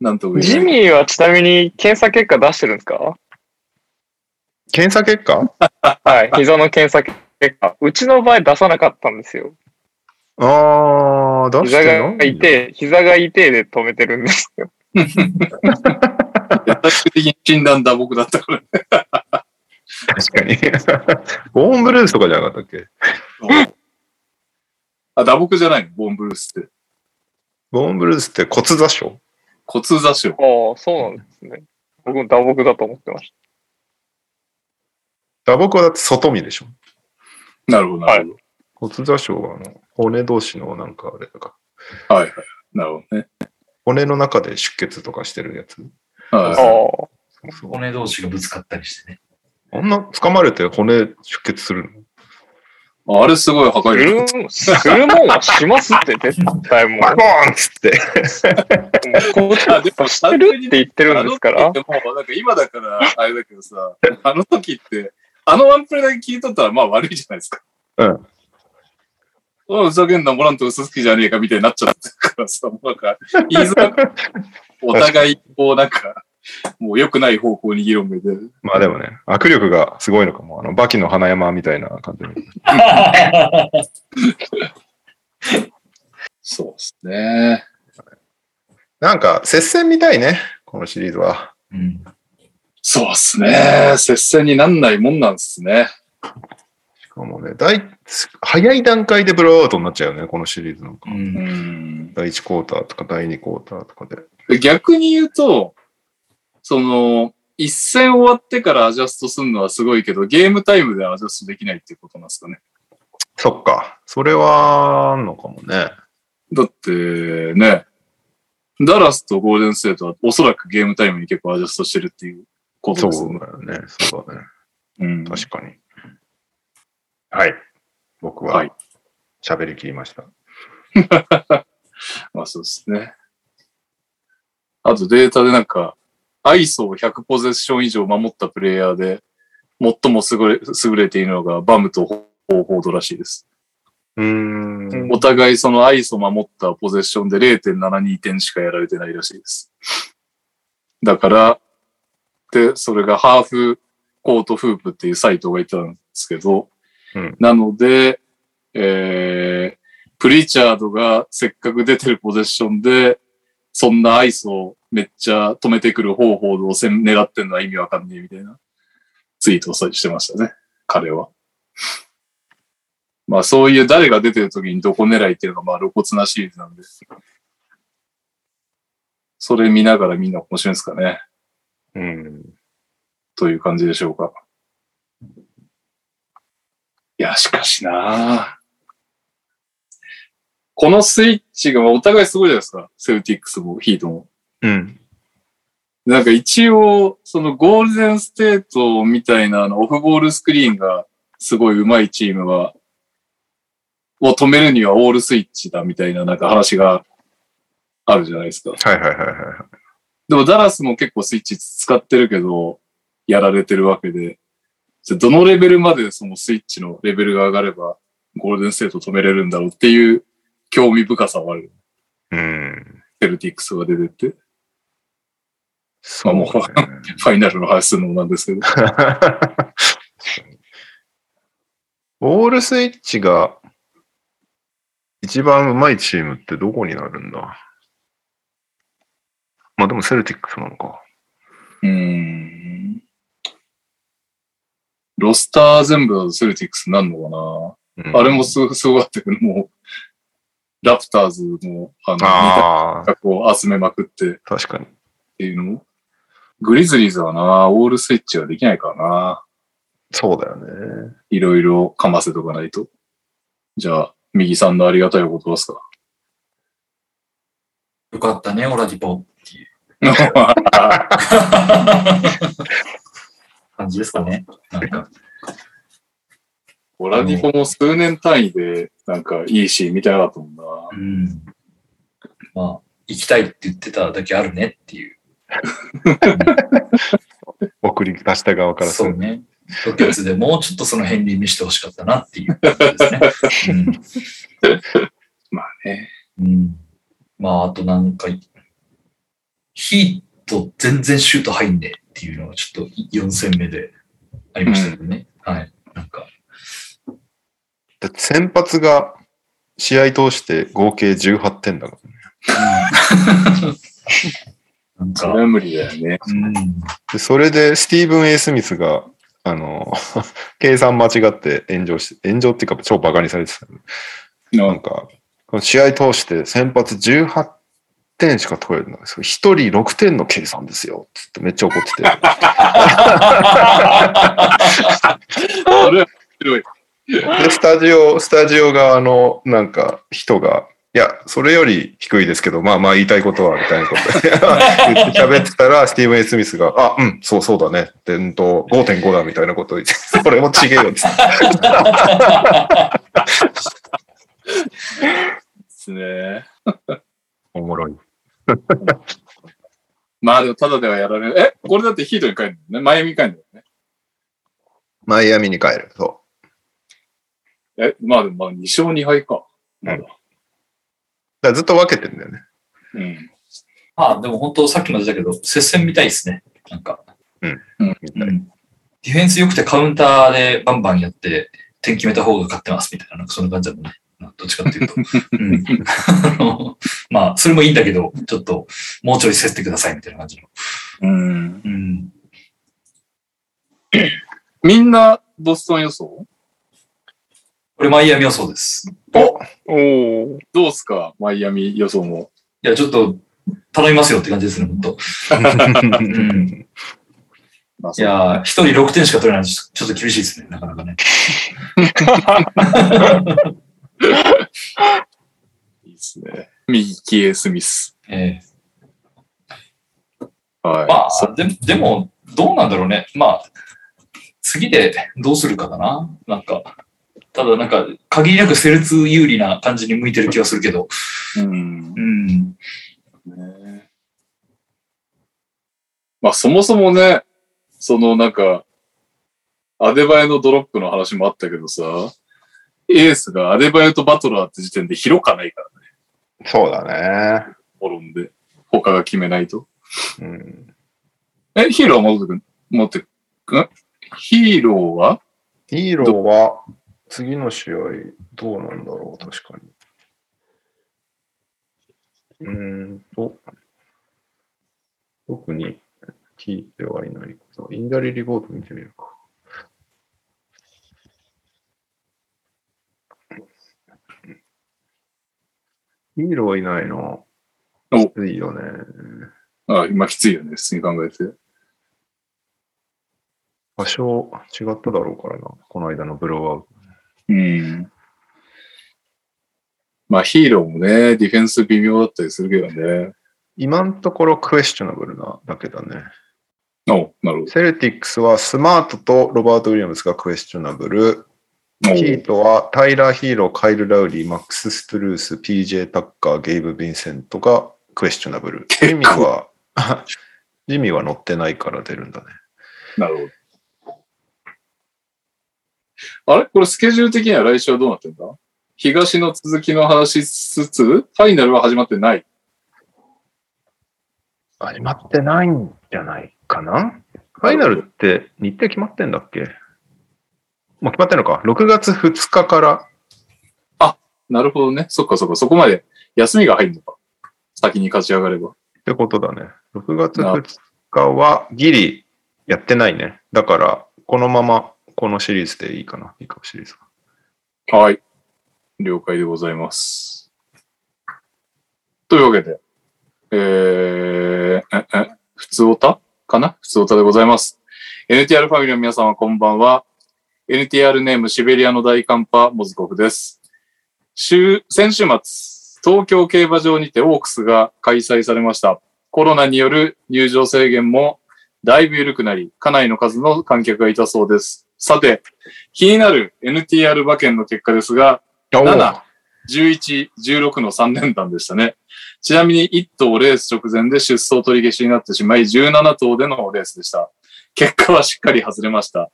なんと。ジミーはちなみに検査結果出してるんですか？検査結果？はい、膝の検査結果。うちの場合出さなかったんですよ。ああ、出し膝てないが痛い、膝が痛いで止めてるんですよ。最終的に診断打撲だったから。確かに。ボーンブルースとかじゃなかったっけ？あ、打撲じゃないのボーンブルースって。ボーンブルースって骨座症骨座症。ああ、そうなんですね。僕も打撲だと思ってまし打撲はだって外見でしょなるほど、なる骨座症はあの骨同士のなんかあれだかほど。はいはい。なるほどね。骨の中で出血とかしてるやつ？はいた。ああ。そうそう骨同士がぶつかったりしてね。あんな掴まれて骨出血するの？ああれすごい破壊する力。もん、するもんはしますって、絶対もう。バコーンっつって。もうこうあでも知ってるって言ってるんですからもうなんか今だからあれだけどさ、あの時って、あのワンプレーだけ聞いとったらまあ悪いじゃないですか。うん。おいふざけんな、モラント嘘つきじゃねえかみたいになっちゃってるからさ、もうなんか、言いづらく、お互い、こうなんか、もう良くない方向に議論が出る。まあでもね、握力がすごいのかも。あの、バキの花山みたいな感じに。[laughs] そうですね。なんか、接戦みたいね、このシリーズは。うん。そうですね。接戦になんないもんなんですね。しかもね、大、早い段階でブローアウトになっちゃうよね、このシリーズなんか。う。うんん。第1クォーターとか第2クォーターとかで。逆に言うと、その、一戦終わってからアジャストするのはすごいけど、ゲームタイムでアジャストできないっていうことなんですかね。そっか。それは、あんのかもね。だって、ね、ダラスとゴールデンステートはおそらくゲームタイムに結構アジャストしてるっていうことそうですよね。だよね。そうだね。うん。確かに。はい。僕ははい喋り切りました。[laughs] まあそうですね。あとデータでなんか、ISO を100ポゼッション以上守ったプレイヤーで、最も優れ優れているのがバムとホーフォードらしいです。うーん。お互いその ISO 守ったポゼッションで0.72点しかやられてないらしいです。だから、で、それがハーフコートフープっていうサイトがいたんですけど、うんなので、えー、プリチャードがせっかく出てるポゼッションで、そんなアイスをめっちゃ止めてくる方法を狙ってんのは意味わかんねえみたいなツイートをさしてましたね。彼は。まあそういう誰が出てる時にどこ狙いっていうのがまあ露骨なシリーズなんで。それ見ながらみんな面白いんですかね。うん。という感じでしょうか。いや、しかしなこのスイッチがお互いすごいじゃないですか。セルティックスもヒートも。うん。なんか一応、そのゴールデンステートみたいなあのオフボールスクリーンがすごい上手いチームは、を止めるにはオールスイッチだみたいななんか話があるじゃないですか。はいはいはいはい。でもダラスも結構スイッチ使ってるけど、やられてるわけで。じゃあどのレベルまでそのスイッチのレベルが上がれば、ゴールデンステート止めれるんだろうっていう興味深さはある。うん。セルティックスが出てって、そうね。[laughs] ファイナルの話するのもなんですけど。[laughs] オールスイッチが一番うまいチームってどこになるんだ？まあでもセルティックスなのか。うーん。ロスター全部だとセルティックスになるのかうんな、あれもすごすごかったけど、もう、ラプターズも、あの、ああ、格好を集めまくってっ確かに。ていうのも。グリズリーズはな、オールスイッチはできないからな。そうだよね。いろいろかませとかないと。じゃあ、右さんのありがたいお言葉ですか？よかったね、オラディポ。[laughs] 感じですかね。なんか、オラディコも数年単位で、なんかいいシーン見てなかったもんな。うん。まあ、行きたいって言ってただけあるねっていう。[laughs] 送り出した側からするそうね。ロケッツでもうちょっとその辺に見せてほしかったなっていう感じですね。まあね。うん。うん、まあ、あとなんか、ヒート全然シュート入んねえっていうのがちょっと4戦目でありましたけどね。はい。なんか、だって先発が試合通して合計18点だからね。なんか、それは無理だよね。うん。でそれでスティーブン・エイ・スミスが、あの、計算間違って炎上して、炎上っていうか超バカにされてた。なんか、試合通して先発18点しか取れないんですよ。1人6点の計算ですよ。つってめっちゃ怒ってて。それは面白い。で、スタジオ、スタジオ側のなんか人が、いや、それより低いですけど、まあまあ言いたいことは、みたいなことで言って喋ってたら、スティーブン・エイ・スミスが、あ、うん、そうそうだね。で、うんと、5.5だみたいなことを言って、それもちげえよって。ですね。おもろい。[laughs] まあでも、ただではやられる。え、これだってヒートに帰るんだよね。マイアミに帰るんだよね。マイアミに帰る。そえ、まあでも、まあ2勝2敗か。まだ。う。だからずっと分けてんだよね。うん。まあ、でも本当さっきも言ったけど、接戦みたいですね。なんか、みたいうんディフェンス良くてカウンターでバンバンやって、点決めた方が勝ってますみたいな、なんかそんな感じだもんね。まあどっちかっていうと。うん、[laughs] あのまあ、それもいいんだけど、ちょっと、もうちょい競ってくださいみたいな感じの。うん。うん。みんな、ボストン予想？これマイアミ予想です。おお。どうすか？マイアミ予想も。いや、ちょっと、頼みますよって感じですね、本当。[laughs] うん。まあいやー、一人6点しか取れないのちょっと厳しいですね、なかなかね。[laughs] [laughs] いいですね。右キエスミス。えはい。ーまそあ、ででも、どうなんだろうね。まあ、次でどうするかだな。なんか、ただなんか、限りなくセルツ有利な感じに向いてる気はするけど。うんう。ん。ねまあそもそもね、そのなんか、アデバイのドロップの話もあったけどさ、エースがアデバイとバトラーって時点で広かないからね、そうだね。モロンで。他が決めないと。うん、え、ヒーローは戻ってくん持ってくん？ヒーローは？ヒーローは次の試合どうなんだろう、確かに。うーんと、特に聞いてはいないこと。インダリリポート見てみるか。ヒーローいないの？おきついよね。あ今きついよね、普通に考えて。場所違っただろうからな。この間のブローアウト。うん。まあヒーローもね、ディフェンス微妙だったりするけどね。今のところクエスチョナブルなだけだね。おなるほセルティックスはスマートとロバート・ウィリアムスがクエスチョナブル。ど。ヒートはタイラー・ヒーロー、カイル・ラウリー、マックス・ストゥルース、PJ・ タッカー、ゲイブ・ヴィンセントがクエスチョナブル。ジミーは、ジミーは乗ってないから出るんだね。なるほど。あれ？これスケジュール的には来週はどうなってんだ？東の続きの話しつつ、ファイナルは始まってない。始まってないんじゃないかな？ファイナルって日程決まってんだっけ？もう決まってんのか ?6 月2日から。なるほどね。そっかそっか。そこまで休みが入るのか。先に勝ち上がれば。ってことだね。6月2日はギリやってないね。だから、このままこのシリーズでいいかな。いいかもシリーズ。はい。了解でございます。というわけで、えー、え、え、普通オタかな？普通オタでございます。NTR ファミリーの皆様こんばんは。NTR ネームシベリアの大寒波、モズコフです。週、先週末、東京競馬場にてオークスが開催されました。コロナによる入場制限もだいぶ緩くなり、かなりの数の観客がいたそうです。さて、気になる NTR 馬券の結果ですが、7、11、16の3連単でしたね。ちなみに1頭レース直前で出走取り消しになってしまい、17頭でのレースでした。結果はしっかり外れました。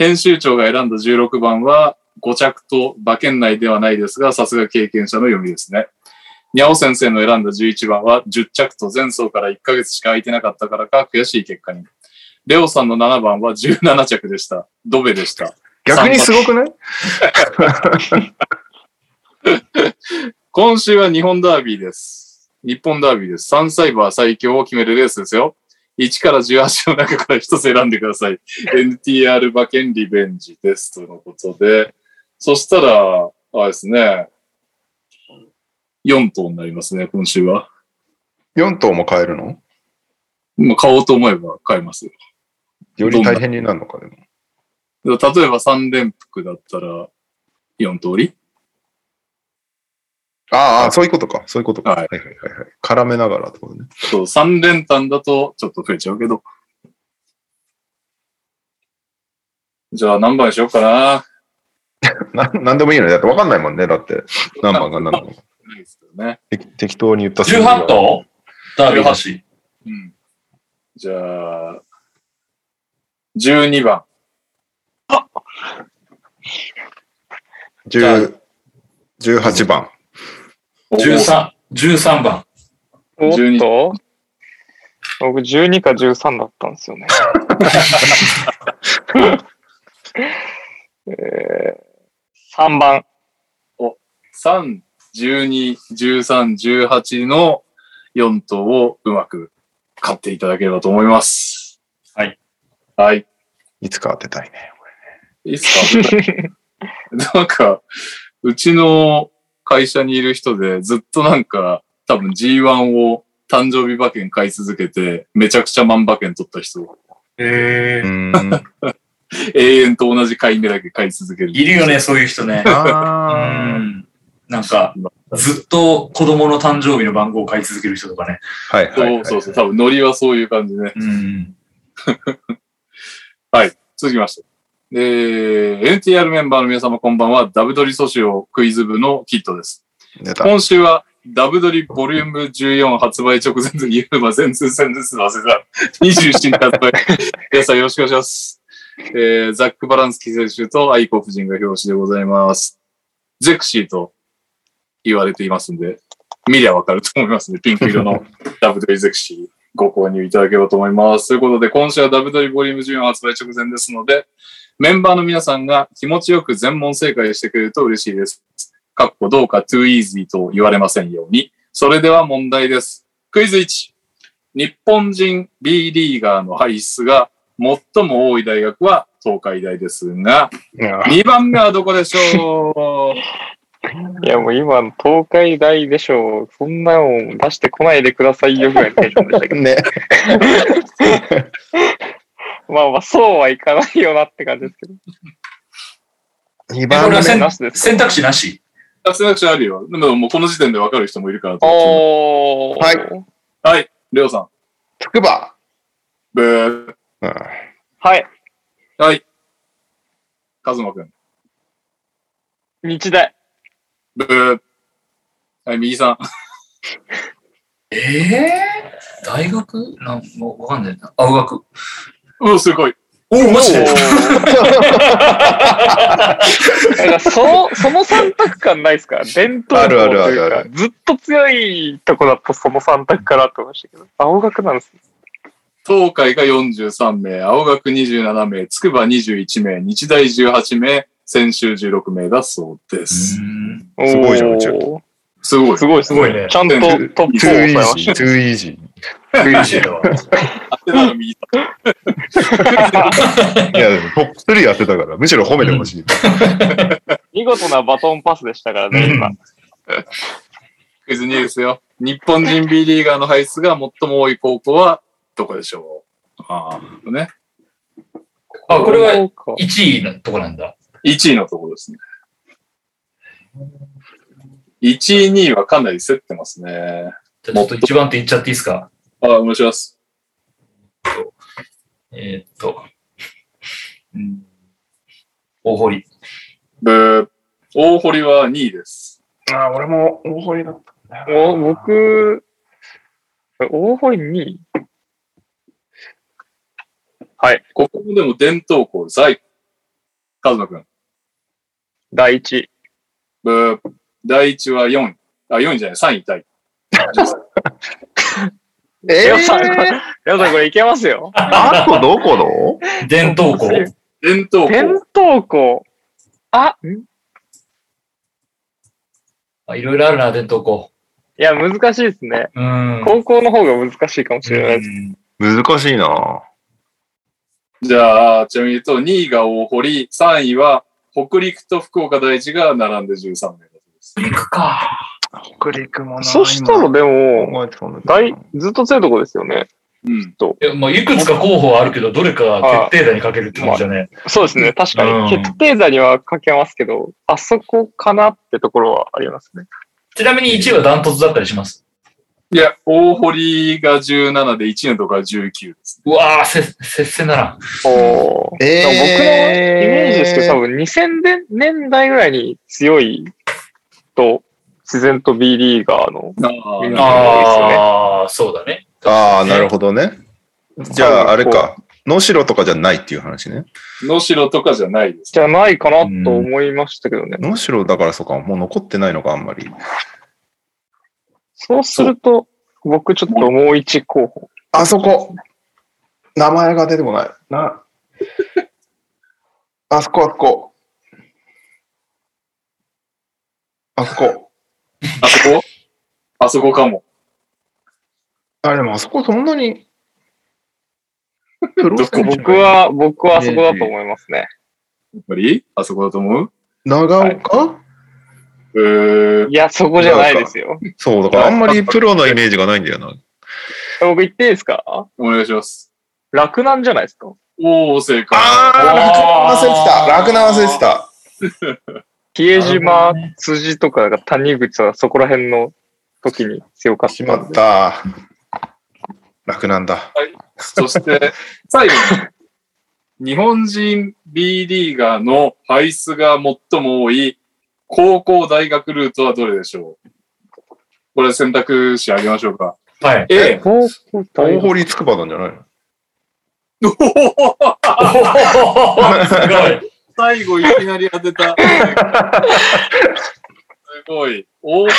編集長が選んだ16番は5着と馬券内ではないですが、さすが経験者の読みですね。にゃお先生の選んだ11番は10着と前走から1ヶ月しか空いてなかったからか悔しい結果に。レオさんの7番は17着でした。ドベでした。逆にすごくない？[laughs] 今週は日本ダービーです。日本ダービーです。3サイバー最強を決めるレースですよ。1から18の中から1つ選んでください。NTR 馬券リベンジです。とのことで。そしたら、あれですね。4頭になりますね、今週は。?4 頭も買えるの？まあ、買おうと思えば買えますよ。より大変になるのかでも。例えば3連複だったら4通り？ああ、そういうことか。そういうことか。ははいいはいはいはい。絡めながらってことね。そう、3連単だとちょっと増えちゃうけど。じゃあ何番にしようかな。[laughs] ななんでもいいのね。だってわかんないもんね。だって、何番が何なのか。ね。適適当に言った数字が18頭？ダービーだし。うん。じゃあ、12番。10 18番。13、13番。おっ12と僕12か13だったんですよね。[laughs] えー、3番。3、12、13、18の4頭をうまく買っていただければと思います。はい。はい。いつか当てたいね。いいっすかなんか、うちの会社にいる人でずっとなんか、多分 G1 を誕生日馬券買い続けて、めちゃくちゃ万馬券取った人。えうーん。永遠と同じ買い目だけ買い続ける。いるよね、そういう人ね。うあん。なんか、ずっと子供の誕生日の番号を書い続ける人とかね。あ。はいはい、そはい。うそうそう。多分ノリはそういう感じね。うん。[laughs] 続きまして。えー、NTR メンバーの皆様こんばんは。ダブドリソシオクイズ部のキットです。今週はダブドリボリューム14発売直前と言えば全通戦です。忘れた。27日発売。[laughs] 皆さんよろしくお願いします。えー、ザック・バランスキ選手とアイコ夫人が表紙でございます。ゼクシーと言われていますんで、見りゃわかると思いますね。ピンク色の [laughs] ダブドリゼクシーご購入いただければと思います。ということで、今週はダブドリボリューム14発売直前ですので、メンバーの皆さんが気持ちよく全問正解してくれると嬉しいです。かっこどうか too easy と言われませんように。それでは問題です。クイズ1。日本人 B リーガーの輩出が最も多い大学は東海大ですが、2番目はどこでしょう？いや、もう今の東海大でしょう。そんなの出してこないでくださいよぐらいのテンションでしたけど。ね。まあまあ、そうはいかないよなって感じですけど。2え番選なしですか？選択肢なし？選択肢あるよ。でももうこの時点でわかる人もいるから。おー。はいはい。レオさん。つくば。ブー。うんはい。はい。カズマくん。日大。ブー。はい、右さん。ええ大学？なんもうわかんないな。青学。うん、すごい。おお、マジで？その、その三択感ないですか？伝統校とあるあるあるいうかある、ずっと強いとこだとその三択かなと思いましたけど、青学なんですね。東海が43名、青学27名、筑波21名、日大18名、専修16名だそうです。すごいじゃんうちおーすごい。すごいですすごいねちゃんとトップトゥを抑えーイージー、ました。トゥーイージ悔しいわ。当てたの右だ。ー。いや、でもトップ3やってたから、むしろ褒めてほしい。[laughs] 見事なバトンパスでしたからね、今。クイズ2ですよ。日本人 B リーガーの輩数が最も多い高校はどこでしょう？ああ、ね。あ、これはそうか1位のとこなんだ。1位のところですね。1位、2位はかなり競ってますね。じゃあちょっと一番手言っちゃっていいですか？あ、お願いします。えーっと、うん、大堀。ブー。大堀は2位です。ああ、俺も大堀だった。お僕、大堀2位？はい。ここもでも伝統校です。はい。カズマくん。第1位。ブー。第1は4位。あ、4位じゃない、3位タイ。[laughs] えレオさん、レオさんこれいけますよ。あとどこの？伝統校伝統伝校。統校。あ、んあいろいろあるな、伝統校。いや、難しいですね。うん。高校の方が難しいかもしれないです。難しいなじゃあ、ちなみに言うと、2位が大堀、3位は北陸と福岡第一が並んで13名だそうです。行くか。北陸もなそしたらでも、大、ずっと強いとこですよね。うん。と。いや、まあ、いくつか候補はあるけど、どれか決定打にかけるって感じだね。そうですね。確かうんに。決定打にはかけますけど、あそこかなってところはありますね。ちなみに1位はダントツだったりします？いや、大堀が17で1位のところが19です。うわぁ、せ接戦だな。おーえー僕のイメージですけど、多分2000年代ぐらいに強いと、自然と B リーガーの、そうだね。ああ、なるほどね。じゃあ、あれか。能代とかじゃないっていう話ね。能代とかじゃないです。じゃないかなと思いましたけどね。能代だからそうか、もう残ってないのか、あんまり。そうすると、僕ちょっともう一候補。あそこ名前が出てこない。な。あそこ、あそこ。あそこ。あそこ？あそこかも。あ、でもあそこそんなに。プロ僕は、僕はあそこだと思いますね。やっぱり？あそこだと思う？長岡、えー、いや、そこじゃないですよ。そう、だからあんまりプロのイメージがないんだよな。僕言っていいですか？お願いします。楽なんじゃないですか？おー、正解。あー、楽南忘れてた。[laughs] 楽南忘れてた。比江島、辻とかが谷口はそこら辺の時に強かっしたまんで。った。楽なんだ。そして、[laughs] 最後に、日本人 B リーガーの輩数が最も多い高校大学ルートはどれでしょう？これ選択肢あげましょうか。はい。A。高校大堀筑波なんじゃないの？おー [laughs] すごい。最後いきなり当てた。[laughs] すごい。大堀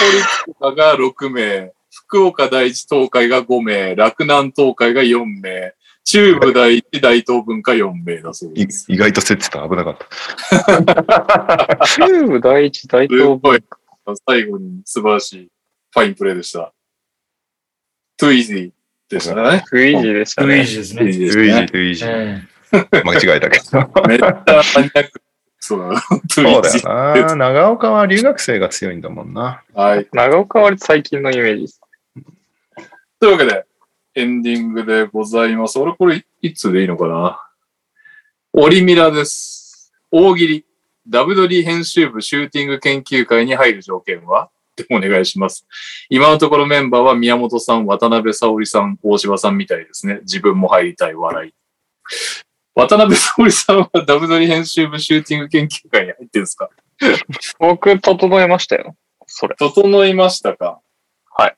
とかが6名、福岡第一東海が5名、洛南東海が4名、中部第一大東文化4名だそういです。意外と競ってた。危なかった。[laughs] 中部第一大す東ごい。最後に素晴らしいファインプレーでした。too easy でしたね。クイージーでしたね。クイージーですね。easy でイージすねー。とイージー。え [laughs] 間違えたけど。めっちゃマニアック。そうだそうだよな。[laughs] 長岡は留学生が強いんだもんな。はい。長岡は割と最近のイメージです。というわけで、エンディングでございます。俺これいつでいいのかな？オリミラです。大喜利。ダブドリ編集部シューティング研究会に入る条件は？ってお願いします。今のところメンバーは宮本さん、渡辺沙織さん、大柴さんみたいですね。自分も入りたい笑い。渡辺沙織さんはダブドリ編集部シューティング研究会に入ってるんですか？僕、整えましたよ。それ。整いましたか？はい。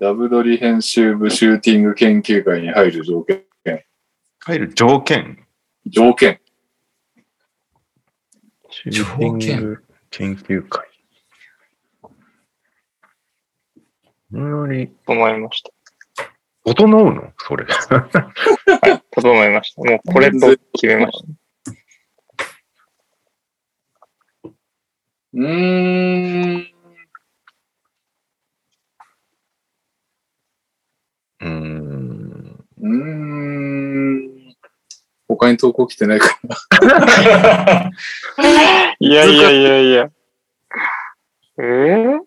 ダブドリ編集部シューティング研究会に入る条件。入る条件？条件。シューティング研究会。そんなに、整いました。整うの？それ。はい、整いました。もうこれと決めました。うーん。うーん。うーん。他に投稿来てないか [laughs] いやいやいやいや。えー、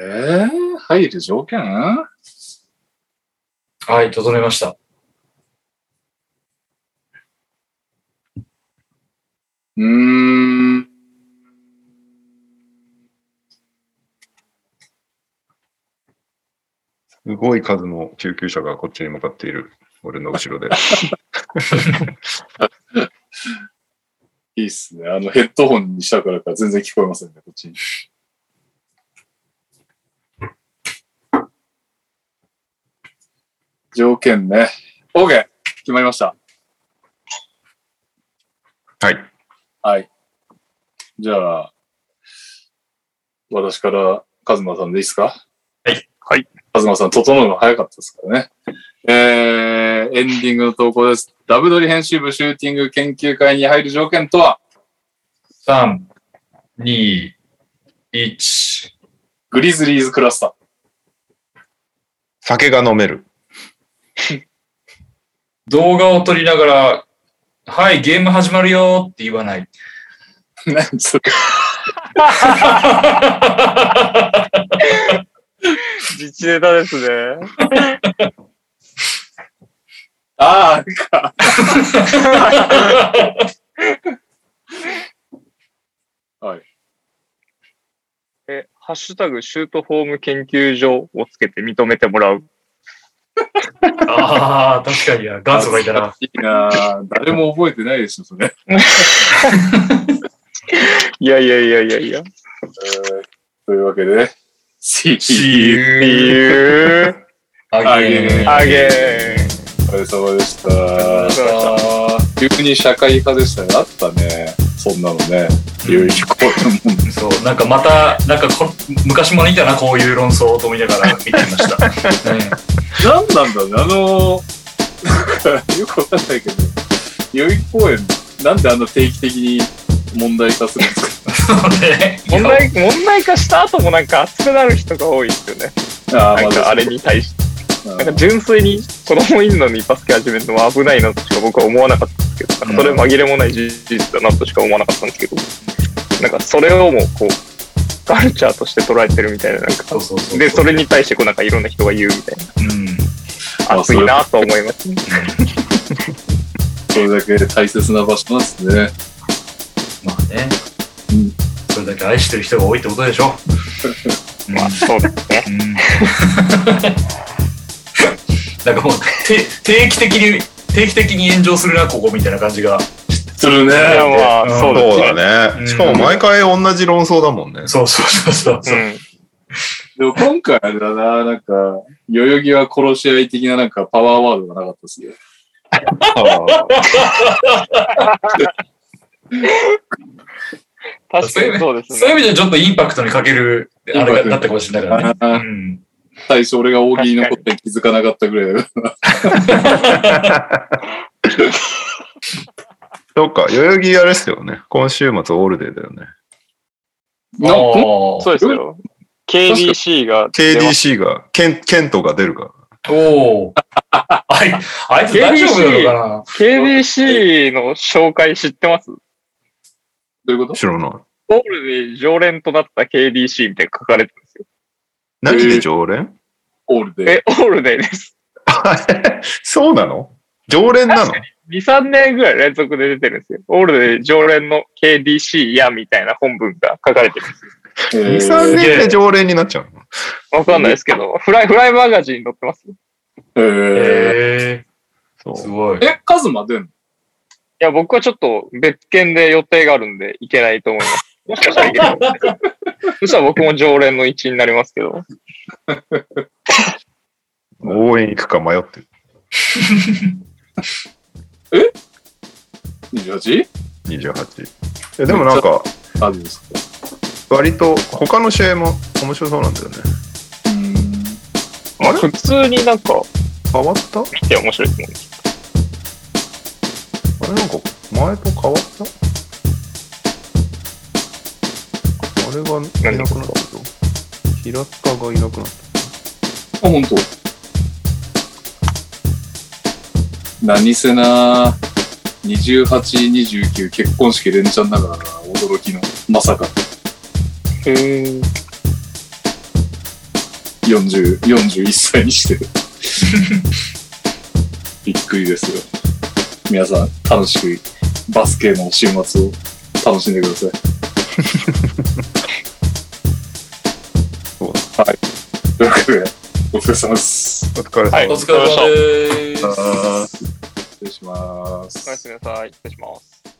えー、入る条件？はい、整いました。うーん。すごい数の救急車がこっちに向かっている。俺の後ろで。[laughs] いいっすね。あの、ヘッドホンにしたからか全然聞こえませんね、こっちに。条件ね。OK! 決まりました。はい。はい。じゃあ、私から、カズマさんでいいですか？はい。はい。カズマさん、整うの早かったですからね。えー、エンディングの投稿です。ダブドリ編集部シューティング研究会に入る条件とは、3、2、1。グリズリーズクラスター。酒が飲める。[laughs] 動画を撮りながら、はい、ゲーム始まるよって言わない。何それ [laughs] 自治ネタですね。ああ、か。はい。え、ハッシュタグシュートフォーム研究所をつけて認めてもらう。ああ、確かにや、元祖がいたら。いいな誰も覚えてないでしょ、それ。[laughs] いやいやいやいやいや。えーというわけで、See See you. again. あげお疲れ様でした。急に社会派でしたね。あったね。そんなのね。いろいろ聞こえるもんそう、なんかまた、なんかこ昔もいたな、こういう論争と思いながら見てました。[laughs] ね、何なんだろうね。あの、なんかよくわかんないけど、代々木公園、なんであんな定期的に問題化するんですね問題、問題化した後もなんか熱くなる人が多いですよね。かあなんかあれに対して。あなんか純粋に子供いるのにバスケ始めるのは危ないなとしか僕は思わなかったんですけど、なんかそれ紛れもない事実だなとしか思わなかったんですけど、なんかそれをもうこう、カルチャーとして捉えてるみたいな、なんか。で、それに対してこうなんかいろんな人が言うみたいうん。な、熱いなと思いますね。それだけ大切な場所なんですね。まあね。うんそれだけ愛してる人が多いってことでしょ。[laughs] うんまあそうですね。うんなんかもうて定期的に定期的に炎上するなここみたいな感じがするね。まあ、うんそうですそうね。だね。しかも毎回同じ論争だもんね。そうそうそうそうそうう、ん。でも今回あれだな、なんか、代々木は殺し合い的ななんかパワーワードがなかったですね。[laughs] 確かにそうですね。そういう意味ではちょっとインパクトにかけるあれがだったかもしれないからね、うん、最初俺が大喜利のことに気づかなかったぐらいだから。[laughs] そっか、代々木あれですよね。今週末オールデーだよね。そうですよ。KDC が。KDC が、ケン、ケントが出るから。おー [laughs] あいあいつ大丈夫なのかな？KDC の紹介知ってます？どういうこと？知らない。オールで常連となった KDC みたいな書かれてる。何で常連？オールで。え、オールデーです。[laughs] そうなの？常連なの？確2、3年ぐらい連続で出てるんですよ。オールで常連の KDC やみたいな本文が書かれてるんですよ。?2、えー3年で常連になっちゃうの？わかんないですけど、フライ、フライマガジンに載ってます。いえーへそえすごい。え、カズマ出んの？や、僕はちょっと別件で予定があるんで行けないと思います。もしかしたらいける。そしたら僕も常連の一員になりますけど。応援行くか迷ってる。[laughs] 28? 28。えでもなんか、あるんですか？割と他の試合も面白そうなんだよね。うん。あれ普通になんか変わった？あ見て面白いと思うんです。れなんか前と変わった？あれがいなくなったけど。平田がいなくなった。あ、本当。何せな、28、29結婚式連チャンだからな、驚きの。まさか。へー40、41歳にして。[laughs] びっくりですよ。皆さん、楽しくバスケの週末を楽しんでください。[laughs] はい。というわけで、お疲れ様です。お疲れ様はいお疲れ様です。失礼しますおやすみなさい。失礼します。